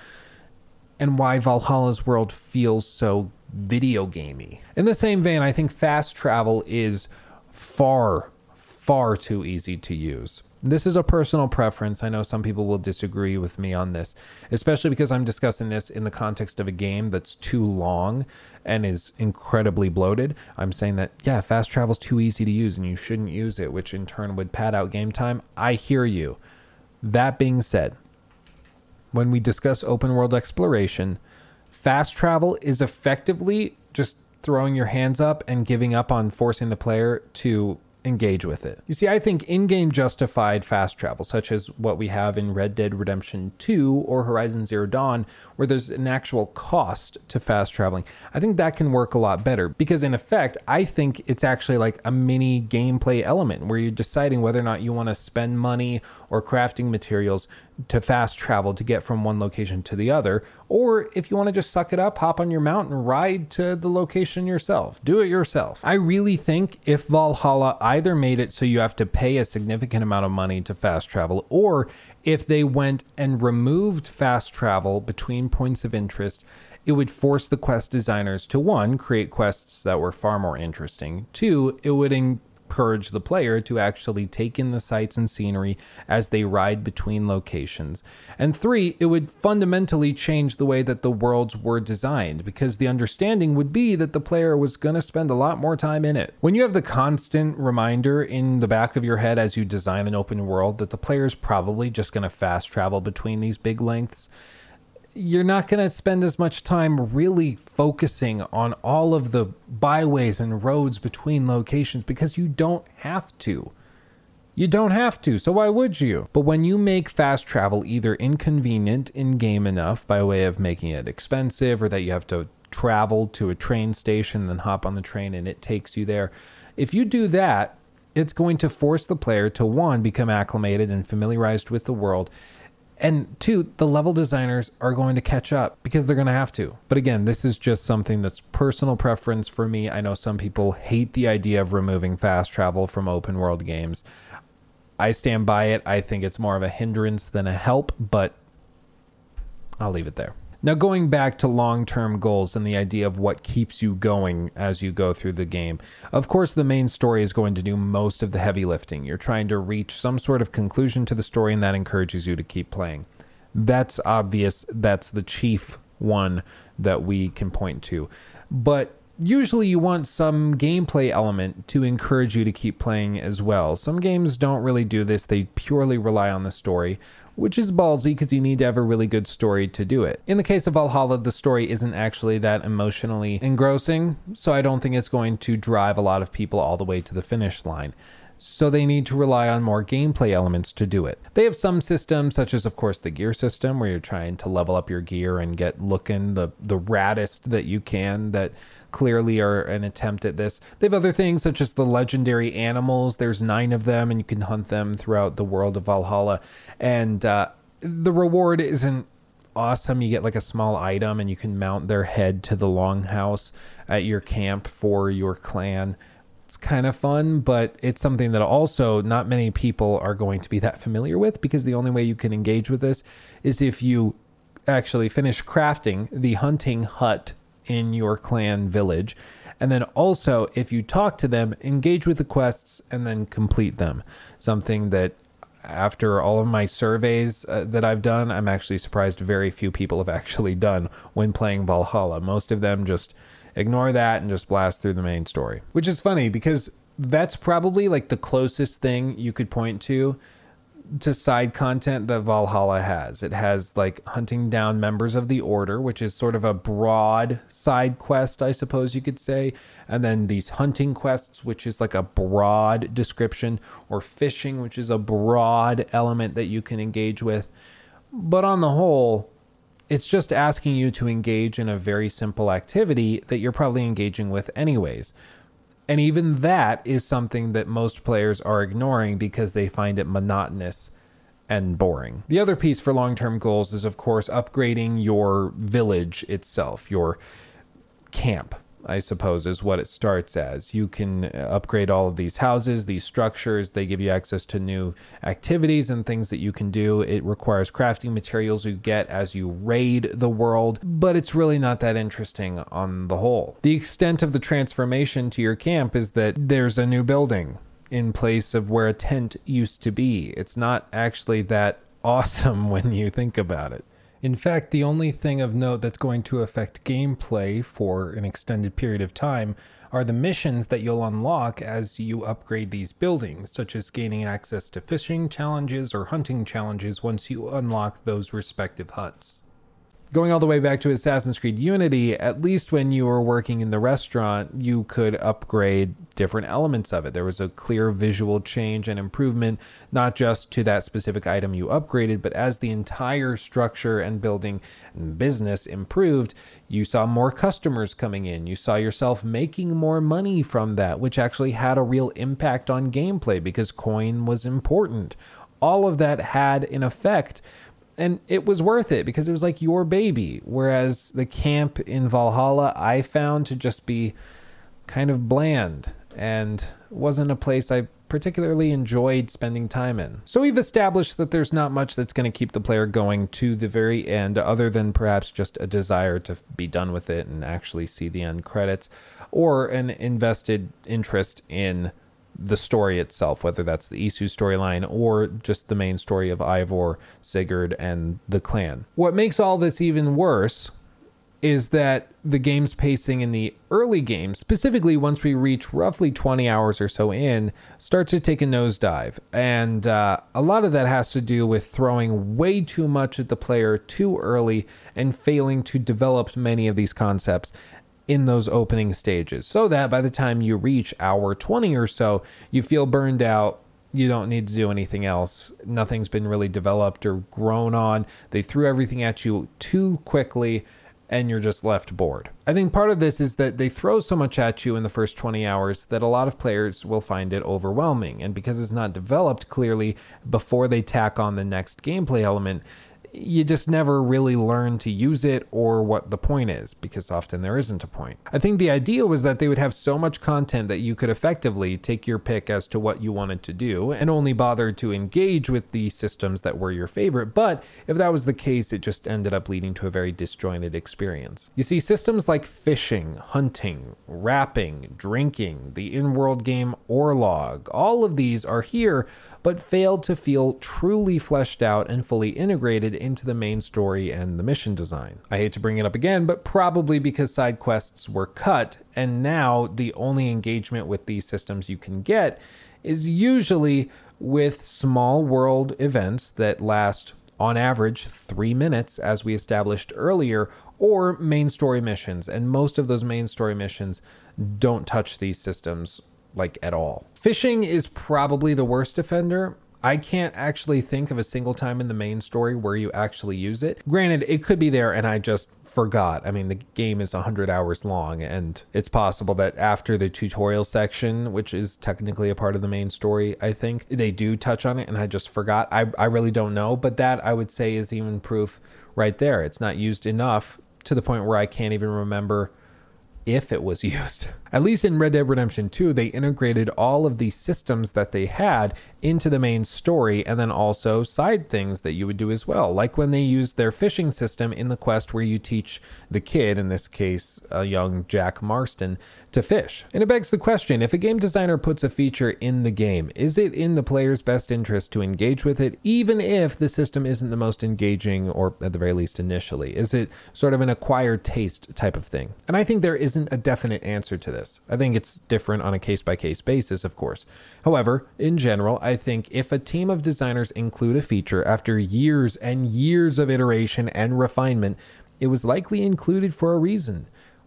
and why Valhalla's world feels so video gamey. In the same vein, I think fast travel is far far too easy to use. This is a personal preference. I know some people will disagree with me on this, especially because I'm discussing this in the context of a game that's too long and is incredibly bloated. I'm saying that, yeah, fast travel's too easy to use and you shouldn't use it, which in turn would pad out game time. I hear you. That being said, when we discuss open world exploration, fast travel is effectively just throwing your hands up and giving up on forcing the player to engage with it. You see, I think in game justified fast travel, such as what we have in Red Dead Redemption 2 or Horizon Zero Dawn, where there's an actual cost to fast traveling, I think that can work a lot better because, in effect, I think it's actually like a mini gameplay element where you're deciding whether or not you want to spend money or crafting materials to fast travel to get from one location to the other. Or if you want to just suck it up, hop on your mount and ride to the location yourself. Do it yourself. I really think if Valhalla either made it so you have to pay a significant amount of money to fast travel, or if they went and removed fast travel between points of interest, it would force the quest designers to one, create quests that were far more interesting. Two, it would encourage the player to actually take in the sights and scenery as they ride between locations. And three, it would fundamentally change the way that the worlds were designed because the understanding would be that the player was going to spend a lot more time in it. When you have the constant reminder in the back of your head as you design an open world that the player is probably just going to fast travel between these big lengths, you're not going to spend as much time really focusing on all of the byways and roads between locations because you don't have to. You don't have to, so why would you? But when you make fast travel either inconvenient in game enough by way of making it expensive or that you have to travel to a train station then hop on the train and it takes you there, if you do that, it's going to force the player to one, become acclimated and familiarized with the world and two, the level designers are going to catch up because they're going to have to. But again, this is just something that's personal preference for me. I know some people hate the idea of removing fast travel from open world games. I stand by it. I think it's more of a hindrance than a help, but I'll leave it there. Now, going back to long term goals and the idea of what keeps you going as you go through the game, of course, the main story is going to do most of the heavy lifting. You're trying to reach some sort of conclusion to the story, and that encourages you to keep playing. That's obvious. That's the chief one that we can point to. But usually you want some gameplay element to encourage you to keep playing as well. Some games don't really do this, they purely rely on the story, which is ballsy because you need to have a really good story to do it. In the case of Valhalla, the story isn't actually that emotionally engrossing, so I don't think it's going to drive a lot of people all the way to the finish line. So they need to rely on more gameplay elements to do it. They have some systems, such as, of course, the gear system, where you're trying to level up your gear and get looking the the raddest that you can. That clearly are an attempt at this. They have other things such as the legendary animals. There's nine of them, and you can hunt them throughout the world of Valhalla. And uh, the reward isn't awesome. You get like a small item, and you can mount their head to the longhouse at your camp for your clan. It's kind of fun, but it's something that also not many people are going to be that familiar with because the only way you can engage with this is if you actually finish crafting the hunting hut in your clan village. And then also, if you talk to them, engage with the quests and then complete them. Something that, after all of my surveys uh, that I've done, I'm actually surprised very few people have actually done when playing Valhalla. Most of them just ignore that and just blast through the main story. Which is funny because that's probably like the closest thing you could point to to side content that Valhalla has. It has like hunting down members of the Order, which is sort of a broad side quest, I suppose you could say. And then these hunting quests, which is like a broad description, or fishing, which is a broad element that you can engage with. But on the whole, it's just asking you to engage in a very simple activity that you're probably engaging with anyways. And even that is something that most players are ignoring because they find it monotonous and boring. The other piece for long term goals is, of course, upgrading your village itself, your camp. I suppose, is what it starts as. You can uh, upgrade all of these houses, these structures. They give you access to new activities and things that you can do. It requires crafting materials you get as you raid the world, but it's really not that interesting on the whole. The extent of the transformation to your camp is that there's a new building in place of where a tent used to be. It's not actually that awesome when you think about it. In fact, the only thing of note that's going to affect gameplay for an extended period of time are the missions that you'll unlock as you upgrade these buildings, such as gaining access to fishing challenges or hunting challenges once you unlock those respective huts going all the way back to Assassin's Creed Unity, at least when you were working in the restaurant, you could upgrade different elements of it. There was a clear visual change and improvement, not just to that specific item you upgraded, but as the entire structure and building and business improved, you saw more customers coming in. You saw yourself making more money from that, which actually had a real impact on gameplay because coin was important. All of that had an effect and it was worth it because it was like your baby. Whereas the camp in Valhalla, I found to just be kind of bland and wasn't a place I particularly enjoyed spending time in. So we've established that there's not much that's going to keep the player going to the very end, other than perhaps just a desire to be done with it and actually see the end credits, or an invested interest in the story itself, whether that's the Isu storyline or just the main story of Eivor, Sigurd, and the clan. What makes all this even worse is that the game's pacing in the early game, specifically once we reach roughly 20 hours or so in, starts to take a nosedive. And uh, a lot of that has to do with throwing way too much at the player too early and failing to develop many of these concepts in those opening stages. So that by the time you reach hour 20 or so, you feel burned out. You don't need to do anything else. Nothing's been really developed or grown on. They threw everything at you too quickly and you're just left bored. I think part of this is that they throw so much at you in the first 20 hours that a lot of players will find it overwhelming. And because it's not developed clearly before they tack on the next gameplay element, you just never really learn to use it or what the point is, because often there isn't a point. I think the idea was that they would have so much content that you could effectively take your pick as to what you wanted to do and only bother to engage with the systems that were your favorite. But if that was the case, it just ended up leading to a very disjointed experience. You see, systems like fishing, hunting, rapping, drinking, the in world game Orlog, all of these are here but failed to feel truly fleshed out and fully integrated into the main story and the mission design. I hate to bring it up again, but probably because side quests were cut, and now the only engagement with these systems you can get is usually with small world events that last on average three minutes, as we established earlier, or main story missions. And most of those main story missions don't touch these systems like at all. Fishing is probably the worst offender. I can't actually think of a single time in the main story where you actually use it. Granted, it could be there and I just forgot. I mean, the game is 100 hours long, and it's possible that after the tutorial section, which is technically a part of the main story, I think, they do touch on it, and I just forgot. I, I really don't know, but that I would say is even proof right there. It's not used enough to the point where I can't even remember if it was used. At least in Red Dead Redemption 2, they integrated all of the systems that they had into the main story and then also side things that you would do as well. Like when they used their fishing system in the quest where you teach the kid, in this case, a young Jack Marston, to fish. And it begs the question if a game designer puts a feature in the game, is it in the player's best interest to engage with it, even if the system isn't the most engaging, or at the very least initially? Is it sort of an acquired taste type of thing? And I think there isn't a definite answer to this. I think it's different on a case by case basis, of course. However, in general, I think if a team of designers include a feature after years and years of iteration and refinement, it was likely included for a reason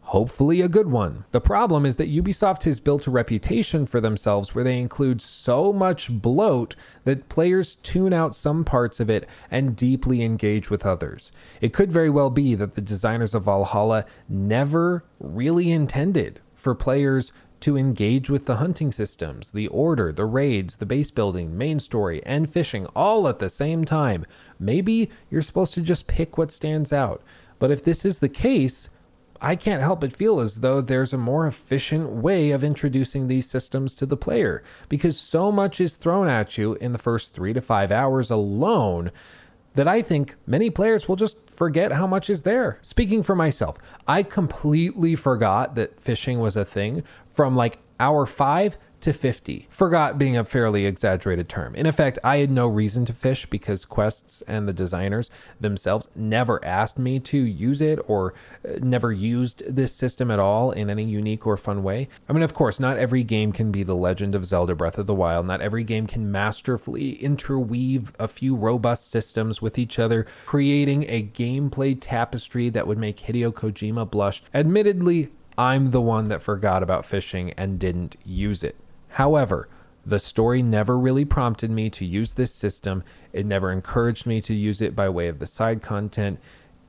hopefully a good one. The problem is that Ubisoft has built a reputation for themselves where they include so much bloat that players tune out some parts of it and deeply engage with others. It could very well be that the designers of Valhalla never really intended for players to engage with the hunting systems, the order, the raids, the base building, main story, and fishing all at the same time. Maybe you're supposed to just pick what stands out. But if this is the case, I can't help but feel as though there's a more efficient way of introducing these systems to the player because so much is thrown at you in the first three to five hours alone that I think many players will just forget how much is there. Speaking for myself, I completely forgot that fishing was a thing from like hour five to 50. Forgot being a fairly exaggerated term. In effect, I had no reason to fish because quests and the designers themselves never asked me to use it or uh, never used this system at all in any unique or fun way. I mean, of course, not every game can be The Legend of Zelda Breath of the Wild. Not every game can masterfully interweave a few robust systems with each other, creating a gameplay tapestry that would make Hideo Kojima blush. Admittedly, I'm the one that forgot about fishing and didn't use it. However, the story never really prompted me to use this system. It never encouraged me to use it by way of the side content.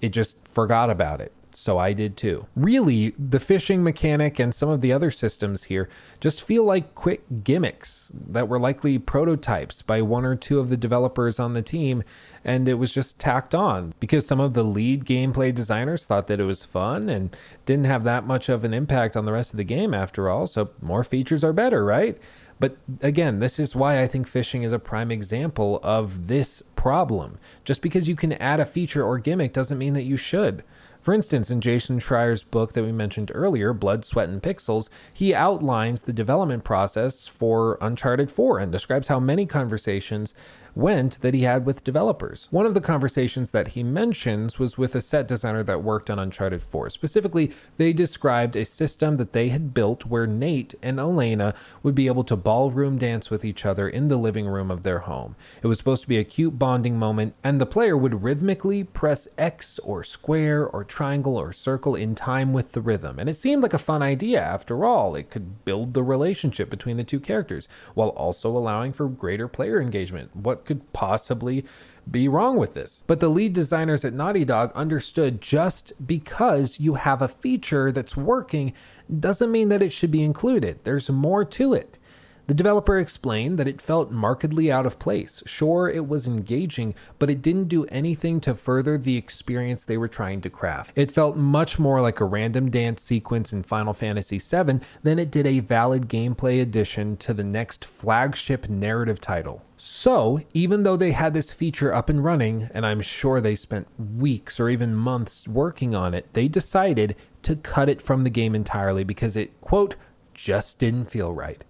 It just forgot about it. So I did too. Really, the fishing mechanic and some of the other systems here just feel like quick gimmicks that were likely prototypes by one or two of the developers on the team, and it was just tacked on because some of the lead gameplay designers thought that it was fun and didn't have that much of an impact on the rest of the game after all. So more features are better, right? But again, this is why I think fishing is a prime example of this problem. Just because you can add a feature or gimmick doesn't mean that you should. For instance, in Jason Schreier's book that we mentioned earlier, Blood, Sweat, and Pixels, he outlines the development process for Uncharted 4 and describes how many conversations went that he had with developers. One of the conversations that he mentions was with a set designer that worked on Uncharted 4. Specifically, they described a system that they had built where Nate and Elena would be able to ballroom dance with each other in the living room of their home. It was supposed to be a cute bonding moment, and the player would rhythmically press X or square or triangle or circle in time with the rhythm. And it seemed like a fun idea after all. It could build the relationship between the two characters while also allowing for greater player engagement. What could possibly be wrong with this? But the lead designers at Naughty Dog understood just because you have a feature that's working doesn't mean that it should be included. There's more to it. The developer explained that it felt markedly out of place. Sure, it was engaging, but it didn't do anything to further the experience they were trying to craft. It felt much more like a random dance sequence in Final Fantasy VII than it did a valid gameplay addition to the next flagship narrative title. So, even though they had this feature up and running, and I'm sure they spent weeks or even months working on it, they decided to cut it from the game entirely because it, quote, just didn't feel right.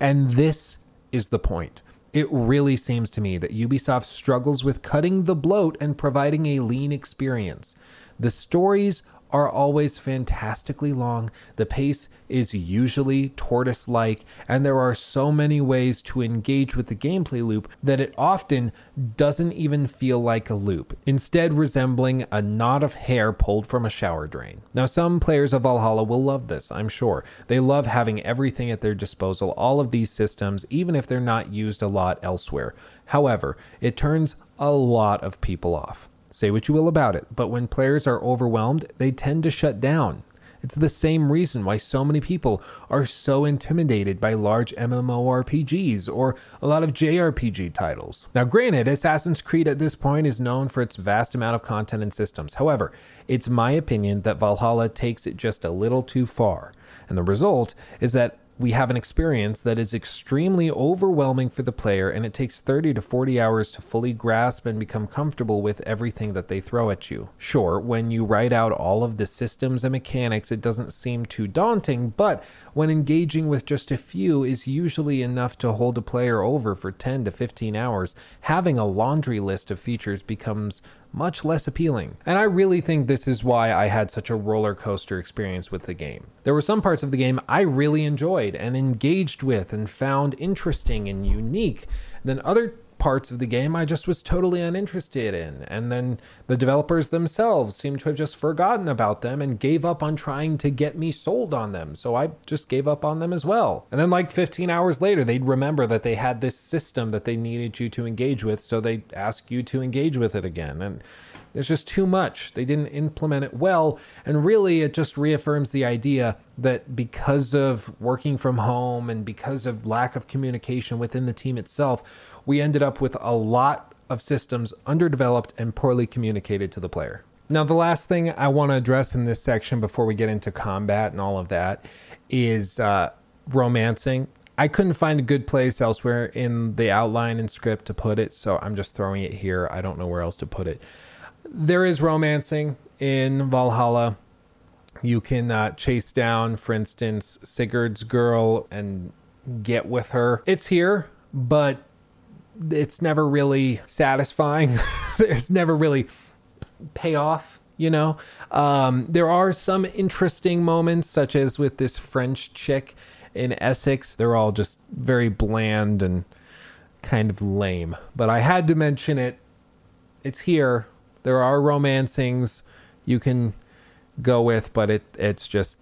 And this is the point. It really seems to me that Ubisoft struggles with cutting the bloat and providing a lean experience. The stories are always fantastically long, the pace is usually tortoise like, and there are so many ways to engage with the gameplay loop that it often doesn't even feel like a loop, instead, resembling a knot of hair pulled from a shower drain. Now, some players of Valhalla will love this, I'm sure. They love having everything at their disposal, all of these systems, even if they're not used a lot elsewhere. However, it turns a lot of people off. Say what you will about it, but when players are overwhelmed, they tend to shut down. It's the same reason why so many people are so intimidated by large MMORPGs or a lot of JRPG titles. Now, granted, Assassin's Creed at this point is known for its vast amount of content and systems. However, it's my opinion that Valhalla takes it just a little too far. And the result is that we have an experience that is extremely overwhelming for the player, and it takes 30 to 40 hours to fully grasp and become comfortable with everything that they throw at you. Sure, when you write out all of the systems and mechanics, it doesn't seem too daunting, but when engaging with just a few is usually enough to hold a player over for 10 to 15 hours, having a laundry list of features becomes much less appealing. And I really think this is why I had such a roller coaster experience with the game. There were some parts of the game I really enjoyed and engaged with and found interesting and unique. Then other parts of the game I just was totally uninterested in. And then the developers themselves seemed to have just forgotten about them and gave up on trying to get me sold on them. So I just gave up on them as well. And then, like 15 hours later, they'd remember that they had this system that they needed you to engage with. So they'd ask you to engage with it again. And there's just too much. They didn't implement it well. And really, it just reaffirms the idea that because of working from home and because of lack of communication within the team itself, we ended up with a lot of systems underdeveloped and poorly communicated to the player. Now, the last thing I want to address in this section before we get into combat and all of that is uh, romancing. I couldn't find a good place elsewhere in the outline and script to put it, so I'm just throwing it here. I don't know where else to put it there is romancing in Valhalla. You can uh, chase down, for instance, Sigurd's girl and get with her. It's here, but it's never really satisfying. There's never really payoff, you know? Um, there are some interesting moments, such as with this French chick in Essex. They're all just very bland and kind of lame. But I had to mention it. It's here. There are romancings you can go with, but it it's just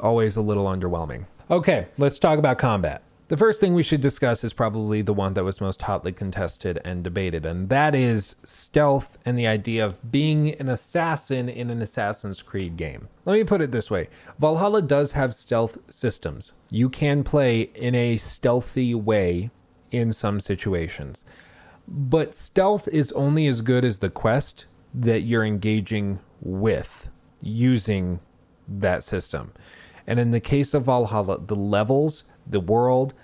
always a little underwhelming. Okay, let's talk about combat. The first thing we should discuss is probably the one that was most hotly contested and debated, and that is stealth and the idea of being an assassin in an Assassin's Creed game. Let me put it this way Valhalla does have stealth systems. You can play in a stealthy way in some situations. But stealth is only as good as the quest that you're engaging with using that system. And in the case of Valhalla, the levels, the world,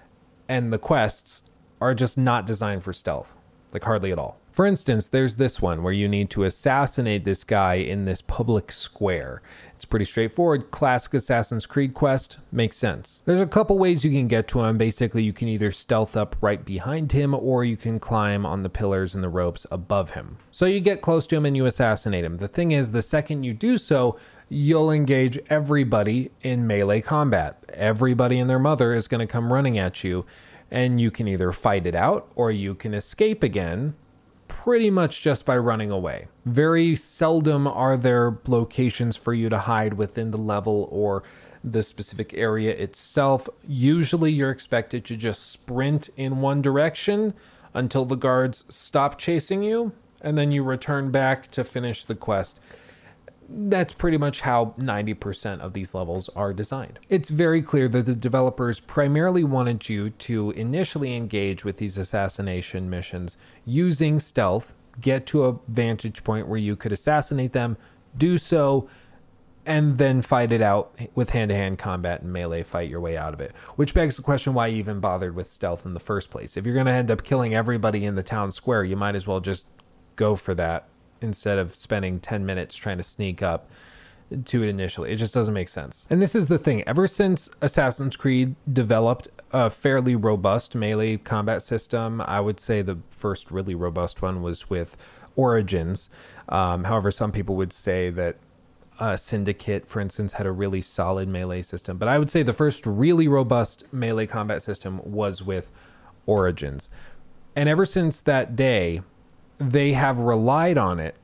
and the quests are just not designed for stealth, like hardly at all. For instance, there's this one where you need to assassinate this guy in this public square. It's pretty straightforward. Classic Assassin's Creed quest makes sense. There's a couple ways you can get to him. Basically, you can either stealth up right behind him or you can climb on the pillars and the ropes above him. So you get close to him and you assassinate him. The thing is, the second you do so, you'll engage everybody in melee combat. Everybody and their mother is going to come running at you, and you can either fight it out or you can escape again pretty much just by running away. Very seldom are there locations for you to hide within the level or the specific area itself. Usually you're expected to just sprint in one direction until the guards stop chasing you, and then you return back to finish the quest that's pretty much how 90% of these levels are designed. It's very clear that the developers primarily wanted you to initially engage with these assassination missions using stealth, get to a vantage point where you could assassinate them, do so, and then fight it out with hand to hand combat and melee fight your way out of it. Which begs the question why you even bothered with stealth in the first place. If you're going to end up killing everybody in the town square, you might as well just go for that instead of spending 10 minutes trying to sneak up to it initially. It just doesn't make sense. And this is the thing ever since Assassin's Creed developed a fairly robust melee combat system, I would say the first really robust one was with Origins. Um, however, some people would say that uh, Syndicate, for instance, had a really solid melee system. But I would say the first really robust melee combat system was with Origins. And ever since that day, they have relied on it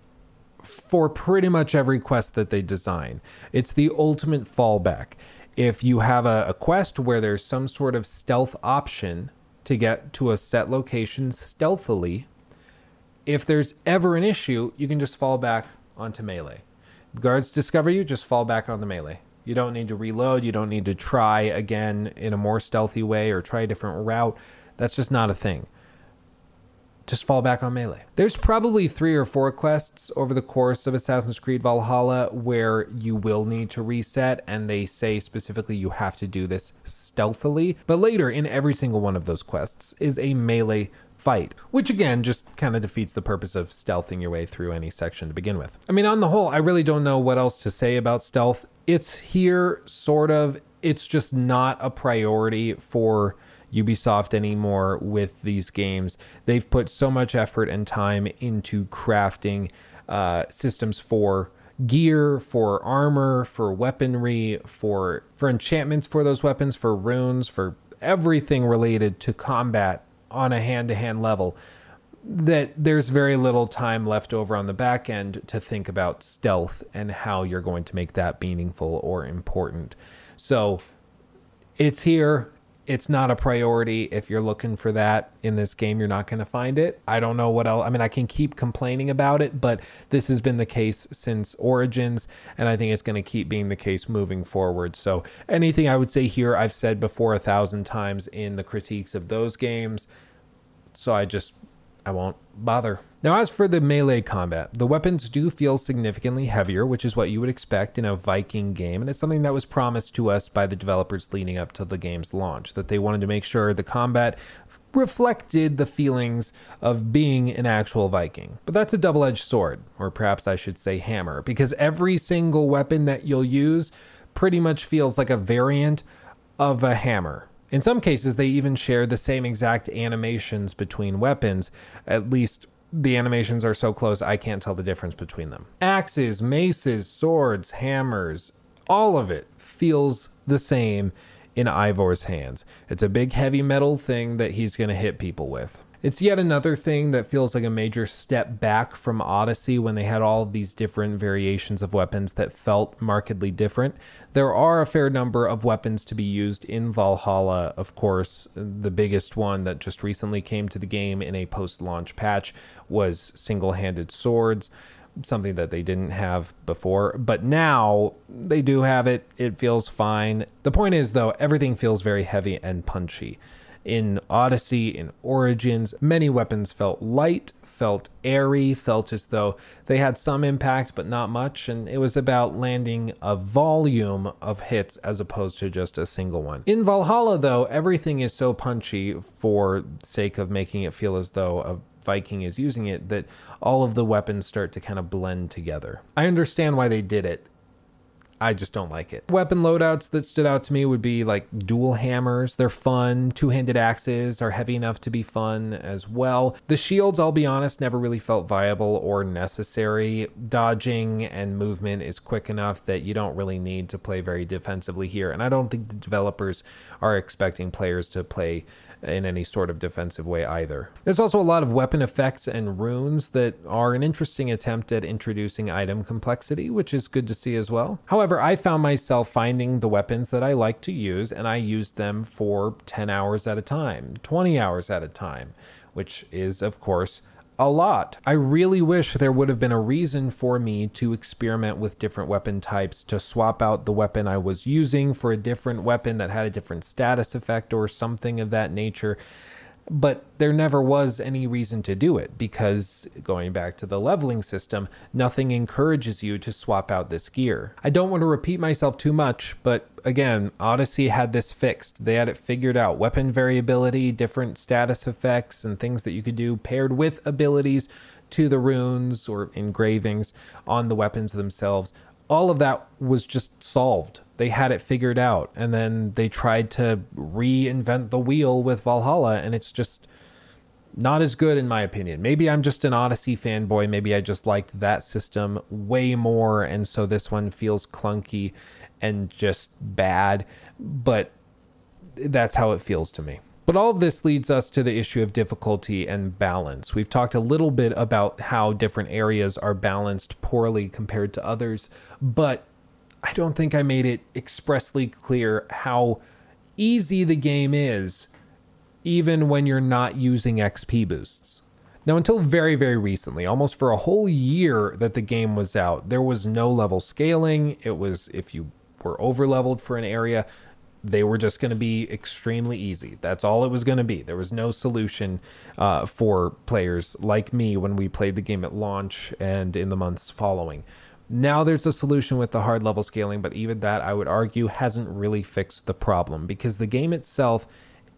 for pretty much every quest that they design. It's the ultimate fallback. If you have a, a, quest where there's some sort of stealth option to get to a set location stealthily, if there's ever an issue, you can just fall back onto melee. Guards discover you, just fall back onto melee. You don't need to reload, you don't need to try again in a more stealthy way or try a different route. That's just not a thing just fall back on melee. There's probably three or four quests over the course of Assassin's Creed Valhalla where you will need to reset, and they say specifically you have to do this stealthily. But later, in every single one of those quests, is a melee fight, which again just kind of defeats the purpose of stealthing your way through any section to begin with. I mean, on the whole, I really don't know what else to say about stealth. It's here, sort of. It's just not a priority for Ubisoft anymore with these games. They've put so much effort and time into crafting uh, systems for gear, for armor, for weaponry, for for enchantments for those weapons, for runes, for everything related to combat on a hand-to-hand level that there's very little time left over on the back end to think about stealth and how you're going to make that meaningful or important. So it's here it's not a priority. If you're looking for that in this game, you're not going to find it. I don't know what else. I mean, I can keep complaining about it, but this has been the case since Origins, and I think it's going to keep being the case moving forward. So, anything I would say here, I've said before a thousand times in the critiques of those games. So, I just I won't bother. Now, as for the melee combat, the weapons do feel significantly heavier, which is what you would expect in a Viking game, and it's something that was promised to us by the developers leading up to the game's launch, that they wanted to make sure the combat reflected the feelings of being an actual Viking. But that's a double edged sword, or perhaps I should say hammer, because every single weapon that you'll use pretty much feels like a variant of a hammer. In some cases, they even share the same exact animations between weapons. At least the animations are so close, I can't tell the difference between them. Axes, maces, swords, hammers, all of it feels the same in Eivor's hands. It's a big heavy metal thing that he's going to hit people with. It's yet another thing that feels like a major step back from Odyssey when they had all these different variations of weapons that felt markedly different. There are a fair number of weapons to be used in Valhalla, of course. The biggest one that just recently came to the game in a post launch patch was single handed swords something that they didn't have before. But now they do have it. It feels fine. The point is, though, everything feels very heavy and punchy. In Odyssey, in Origins, many weapons felt light, felt airy, felt as though they had some impact but not much, and it was about landing a volume of hits as opposed to just a single one. In Valhalla, though, everything is so punchy for sake of making it feel as though a Viking is using it that all of the weapons start to kind of blend together. I understand why they did it. I just don't like it. Weapon loadouts that stood out to me would be like dual hammers. They're fun. Two handed axes are heavy enough to be fun as well. The shields, I'll be honest, never really felt viable or necessary. Dodging and movement is quick enough that you don't really need to play very defensively here. And I don't think the developers are expecting players to play in any sort of defensive way either. There's also a lot of weapon effects and runes that are an interesting attempt at introducing item complexity, which is good to see as well. However, I found myself finding the weapons that I like to use, and I used them for 10 hours at a time, 20 hours at a time, which is, of course, a lot. I really wish there would have been a reason for me to experiment with different weapon types, to swap out the weapon I was using for a different weapon that had a different status effect or something of that nature but there never was any reason to do it because going back to the leveling system, nothing encourages you to swap out this gear. I don't want to repeat myself too much, but again, Odyssey had this fixed. They had it figured out. Weapon variability, different status effects, and things that you could do paired with abilities to the runes or engravings on the weapons themselves all of that was just solved. They had it figured out. And then they tried to reinvent the wheel with Valhalla, and it's just not as good, in my opinion. Maybe I'm just an Odyssey fanboy. Maybe I just liked that system way more. And so this one feels clunky and just bad. But that's how it feels to me. But all of this leads us to the issue of difficulty and balance. We've talked a little bit about how different areas are balanced poorly compared to others, but I don't think I made it expressly clear how easy the game is, even when you're not using XP boosts. Now, until very, very recently, almost for a whole year that the game was out, there was no level scaling. It was if you were over leveled for an area, they were just going to be extremely easy. That's all it was going to be. There was no solution uh, for players like me when we played the game at launch and in the months following. Now there's a solution with the hard level scaling, but even that, I would argue, hasn't really fixed the problem because the game itself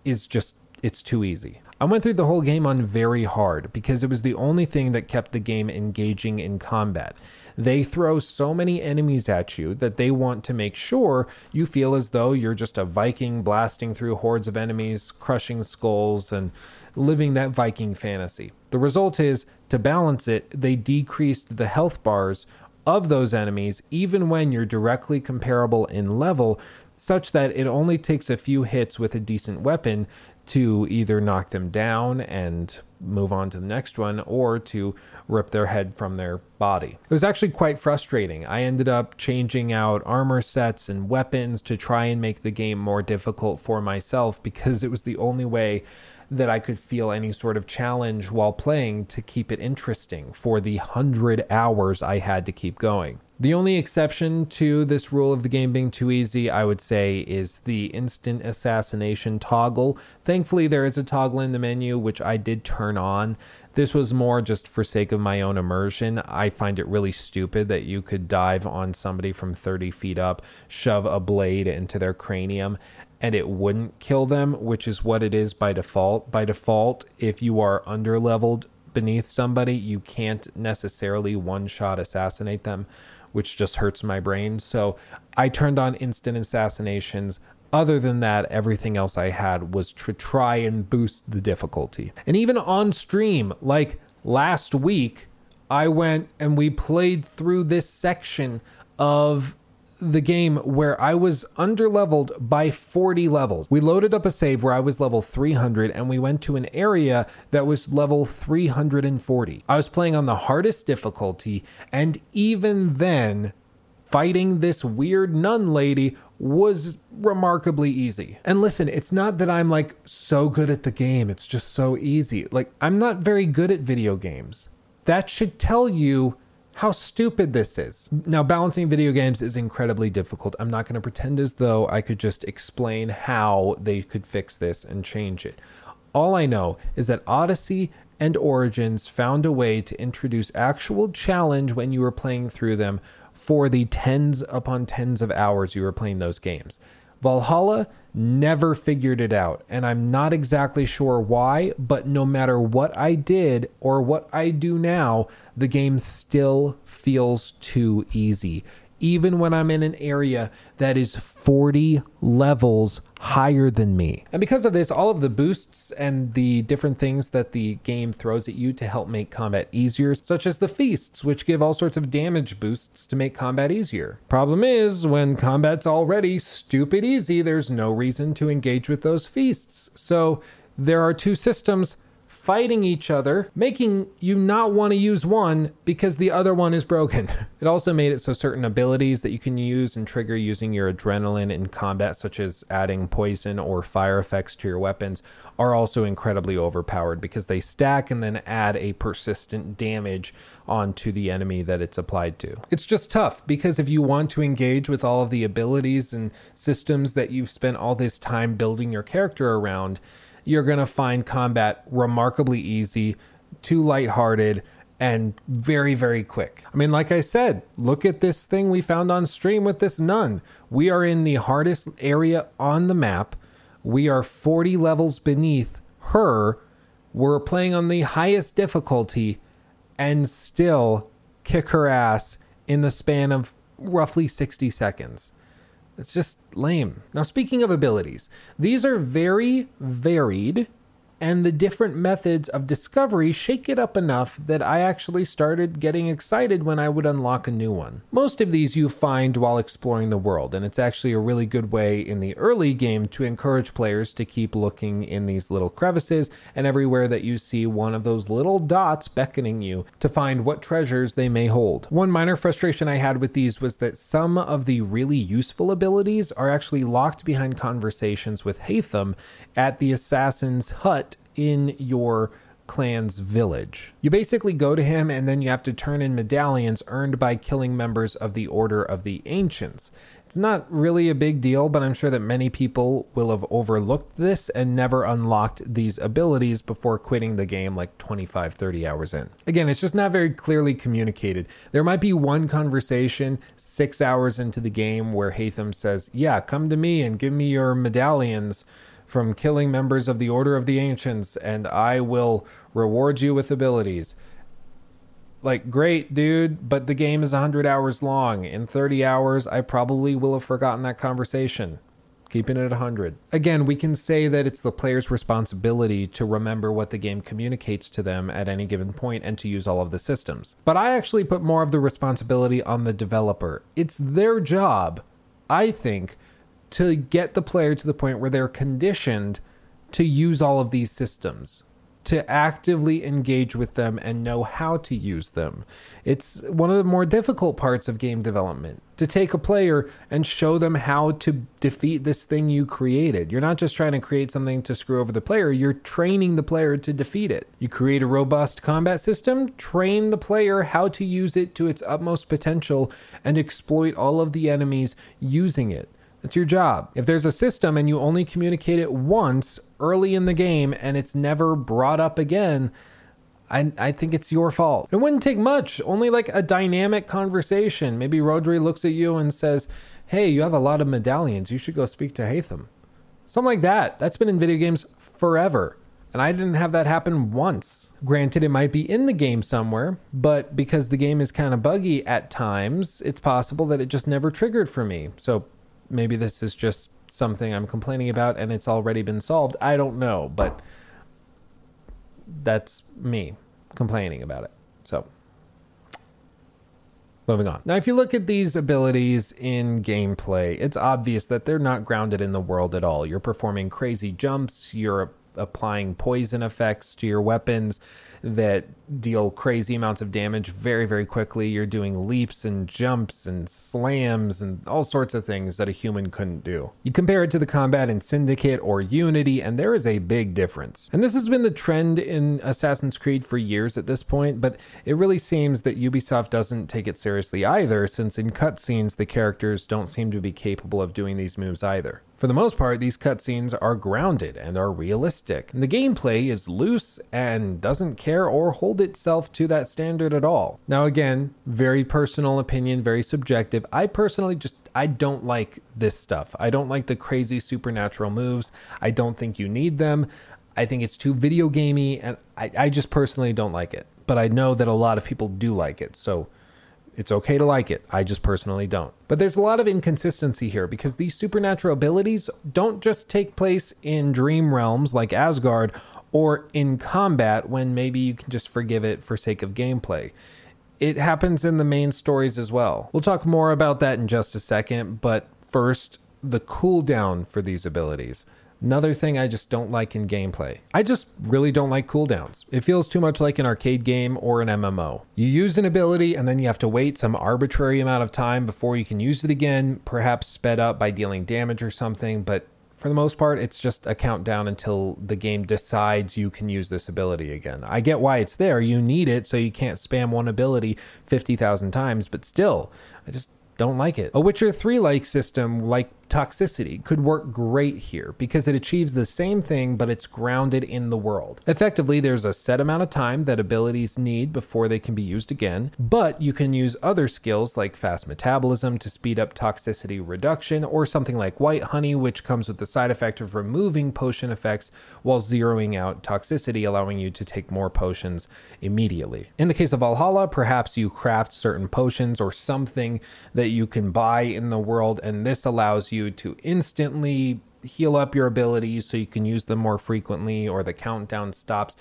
is just, it's too easy. I went through the whole game on very hard because it was the only thing that kept the game engaging in combat. They throw so many enemies at you that they want to make sure you feel as though you're just a Viking blasting through hordes of enemies, crushing skulls, and living that Viking fantasy. The result is, to balance it, they decreased the health bars of those enemies even when you're directly comparable in level, such that it only takes a few hits with a decent weapon to either knock them down and move on to the next one or to rip their head from their body. It was actually quite frustrating. I ended up changing out armor sets and weapons to try and make the game more difficult for myself because it was the only way that I could feel any sort of challenge while playing to keep it interesting for the hundred hours I had to keep going. The only exception to this rule of the game being too easy, I would say, is the instant assassination toggle. Thankfully, there is a toggle in the menu, which I did turn on. This was more just for sake of my own immersion. I find it really stupid that you could dive on somebody from 30 feet up, shove a blade into their cranium, and it wouldn't kill them, which is what it is by default. By default, if you are under leveled beneath somebody, you can't necessarily one shot assassinate them which just hurts my brain. So I turned on instant assassinations. Other than that, everything else I had was to try and boost the difficulty. And even on stream, like last week, I went and we played through this section of the game where I was underleveled by 40 levels. We loaded up a save where I was level 300 and we went to an area that was level 340. I was playing on the hardest difficulty, and even then, fighting this weird nun lady was remarkably easy. And listen, it's not that I'm like so good at the game, it's just so easy. Like, I'm not very good at video games. That should tell you how stupid this is. Now, balancing video games is incredibly difficult. I'm not going to pretend as though I could just explain how they could fix this and change it. All I know is that Odyssey and Origins found a way to introduce actual challenge when you were playing through them for the tens upon tens of hours you were playing those games. Valhalla never figured it out, and I'm not exactly sure why, but no matter what I did or what I do now, the game still feels too easy even when I'm in an area that is 40 levels higher than me. And because of this, all of the boosts and the different things that the game throws at you to help make combat easier, such as the feasts, which give all sorts of damage boosts to make combat easier. Problem is, when combat's already stupid easy, there's no reason to engage with those feasts. So there are two systems fighting each other, making you not want to use one because the other one is broken. It also made it so certain abilities that you can use and trigger using your adrenaline in combat, such as adding poison or fire effects to your weapons, are also incredibly overpowered because they stack and then add a persistent damage onto the enemy that it's applied to. It's just tough because if you want to engage with all of the abilities and systems that you've spent all this time building your character around, you're going to find combat remarkably easy, too lighthearted, and very, very quick. I mean, like I said, look at this thing we found on stream with this nun. We are in the hardest area on the map. We are 40 levels beneath her. We're playing on the highest difficulty and still kick her ass in the span of roughly 60 seconds. It's just lame. Now, speaking of abilities, these are very varied and the different methods of discovery shake it up enough that I actually started getting excited when I would unlock a new one. Most of these you find while exploring the world, and it's actually a really good way in the early game to encourage players to keep looking in these little crevices and everywhere that you see one of those little dots beckoning you to find what treasures they may hold. One minor frustration I had with these was that some of the really useful abilities are actually locked behind conversations with Hytham at the assassin's hut in your clan's village. You basically go to him and then you have to turn in medallions earned by killing members of the Order of the Ancients. It's not really a big deal, but I'm sure that many people will have overlooked this and never unlocked these abilities before quitting the game like 25, 30 hours in. Again, it's just not very clearly communicated. There might be one conversation six hours into the game where Hytham says, Yeah, come to me and give me your medallions from killing members of the Order of the Ancients, and I will reward you with abilities. Like, great, dude, but the game is 100 hours long. In 30 hours, I probably will have forgotten that conversation. Keeping it at 100. Again, we can say that it's the player's responsibility to remember what the game communicates to them at any given point and to use all of the systems. But I actually put more of the responsibility on the developer. It's their job, I think, to get the player to the point where they're conditioned to use all of these systems, to actively engage with them and know how to use them. It's one of the more difficult parts of game development to take a player and show them how to defeat this thing you created. You're not just trying to create something to screw over the player, you're training the player to defeat it. You create a robust combat system, train the player how to use it to its utmost potential and exploit all of the enemies using it. That's your job. If there's a system and you only communicate it once early in the game and it's never brought up again, I, I think it's your fault. It wouldn't take much, only like a dynamic conversation. Maybe Rhodri looks at you and says, Hey, you have a lot of medallions. You should go speak to Hytham. Something like that. That's been in video games forever. And I didn't have that happen once. Granted, it might be in the game somewhere, but because the game is kind of buggy at times, it's possible that it just never triggered for me. So maybe this is just something I'm complaining about and it's already been solved. I don't know, but that's me complaining about it. So, moving on. Now, if you look at these abilities in gameplay, it's obvious that they're not grounded in the world at all. You're performing crazy jumps, you're applying poison effects to your weapons that deal crazy amounts of damage very, very quickly. You're doing leaps and jumps and slams and all sorts of things that a human couldn't do. You compare it to the combat in Syndicate or Unity, and there is a big difference. And this has been the trend in Assassin's Creed for years at this point, but it really seems that Ubisoft doesn't take it seriously either, since in cutscenes, the characters don't seem to be capable of doing these moves either. For the most part, these cutscenes are grounded and are realistic. The gameplay is loose and doesn't care or hold itself to that standard at all. Now, again, very personal opinion, very subjective. I personally just I don't like this stuff. I don't like the crazy supernatural moves. I don't think you need them. I think it's too video gamey, and I, I just personally don't like it. But I know that a lot of people do like it. So it's okay to like it. I just personally don't. But there's a lot of inconsistency here because these supernatural abilities don't just take place in dream realms like Asgard or in combat when maybe you can just forgive it for sake of gameplay. It happens in the main stories as well. We'll talk more about that in just a second, but first, the cooldown for these abilities. Another thing I just don't like in gameplay. I just really don't like cooldowns. It feels too much like an arcade game or an MMO. You use an ability and then you have to wait some arbitrary amount of time before you can use it again, perhaps sped up by dealing damage or something, but for the most part, it's just a countdown until the game decides you can use this ability again. I get why it's there. You need it so you can't spam one ability 50,000 times, but still, I just don't like it. A Witcher 3 like system, like toxicity could work great here because it achieves the same thing but it's grounded in the world. Effectively, there's a set amount of time that abilities need before they can be used again, but you can use other skills like fast metabolism to speed up toxicity reduction or something like white honey which comes with the side effect of removing potion effects while zeroing out toxicity allowing you to take more potions immediately. In the case of Valhalla, perhaps you craft certain potions or something that you can buy in the world and this allows you you to instantly heal up your abilities so you can use them more frequently or the countdown stops.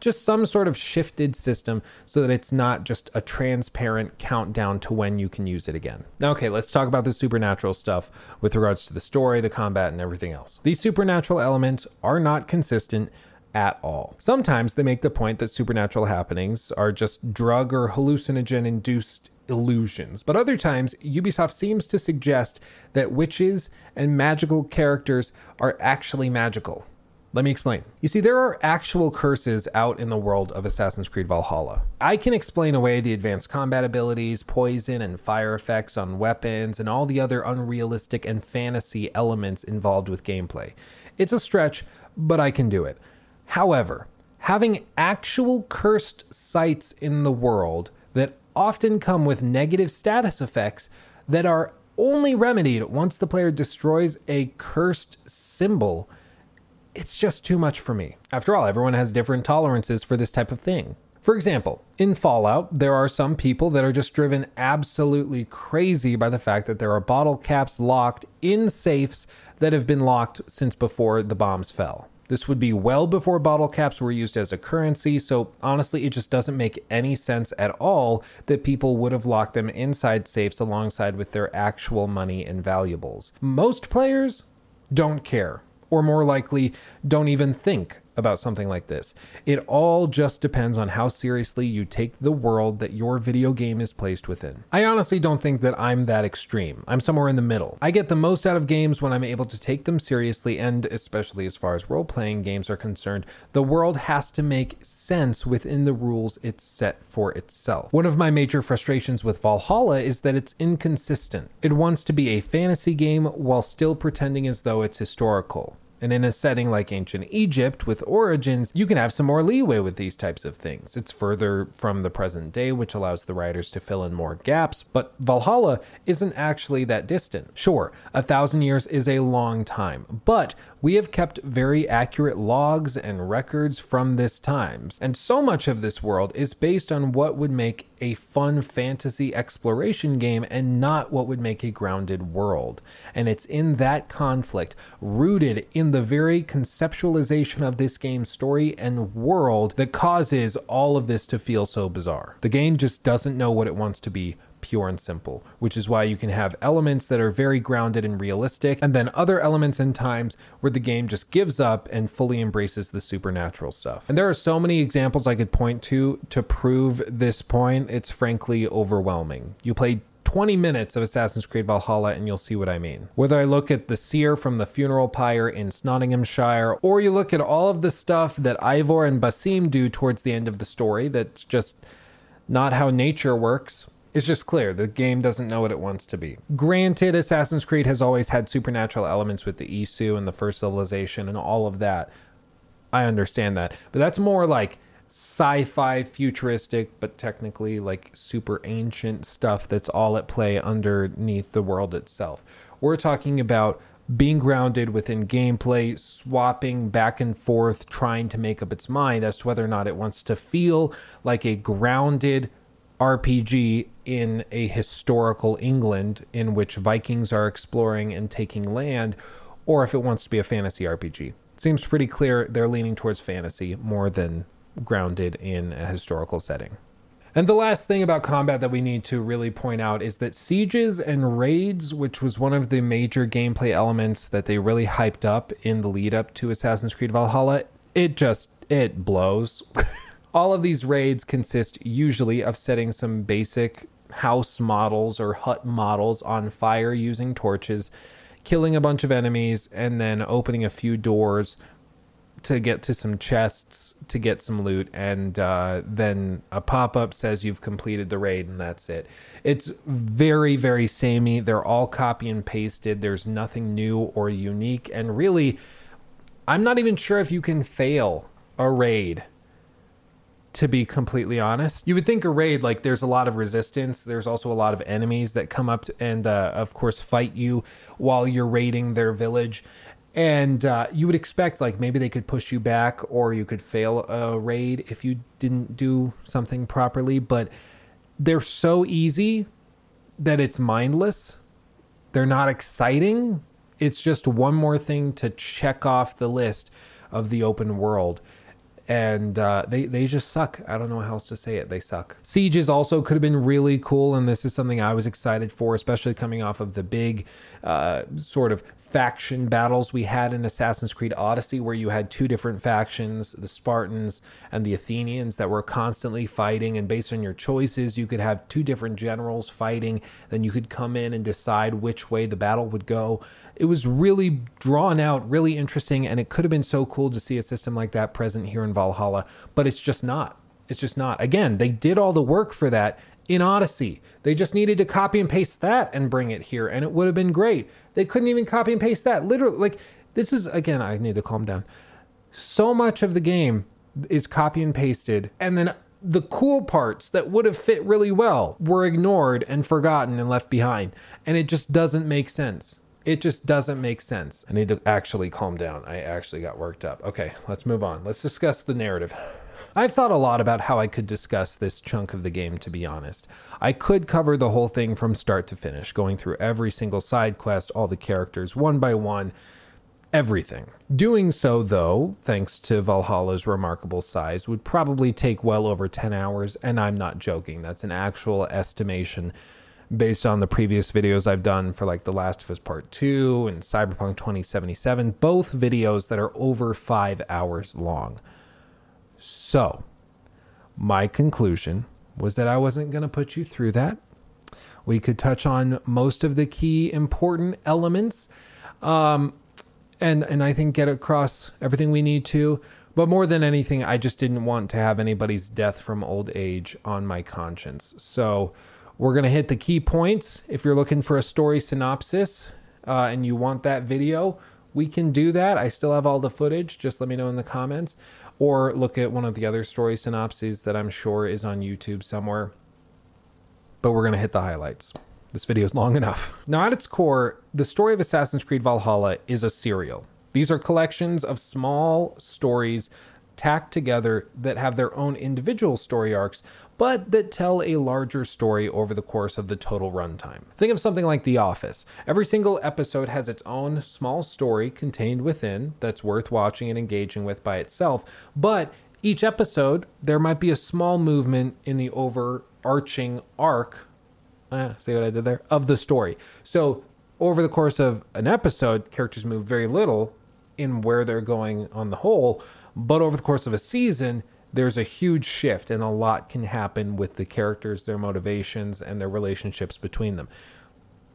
Just some sort of shifted system so that it's not just a transparent countdown to when you can use it again. Okay, let's talk about the supernatural stuff with regards to the story, the combat, and everything else. These supernatural elements are not consistent at all. Sometimes they make the point that supernatural happenings are just drug or hallucinogen induced illusions. But other times, Ubisoft seems to suggest that witches and magical characters are actually magical. Let me explain. You see, there are actual curses out in the world of Assassin's Creed Valhalla. I can explain away the advanced combat abilities, poison and fire effects on weapons, and all the other unrealistic and fantasy elements involved with gameplay. It's a stretch, but I can do it. However, having actual cursed sites in the world often come with negative status effects that are only remedied once the player destroys a cursed symbol. It's just too much for me. After all, everyone has different tolerances for this type of thing. For example, in Fallout, there are some people that are just driven absolutely crazy by the fact that there are bottle caps locked in safes that have been locked since before the bombs fell. This would be well before bottle caps were used as a currency, so honestly, it just doesn't make any sense at all that people would have locked them inside safes alongside with their actual money and valuables. Most players don't care, or more likely, don't even think about something like this. It all just depends on how seriously you take the world that your video game is placed within. I honestly don't think that I'm that extreme. I'm somewhere in the middle. I get the most out of games when I'm able to take them seriously, and especially as far as role playing games are concerned, the world has to make sense within the rules it's set for itself. One of my major frustrations with Valhalla is that it's inconsistent. It wants to be a fantasy game while still pretending as though it's historical. And in a setting like ancient Egypt with origins, you can have some more leeway with these types of things. It's further from the present day, which allows the writers to fill in more gaps, but Valhalla isn't actually that distant. Sure, a thousand years is a long time, but we have kept very accurate logs and records from this times. And so much of this world is based on what would make a fun fantasy exploration game and not what would make a grounded world. And it's in that conflict, rooted in the very conceptualization of this game's story and world, that causes all of this to feel so bizarre. The game just doesn't know what it wants to be pure and simple, which is why you can have elements that are very grounded and realistic, and then other elements and times where the game just gives up and fully embraces the supernatural stuff. And there are so many examples I could point to to prove this point. It's frankly overwhelming. You play 20 minutes of Assassin's Creed Valhalla and you'll see what I mean. Whether I look at the seer from the funeral pyre in Nottinghamshire, or you look at all of the stuff that Eivor and Basim do towards the end of the story that's just not how nature works, It's just clear the game doesn't know what it wants to be. Granted, Assassin's Creed has always had supernatural elements with the Isu and the first civilization and all of that. I understand that. But that's more like sci fi futuristic, but technically like super ancient stuff that's all at play underneath the world itself. We're talking about being grounded within gameplay, swapping back and forth, trying to make up its mind as to whether or not it wants to feel like a grounded RPG in a historical England in which Vikings are exploring and taking land, or if it wants to be a fantasy RPG. It seems pretty clear they're leaning towards fantasy more than grounded in a historical setting. And the last thing about combat that we need to really point out is that sieges and raids, which was one of the major gameplay elements that they really hyped up in the lead up to Assassin's Creed Valhalla, it just it blows. All of these raids consist usually of setting some basic house models or hut models on fire using torches, killing a bunch of enemies, and then opening a few doors to get to some chests to get some loot, and uh, then a pop up says you've completed the raid, and that's it. It's very, very samey. They're all copy and pasted. There's nothing new or unique, and really, I'm not even sure if you can fail a raid. To be completely honest, you would think a raid like there's a lot of resistance. There's also a lot of enemies that come up and, uh, of course, fight you while you're raiding their village. And uh, you would expect like maybe they could push you back or you could fail a raid if you didn't do something properly. But they're so easy that it's mindless. They're not exciting. It's just one more thing to check off the list of the open world and uh, they they just suck. I don't know how else to say it. They suck. Sieges also could have been really cool, and this is something I was excited for, especially coming off of the big uh, sort of faction battles we had in Assassin's Creed Odyssey, where you had two different factions, the Spartans and the Athenians, that were constantly fighting. And based on your choices, you could have two different generals fighting. Then you could come in and decide which way the battle would go. It was really drawn out, really interesting, and it could have been so cool to see a system like that present here in Valhalla, but it's just not. It's just not. Again, they did all the work for that in Odyssey. They just needed to copy and paste that and bring it here, and it would have been great. They couldn't even copy and paste that. Literally, like, this is, again, I need to calm down. So much of the game is copy and pasted, and then the cool parts that would have fit really well were ignored and forgotten and left behind. And it just doesn't make sense. It just doesn't make sense. I need to actually calm down. I actually got worked up. Okay, let's move on. Let's discuss the narrative. I've thought a lot about how I could discuss this chunk of the game, to be honest. I could cover the whole thing from start to finish, going through every single side quest, all the characters, one by one, everything. Doing so, though, thanks to Valhalla's remarkable size, would probably take well over 10 hours, and I'm not joking. That's an actual estimation based on the previous videos I've done for like The Last of Us Part 2 and Cyberpunk 2077, both videos that are over five hours long. So, my conclusion was that I wasn't going to put you through that. We could touch on most of the key important elements, um, and and I think get across everything we need to. But more than anything, I just didn't want to have anybody's death from old age on my conscience. So we're gonna hit the key points. If you're looking for a story synopsis uh, and you want that video, we can do that. I still have all the footage. Just let me know in the comments or look at one of the other story synopses that I'm sure is on YouTube somewhere. But we're going to hit the highlights. This video is long enough. Now, at its core, the story of Assassin's Creed Valhalla is a serial. These are collections of small stories tacked together that have their own individual story arcs, but that tell a larger story over the course of the total runtime. Think of something like The Office. Every single episode has its own small story contained within that's worth watching and engaging with by itself, but each episode, there might be a small movement in the overarching arc. Eh, see what I did there? Of the story. So, over the course of an episode, characters move very little in where they're going on the whole, but over the course of a season, there's a huge shift and a lot can happen with the characters, their motivations, and their relationships between them.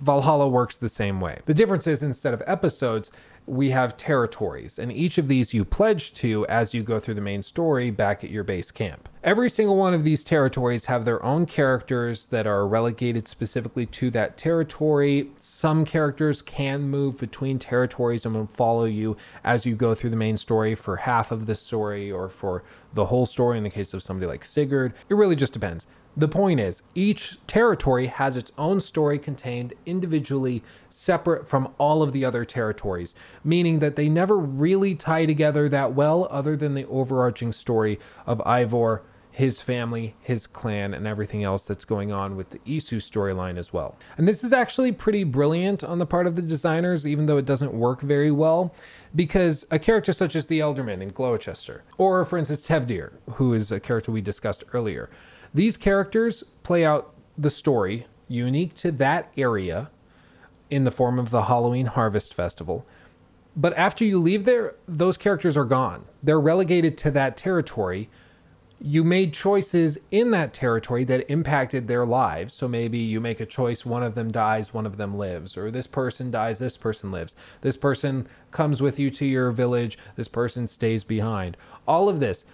Valhalla works the same way. The difference is instead of episodes, we have territories, and each of these you pledge to as you go through the main story back at your base camp. Every single one of these territories have their own characters that are relegated specifically to that territory. Some characters can move between territories and will follow you as you go through the main story for half of the story or for the whole story in the case of somebody like Sigurd. It really just depends. The point is, each territory has its own story contained individually, separate from all of the other territories, meaning that they never really tie together that well, other than the overarching story of Eivor, his family, his clan, and everything else that's going on with the Isu storyline as well. And this is actually pretty brilliant on the part of the designers, even though it doesn't work very well, because a character such as the Ealdorman in Gloucester, or for instance Tewdwr, who is a character we discussed earlier, these characters play out the story unique to that area in the form of the Halloween Harvest Festival. But after you leave there, those characters are gone. They're relegated to that territory. You made choices in that territory that impacted their lives. So maybe you make a choice, one of them dies, one of them lives, or this person dies, this person lives. This person comes with you to your village, this person stays behind. All of this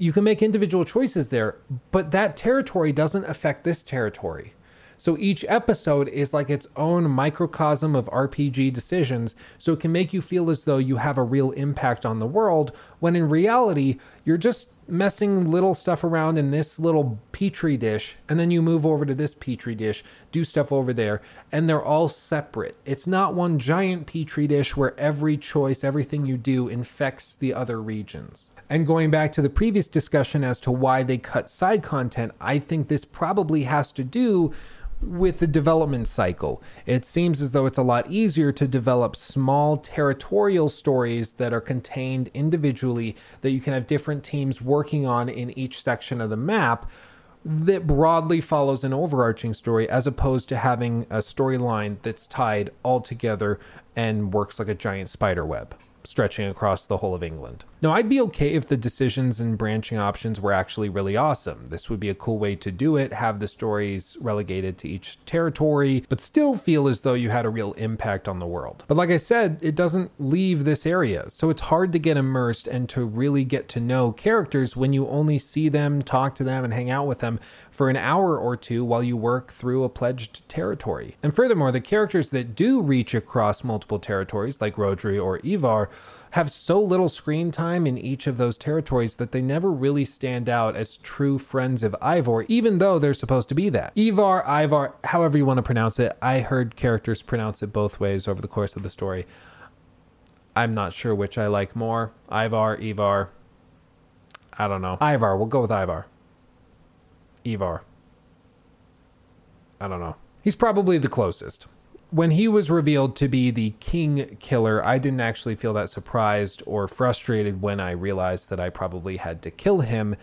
you can make individual choices there, but that territory doesn't affect this territory. So each episode is like its own microcosm of RPG decisions, so it can make you feel as though you have a real impact on the world, when in reality, you're just messing little stuff around in this little petri dish, and then you move over to this petri dish, do stuff over there, and they're all separate. It's not one giant petri dish where every choice, everything you do infects the other regions. And going back to the previous discussion as to why they cut side content, I think this probably has to do with the development cycle. It seems as though it's a lot easier to develop small territorial stories that are contained individually that you can have different teams working on in each section of the map that broadly follows an overarching story as opposed to having a storyline that's tied all together and works like a giant spider web stretching across the whole of England. Now, I'd be okay if the decisions and branching options were actually really awesome. This would be a cool way to do it, have the stories relegated to each territory, but still feel as though you had a real impact on the world. But like I said, it doesn't leave this area, so it's hard to get immersed and to really get to know characters when you only see them, talk to them, and hang out with them for an hour or two while you work through a pledged territory. And furthermore, the characters that do reach across multiple territories, like Rhodri or Ivar, have so little screen time in each of those territories that they never really stand out as true friends of Eivor, even though they're supposed to be that. Ivar, Ivar, however you want to pronounce it, I heard characters pronounce it both ways over the course of the story. I'm not sure which I like more. Ivar, Ivar. I don't know. Ivar, we'll go with Ivar. Ivar. I don't know. He's probably the closest. When he was revealed to be the king killer, I didn't actually feel that surprised or frustrated when I realized that I probably had to kill him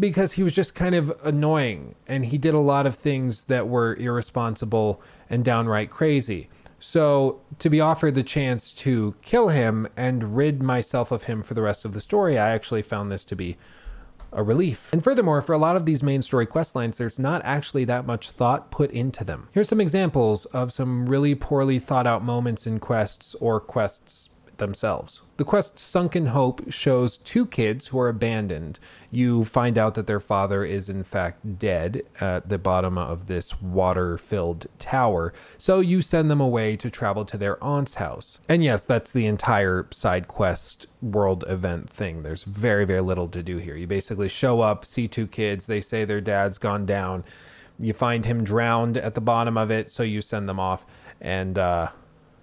because he was just kind of annoying and he did a lot of things that were irresponsible and downright crazy. So, to be offered the chance to kill him and rid myself of him for the rest of the story, I actually found this to be a relief. And furthermore, for a lot of these main story quest lines, there's not actually that much thought put into them. Here's some examples of some really poorly thought out moments in quests or quests themselves. The quest Sunken Hope shows two kids who are abandoned. You find out that their father is in fact dead at the bottom of this water filled tower, so you send them away to travel to their aunt's house. And yes, that's the entire side quest world event thing. There's very, very little to do here. You basically show up, see two kids, they say their dad's gone down. You find him drowned at the bottom of it, so you send them off. And, uh,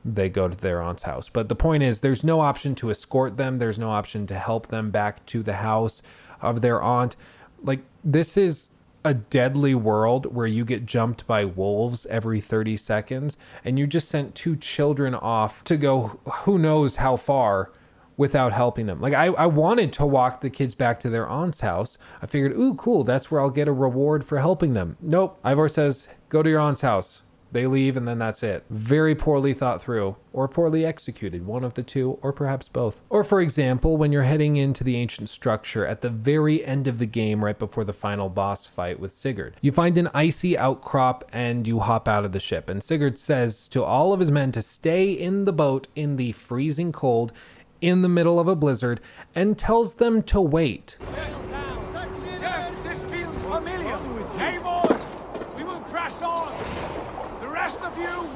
they go to their aunt's house. But the point is, there's no option to escort them, there's no option to help them back to the house of their aunt. Like, this is a deadly world where you get jumped by wolves every 30 seconds, and you just sent two children off to go who knows how far without helping them. Like I, I wanted to walk the kids back to their aunt's house. I figured, ooh, cool, that's where I'll get a reward for helping them. Nope. Eivor says, go to your aunt's house They leave and then that's it. Very poorly thought through or poorly executed, one of the two, or perhaps both. Or, for example, when you're heading into the ancient structure at the very end of the game, right before the final boss fight with Sigurd, you find an icy outcrop and you hop out of the ship. And Sigurd says to all of his men to stay in the boat in the freezing cold in the middle of a blizzard and tells them to wait. Yes,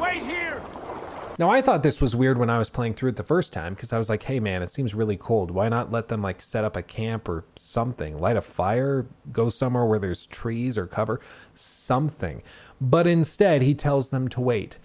wait here. Now, I thought this was weird when I was playing through it the first time because I was like, hey man, it seems really cold. Why not let them like set up a camp or something? Light a fire, go somewhere where there's trees or cover, something. But instead, he tells them to wait.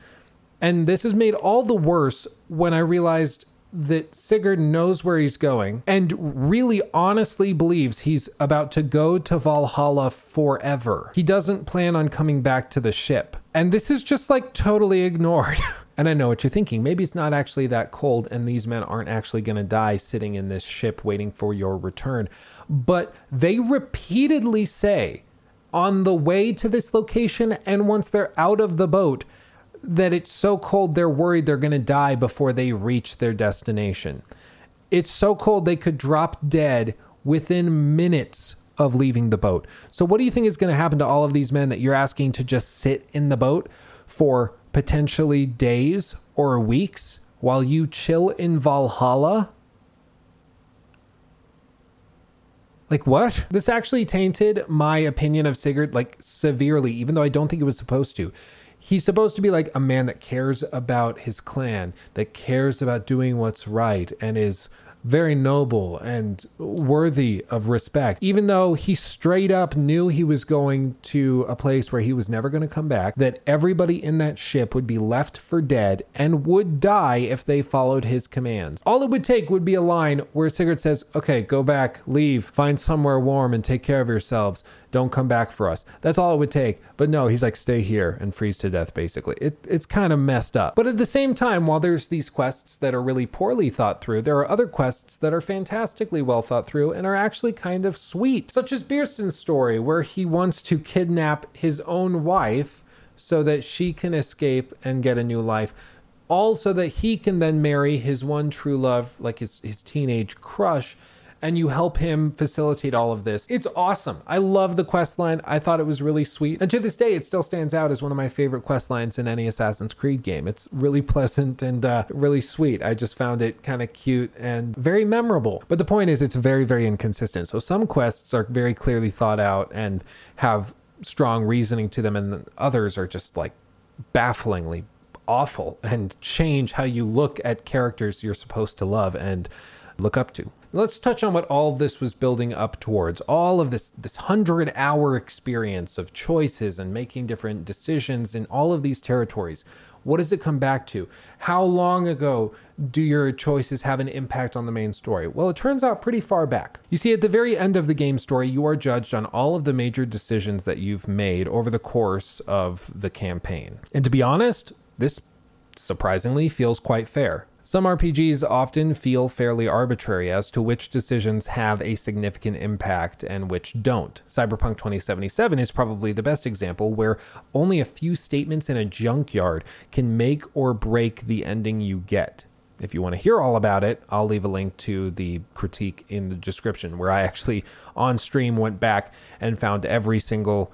And this is made all the worse when I realized that Sigurd knows where he's going and really honestly believes he's about to go to Valhalla forever. He doesn't plan on coming back to the ship. And this is just like totally ignored. And I know what you're thinking. Maybe it's not actually that cold, and these men aren't actually going to die sitting in this ship waiting for your return. But they repeatedly say on the way to this location and once they're out of the boat that it's so cold they're worried they're going to die before they reach their destination. It's so cold they could drop dead within minutes of leaving the boat. So, what do you think is going to happen to all of these men that you're asking to just sit in the boat for potentially days or weeks while you chill in Valhalla? Like what? This actually tainted my opinion of Sigurd like severely, even though I don't think it was supposed to. He's supposed to be like a man that cares about his clan, that cares about doing what's right, and is very noble and worthy of respect. Even though he straight up knew he was going to a place where he was never going to come back, that everybody in that ship would be left for dead and would die if they followed his commands. All it would take would be a line where Sigurd says, Okay, go back, leave, find somewhere warm, and take care of yourselves. Don't come back for us. That's all it would take. But no, he's like, Stay here and freeze to death, basically. It, it's kind of messed up. But at the same time, while there's these quests that are really poorly thought through, there are other quests that are fantastically well thought through and are actually kind of sweet, such as Birstan's story, where he wants to kidnap his own wife so that she can escape and get a new life. All so that he can then marry his one true love, like his, his teenage crush, and you help him facilitate all of this. It's awesome. I love the quest line. I thought it was really sweet. And to this day, it still stands out as one of my favorite quest lines in any Assassin's Creed game. It's really pleasant and uh, really sweet. I just found it kind of cute and very memorable. But the point is, it's very, very inconsistent. So some quests are very clearly thought out and have strong reasoning to them, and others are just like bafflingly awful and change how you look at characters you're supposed to love and look up to. Let's touch on what all this was building up towards. All of this this 100-hour experience of choices and making different decisions in all of these territories. What does it come back to? How long ago do your choices have an impact on the main story? Well, it turns out pretty far back. You see, at the very end of the game story, you are judged on all of the major decisions that you've made over the course of the campaign. And to be honest, this surprisingly feels quite fair. Some RPGs often feel fairly arbitrary as to which decisions have a significant impact and which don't. Cyberpunk 2077 is probably the best example where only a few statements in a junkyard can make or break the ending you get. If you want to hear all about it, I'll leave a link to the critique in the description where I actually on stream went back and found every single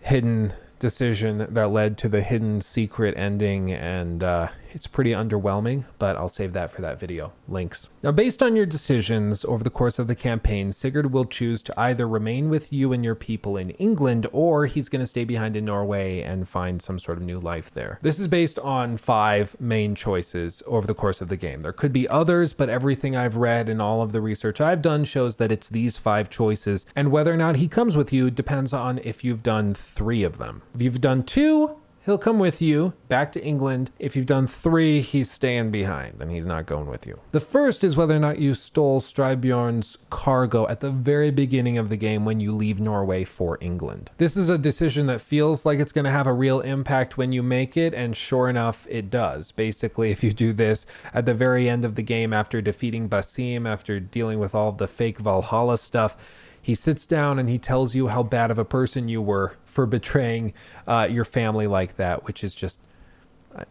hidden decision that led to the hidden secret ending and uh, it's pretty underwhelming, but I'll save that for that video. Links. Now, based on your decisions over the course of the campaign, Sigurd will choose to either remain with you and your people in England, or he's going to stay behind in Norway and find some sort of new life there. This is based on five main choices over the course of the game. There could be others, but everything I've read and all of the research I've done shows that it's these five choices, and whether or not he comes with you depends on if you've done three of them. If you've done two, He'll come with you back to England. If you've done three, he's staying behind and he's not going with you. The first is whether or not you stole Styrbjorn's cargo at the very beginning of the game when you leave Norway for England. This is a decision that feels like it's going to have a real impact when you make it, and sure enough, it does. Basically, if you do this at the very end of the game after defeating Basim, after dealing with all the fake Valhalla stuff, he sits down and he tells you how bad of a person you were for betraying uh, your family like that, which is just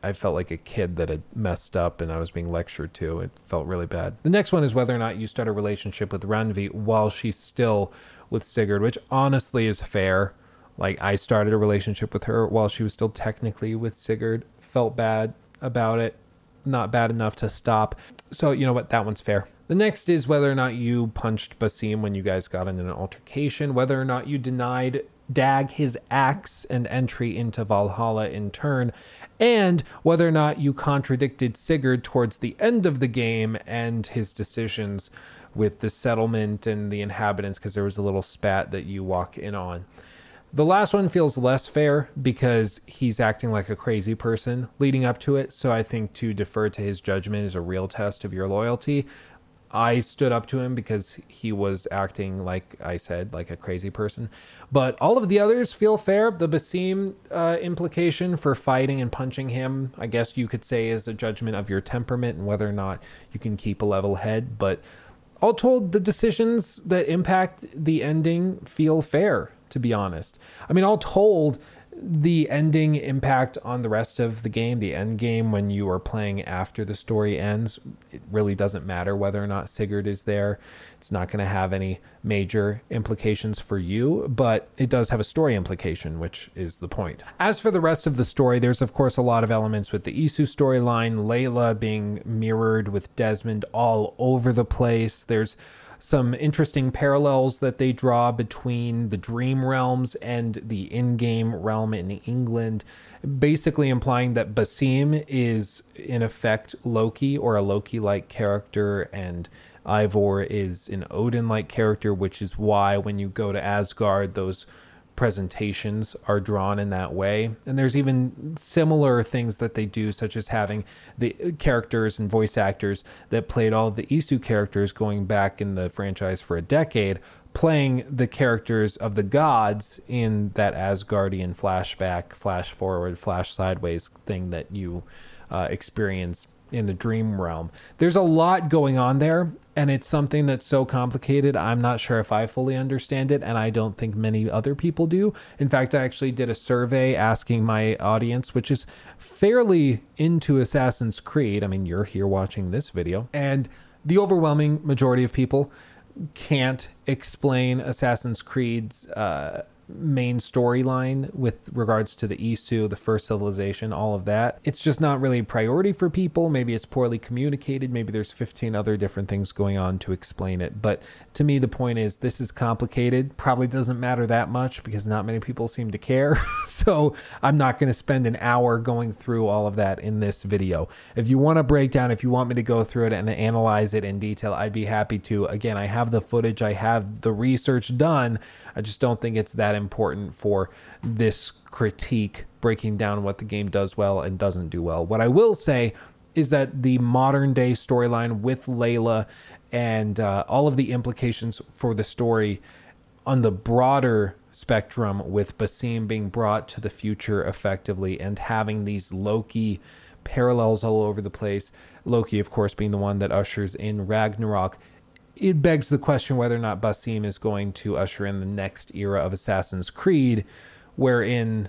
I felt like a kid that had messed up and I was being lectured to. It felt really bad. The next one is whether or not you start a relationship with Randvi while she's still with Sigurd, which honestly is fair. Like I started a relationship with her while she was still technically with Sigurd. Felt bad about it. Not bad enough to stop. So you know what? That one's fair. The next is whether or not you punched Basim when you guys got in an altercation, whether or not you denied Dag his axe and entry into Valhalla in turn, and whether or not you contradicted Sigurd towards the end of the game and his decisions with the settlement and the inhabitants because there was a little spat that you walk in on. The last one feels less fair because he's acting like a crazy person leading up to it. So I think to defer to his judgment is a real test of your loyalty. I stood up to him because he was acting like I said, like a crazy person. But all of the others feel fair. The Basim uh, implication for fighting and punching him, I guess you could say, is a judgment of your temperament and whether or not you can keep a level head. But all told, the decisions that impact the ending feel fair, to be honest. I mean, all told, the ending impact on the rest of the game, the end game when you are playing after the story ends, it really doesn't matter whether or not Sigurd is there. It's not going to have any major implications for you, but it does have a story implication, which is the point. As for the rest of the story, there's of course a lot of elements with the Isu storyline, Layla being mirrored with Desmond all over the place. There's some interesting parallels that they draw between the dream realms and the in-game realm in England, basically implying that Basim is in effect Loki or a Loki-like character and Eivor is an Odin-like character, which is why when you go to Asgard, those presentations are drawn in that way. And there's even similar things that they do, such as having the characters and voice actors that played all the Isu characters going back in the franchise for a decade, playing the characters of the gods in that Asgardian flashback, flash forward, flash sideways thing that you uh, experience in the dream realm. There's a lot going on there, and it's something that's so complicated. I'm not sure if I fully understand it, and I don't think many other people do. In fact, I actually did a survey asking my audience, which is fairly into Assassin's Creed. I mean, you're here watching this video, and the overwhelming majority of people can't explain Assassin's Creed's uh, main storyline with regards to the Isu, the first civilization, all of that. It's just not really a priority for people. Maybe it's poorly communicated. Maybe there's 15 other different things going on to explain it. But to me, the point is this is complicated. Probably doesn't matter that much because not many people seem to care. so I'm not going to spend an hour going through all of that in this video. If you want a breakdown, if you want me to go through it and analyze it in detail, I'd be happy to. Again, I have the footage, I have the research done. I just don't think it's that important for this critique breaking down what the game does well and doesn't do well. What I will say is that the modern day storyline with Layla and uh, all of the implications for the story on the broader spectrum with Basim being brought to the future effectively and having these Loki parallels all over the place. Loki, of course, being the one that ushers in Ragnarok it begs the question whether or not Basim is going to usher in the next era of Assassin's Creed, wherein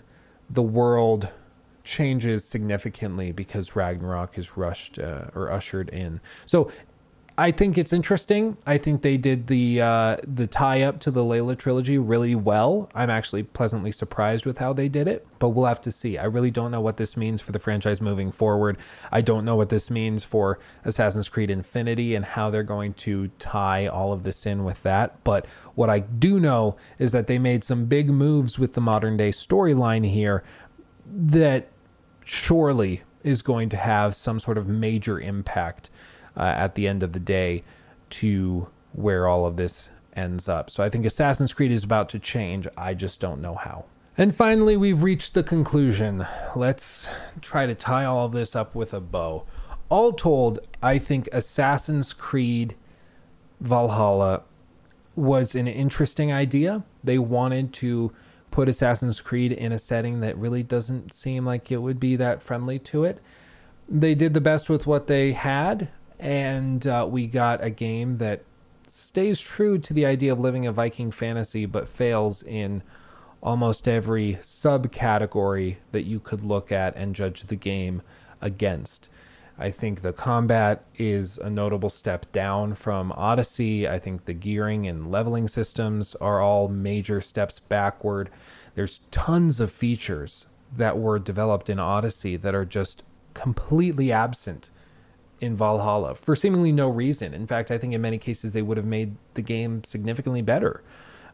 the world changes significantly because Ragnarok is rushed uh, or ushered in. So I think it's interesting. I think they did the uh, the tie up to the Layla trilogy really well. I'm actually pleasantly surprised with how they did it, but we'll have to see. I really don't know what this means for the franchise moving forward. I don't know what this means for Assassin's Creed Infinity and how they're going to tie all of this in with that. But what I do know is that they made some big moves with the modern day storyline here that surely is going to have some sort of major impact uh, at the end of the day to where all of this ends up. So I think Assassin's Creed is about to change. I just don't know how. And finally, we've reached the conclusion. Let's try to tie all of this up with a bow. All told, I think Assassin's Creed Valhalla was an interesting idea. They wanted to put Assassin's Creed in a setting that really doesn't seem like it would be that friendly to it. They did the best with what they had and uh, we got a game that stays true to the idea of living a Viking fantasy, but fails in almost every subcategory that you could look at and judge the game against. I think the combat is a notable step down from Odyssey. I think the gearing and leveling systems are all major steps backward. There's tons of features that were developed in Odyssey that are just completely absent in Valhalla for seemingly no reason. In fact, I think in many cases they would have made the game significantly better,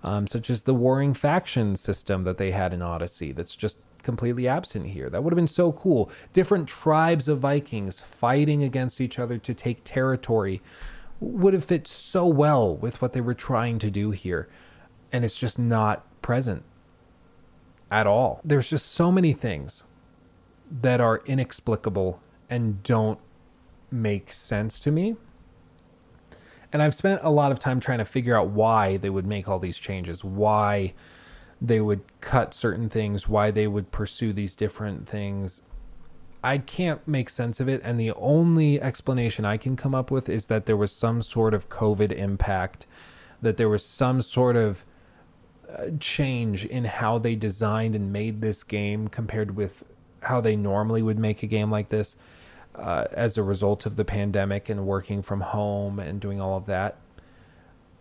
um, such as the warring faction system that they had in Odyssey that's just completely absent here. That would have been so cool. Different tribes of Vikings fighting against each other to take territory would have fit so well with what they were trying to do here. And it's just not present at all. There's just so many things that are inexplicable and don't make sense to me. And I've spent a lot of time trying to figure out why they would make all these changes, why they would cut certain things, why they would pursue these different things. I can't make sense of it. And the only explanation I can come up with is that there was some sort of COVID impact, that there was some sort of uh, change in how they designed and made this game compared with how they normally would make a game like this uh, as a result of the pandemic and working from home and doing all of that.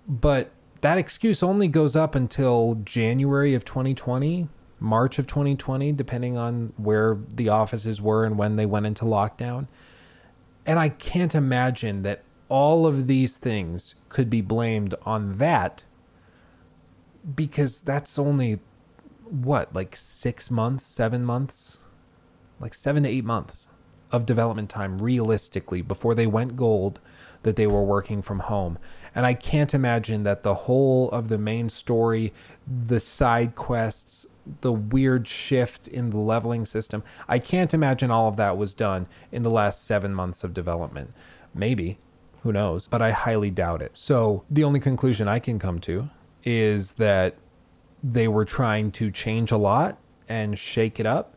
But that excuse only goes up until January of 2020, March of 2020, depending on where the offices were and when they went into lockdown. And I can't imagine that all of these things could be blamed on that because that's only what, like six months, seven months, like seven to eight months of development time realistically before they went gold that they were working from home. And I can't imagine that the whole of the main story, the side quests, the weird shift in the leveling system, I can't imagine all of that was done in the last seven months of development. Maybe, who knows, but I highly doubt it. So the only conclusion I can come to is that they were trying to change a lot and shake it up,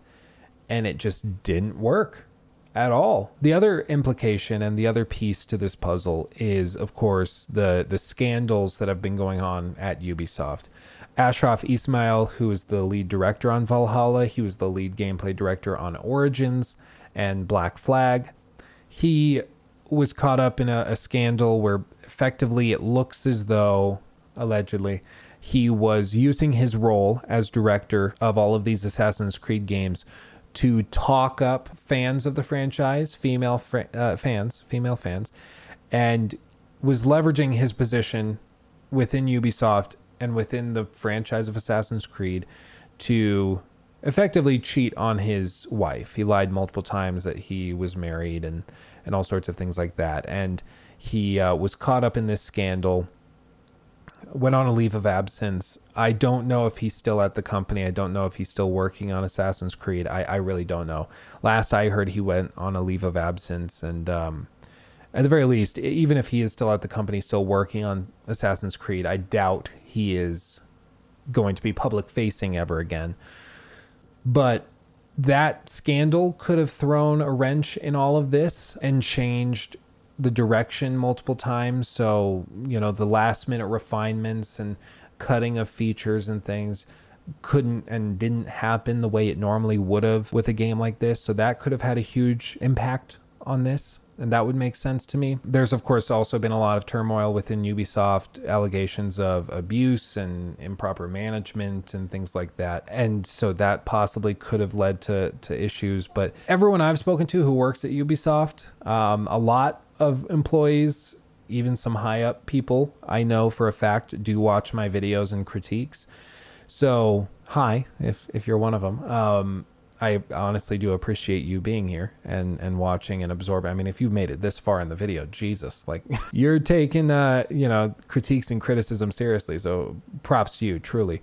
and it just didn't work at all. The other implication and the other piece to this puzzle is, of course, the the scandals that have been going on at Ubisoft. Ashraf Ismail, who is the lead director on Valhalla, he was the lead gameplay director on Origins and Black Flag. He was caught up in a, a scandal where effectively it looks as though, allegedly, he was using his role as director of all of these Assassin's Creed games to talk up fans of the franchise, female fr- uh, fans, female fans, and was leveraging his position within Ubisoft and within the franchise of Assassin's Creed to effectively cheat on his wife. He lied multiple times that he was married and and all sorts of things like that. And he uh, was caught up in this scandal went on a leave of absence. I don't know if he's still at the company. I don't know if he's still working on Assassin's Creed. I, I really don't know. Last I heard, he went on a leave of absence, and um, at the very least, even if he is still at the company, still working on Assassin's Creed, I doubt he is going to be public facing ever again. But that scandal could have thrown a wrench in all of this and changed the direction multiple times. So, you know, the last minute refinements and cutting of features and things couldn't and didn't happen the way it normally would have with a game like this. So that could have had a huge impact on this. And that would make sense to me. There's, of course, also been a lot of turmoil within Ubisoft, allegations of abuse and improper management and things like that. And so that possibly could have led to, to issues. But everyone I've spoken to who works at Ubisoft, um, a lot of employees, even some high up people I know for a fact do watch my videos and critiques. So, hi, if if you're one of them. Um, I honestly do appreciate you being here and and watching and absorbing. I mean, if you made it this far in the video, Jesus, like you're taking uh, you know, critiques and criticism seriously. So, props to you, truly.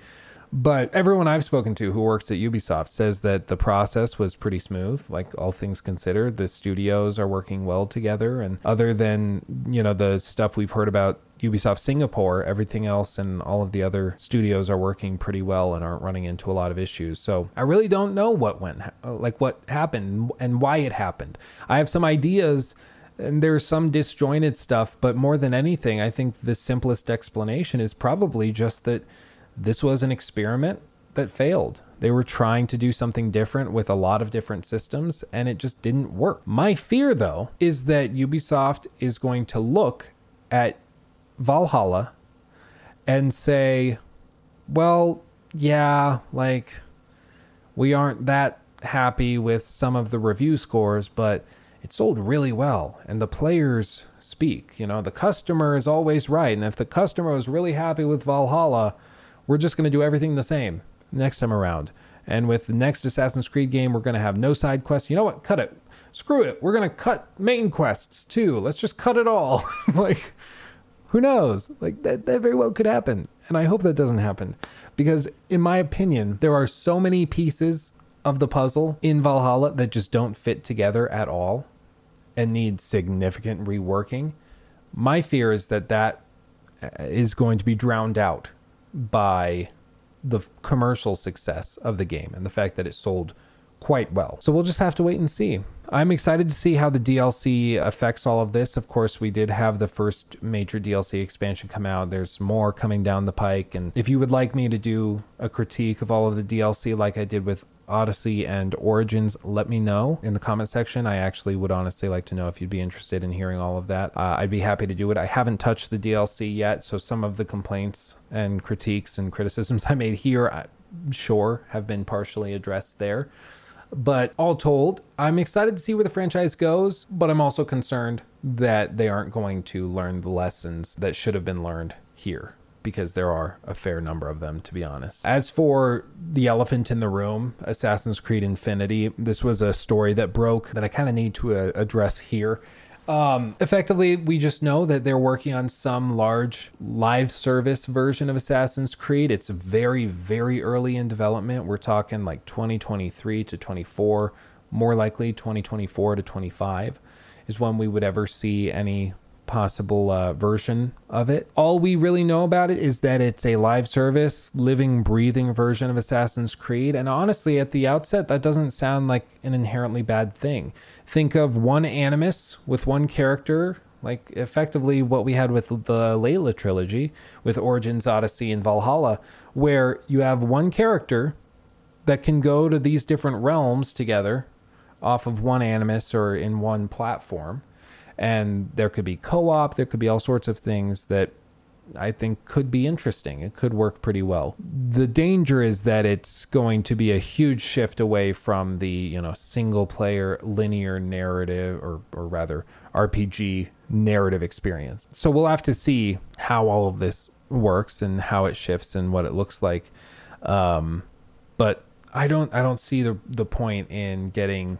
But everyone I've spoken to who works at Ubisoft says that the process was pretty smooth, like all things considered. The studios are working well together. And other than, you know, the stuff we've heard about Ubisoft Singapore, everything else and all of the other studios are working pretty well and aren't running into a lot of issues. So I really don't know what went, like what happened and why it happened. I have some ideas and there's some disjointed stuff, but more than anything, I think the simplest explanation is probably just that this was an experiment that failed. They were trying to do something different with a lot of different systems and it just didn't work. My fear though is that Ubisoft is going to look at Valhalla and say, well, yeah, like we aren't that happy with some of the review scores, but it sold really well and the players speak. You know, the customer is always right. And if the customer was really happy with Valhalla, we're just going to do everything the same next time around. And with the next Assassin's Creed game, we're going to have no side quests. You know what? Cut it. Screw it. We're going to cut main quests too. Let's just cut it all. like, who knows? Like, that, that very well could happen. And I hope that doesn't happen. Because, in my opinion, there are so many pieces of the puzzle in Valhalla that just don't fit together at all and need significant reworking. My fear is that that uh, going to be drowned out by the commercial success of the game and the fact that it sold quite well. So we'll just have to wait and see. I'm excited to see how the DLC affects all of this. Of course, we did have the first major DLC expansion come out. There's more coming down the pike. And if you would like me to do a critique of all of the DLC like I did with Odyssey and Origins, let me know in the comment section. I actually would honestly like to know if you'd be interested in hearing all of that. Uh, I'd be happy to do it. I haven't touched the DLC yet, so some of the complaints and critiques and criticisms I made here, I'm sure, have been partially addressed there. But all told, I'm excited to see where the franchise goes, but I'm also concerned that they aren't going to learn the lessons that should have been learned here because there are a fair number of them, to be honest. As for the elephant in the room, Assassin's Creed Infinity, this was a story that broke that I kind of need to uh, address here. Um, effectively, we just know that they're working on some large live service version of Assassin's Creed. It's very, very early in development. We're talking like 2023 to 24, more likely 2024 to 25 is when we would ever see any possible uh, version of it. All we really know about it is that it's a live service, living, breathing version of Assassin's Creed. And honestly, at the outset, that doesn't sound like an inherently bad thing. Think of one Animus with one character, like effectively what we had with the Layla trilogy, with Origins, Odyssey, and Valhalla, where you have one character that can go to these different realms together off of one Animus or in one platform and there could be co-op there could be all sorts of things that I think could be interesting. It could work pretty well. The danger is that it's going to be a huge shift away from the, you know, single player linear narrative or or rather RPG narrative experience. So we'll have to see how all of this works and how it shifts and what it looks like. Um, but I don't I don't see the the point in getting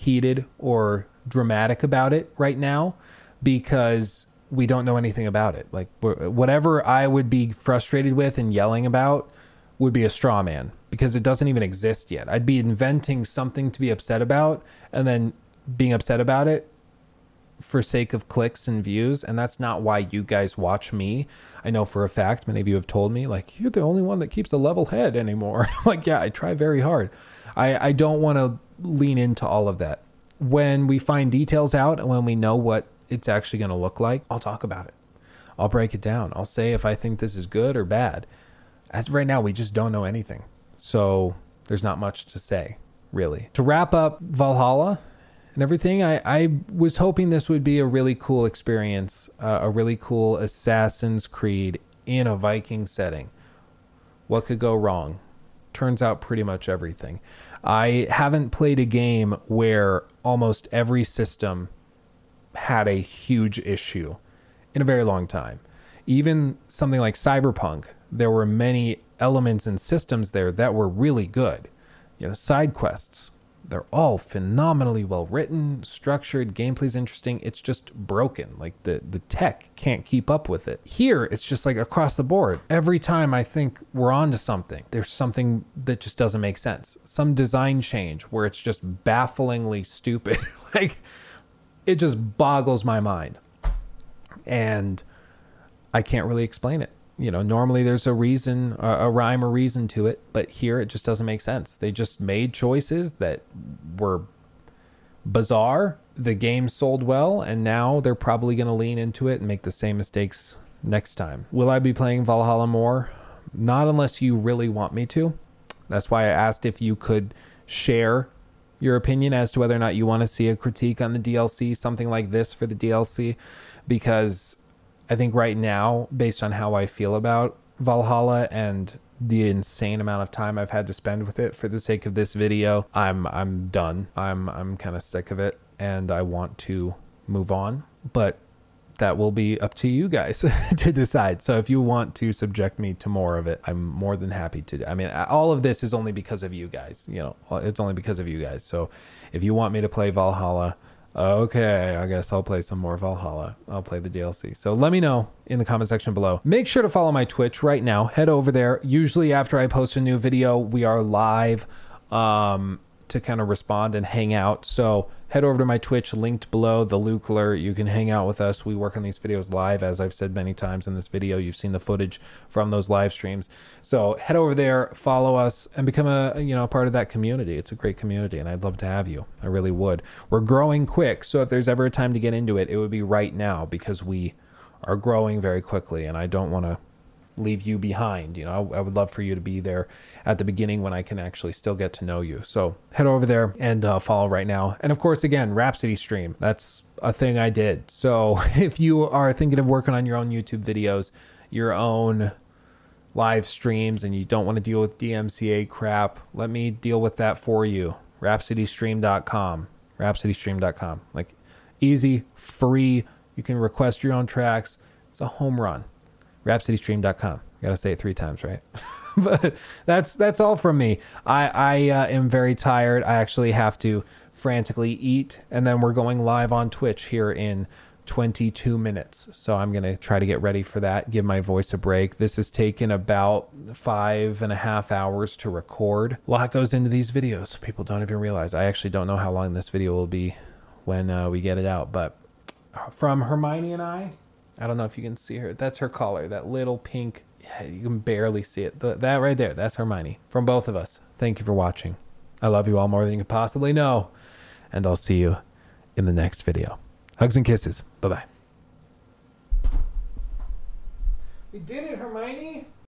heated or dramatic about it right now because we don't know anything about it. Like whatever I would be frustrated with and yelling about would be a straw man because it doesn't even exist yet. I'd be inventing something to be upset about and then being upset about it for sake of clicks and views and that's not why you guys watch me i know for a fact many of you have told me like you're the only one that keeps a level head anymore like yeah i try very hard i i don't want to lean into all of that when we find details out and when we know what it's actually going to look like, I'll talk about it. I'll break it down. I'll say if I think this is good or bad. As right now, we just don't know anything. So there's not much to say, really. To wrap up Valhalla and everything, I, I was hoping this would be a really cool experience, uh, a really cool Assassin's Creed in a Viking setting. What could go wrong? Turns out pretty much everything. I haven't played a game where almost every system had a huge issue in a very long time. Even something like Cyberpunk, there were many elements and systems there that were really good. You know, side quests, they're all phenomenally well written, structured, gameplay's interesting. It's just broken. Like the the tech can't keep up with it. Here, it's just like across the board. Every time I think we're on to something, there's something that just doesn't make sense. Some design change where it's just bafflingly stupid. like it just boggles my mind. And I can't really explain it you know, normally there's a reason, a, a rhyme or reason to it, but here it just doesn't make sense. They just made choices that were bizarre. The game sold well, and now they're probably going to lean into it and make the same mistakes next time. Will I be playing Valhalla more? Not unless you really want me to. That's why I asked if you could share your opinion as to whether or not you want to see a critique on the DLC, something like this for the DLC, because I think right now, based on how I feel about Valhalla and the insane amount of time I've had to spend with it for the sake of this video, I'm I'm done. I'm I'm kind of sick of it and I want to move on. But that will be up to you guys to decide. So if you want to subject me to more of it, I'm more than happy to. I mean, all of this is only because of you guys. You know, it's only because of you guys. So if you want me to play Valhalla, okay, I guess I'll play some more Valhalla. I'll play the DLC. So let me know in the comment section below. Make sure to follow my Twitch right now. Head over there. Usually after I post a new video, we are live. Um, to kind of respond and hang out. So head over to my Twitch linked below, the Luke alert. You can hang out with us. We work on these videos live, as I've said many times in this video. You've seen the footage from those live streams. So head over there, follow us, and become a you know part of that community. It's a great community, and I'd love to have you. I really would. We're growing quick, so if there's ever a time to get into it, it would be right now because we are growing very quickly, and I don't want to leave you behind. You know, I, I, would love for you to be there at the beginning when I can actually still get to know you. So head over there and uh, follow right now. And of course, again, Rhapsody stream. That's a thing I did. So if you are thinking of working on your own YouTube videos, your own live streams, and you don't want to deal with DMCA crap, let me deal with that for you. Rhapsodystream.com. Rhapsodystream.com. Like easy, free. You can request your own tracks. It's a home run rhapsodystream.com. Got to say it three times, right? but that's that's all from me. I I uh, am very tired. I actually have to frantically eat, and then we're going live on Twitch here in 22 minutes. So I'm gonna try to get ready for that. Give my voice a break. This has taken about five and a half hours to record. A lot goes into these videos. People don't even realize. I actually don't know how long this video will be when uh, we get it out, but from Hermione and I, I don't know if you can see her. That's her collar, that little pink. Yeah, you can barely see it. The, that right there, that's Hermione. From both of us. Thank you for watching. I love you all more than you can possibly know. And I'll see you in the next video. Hugs and kisses. Bye bye. We did it, Hermione.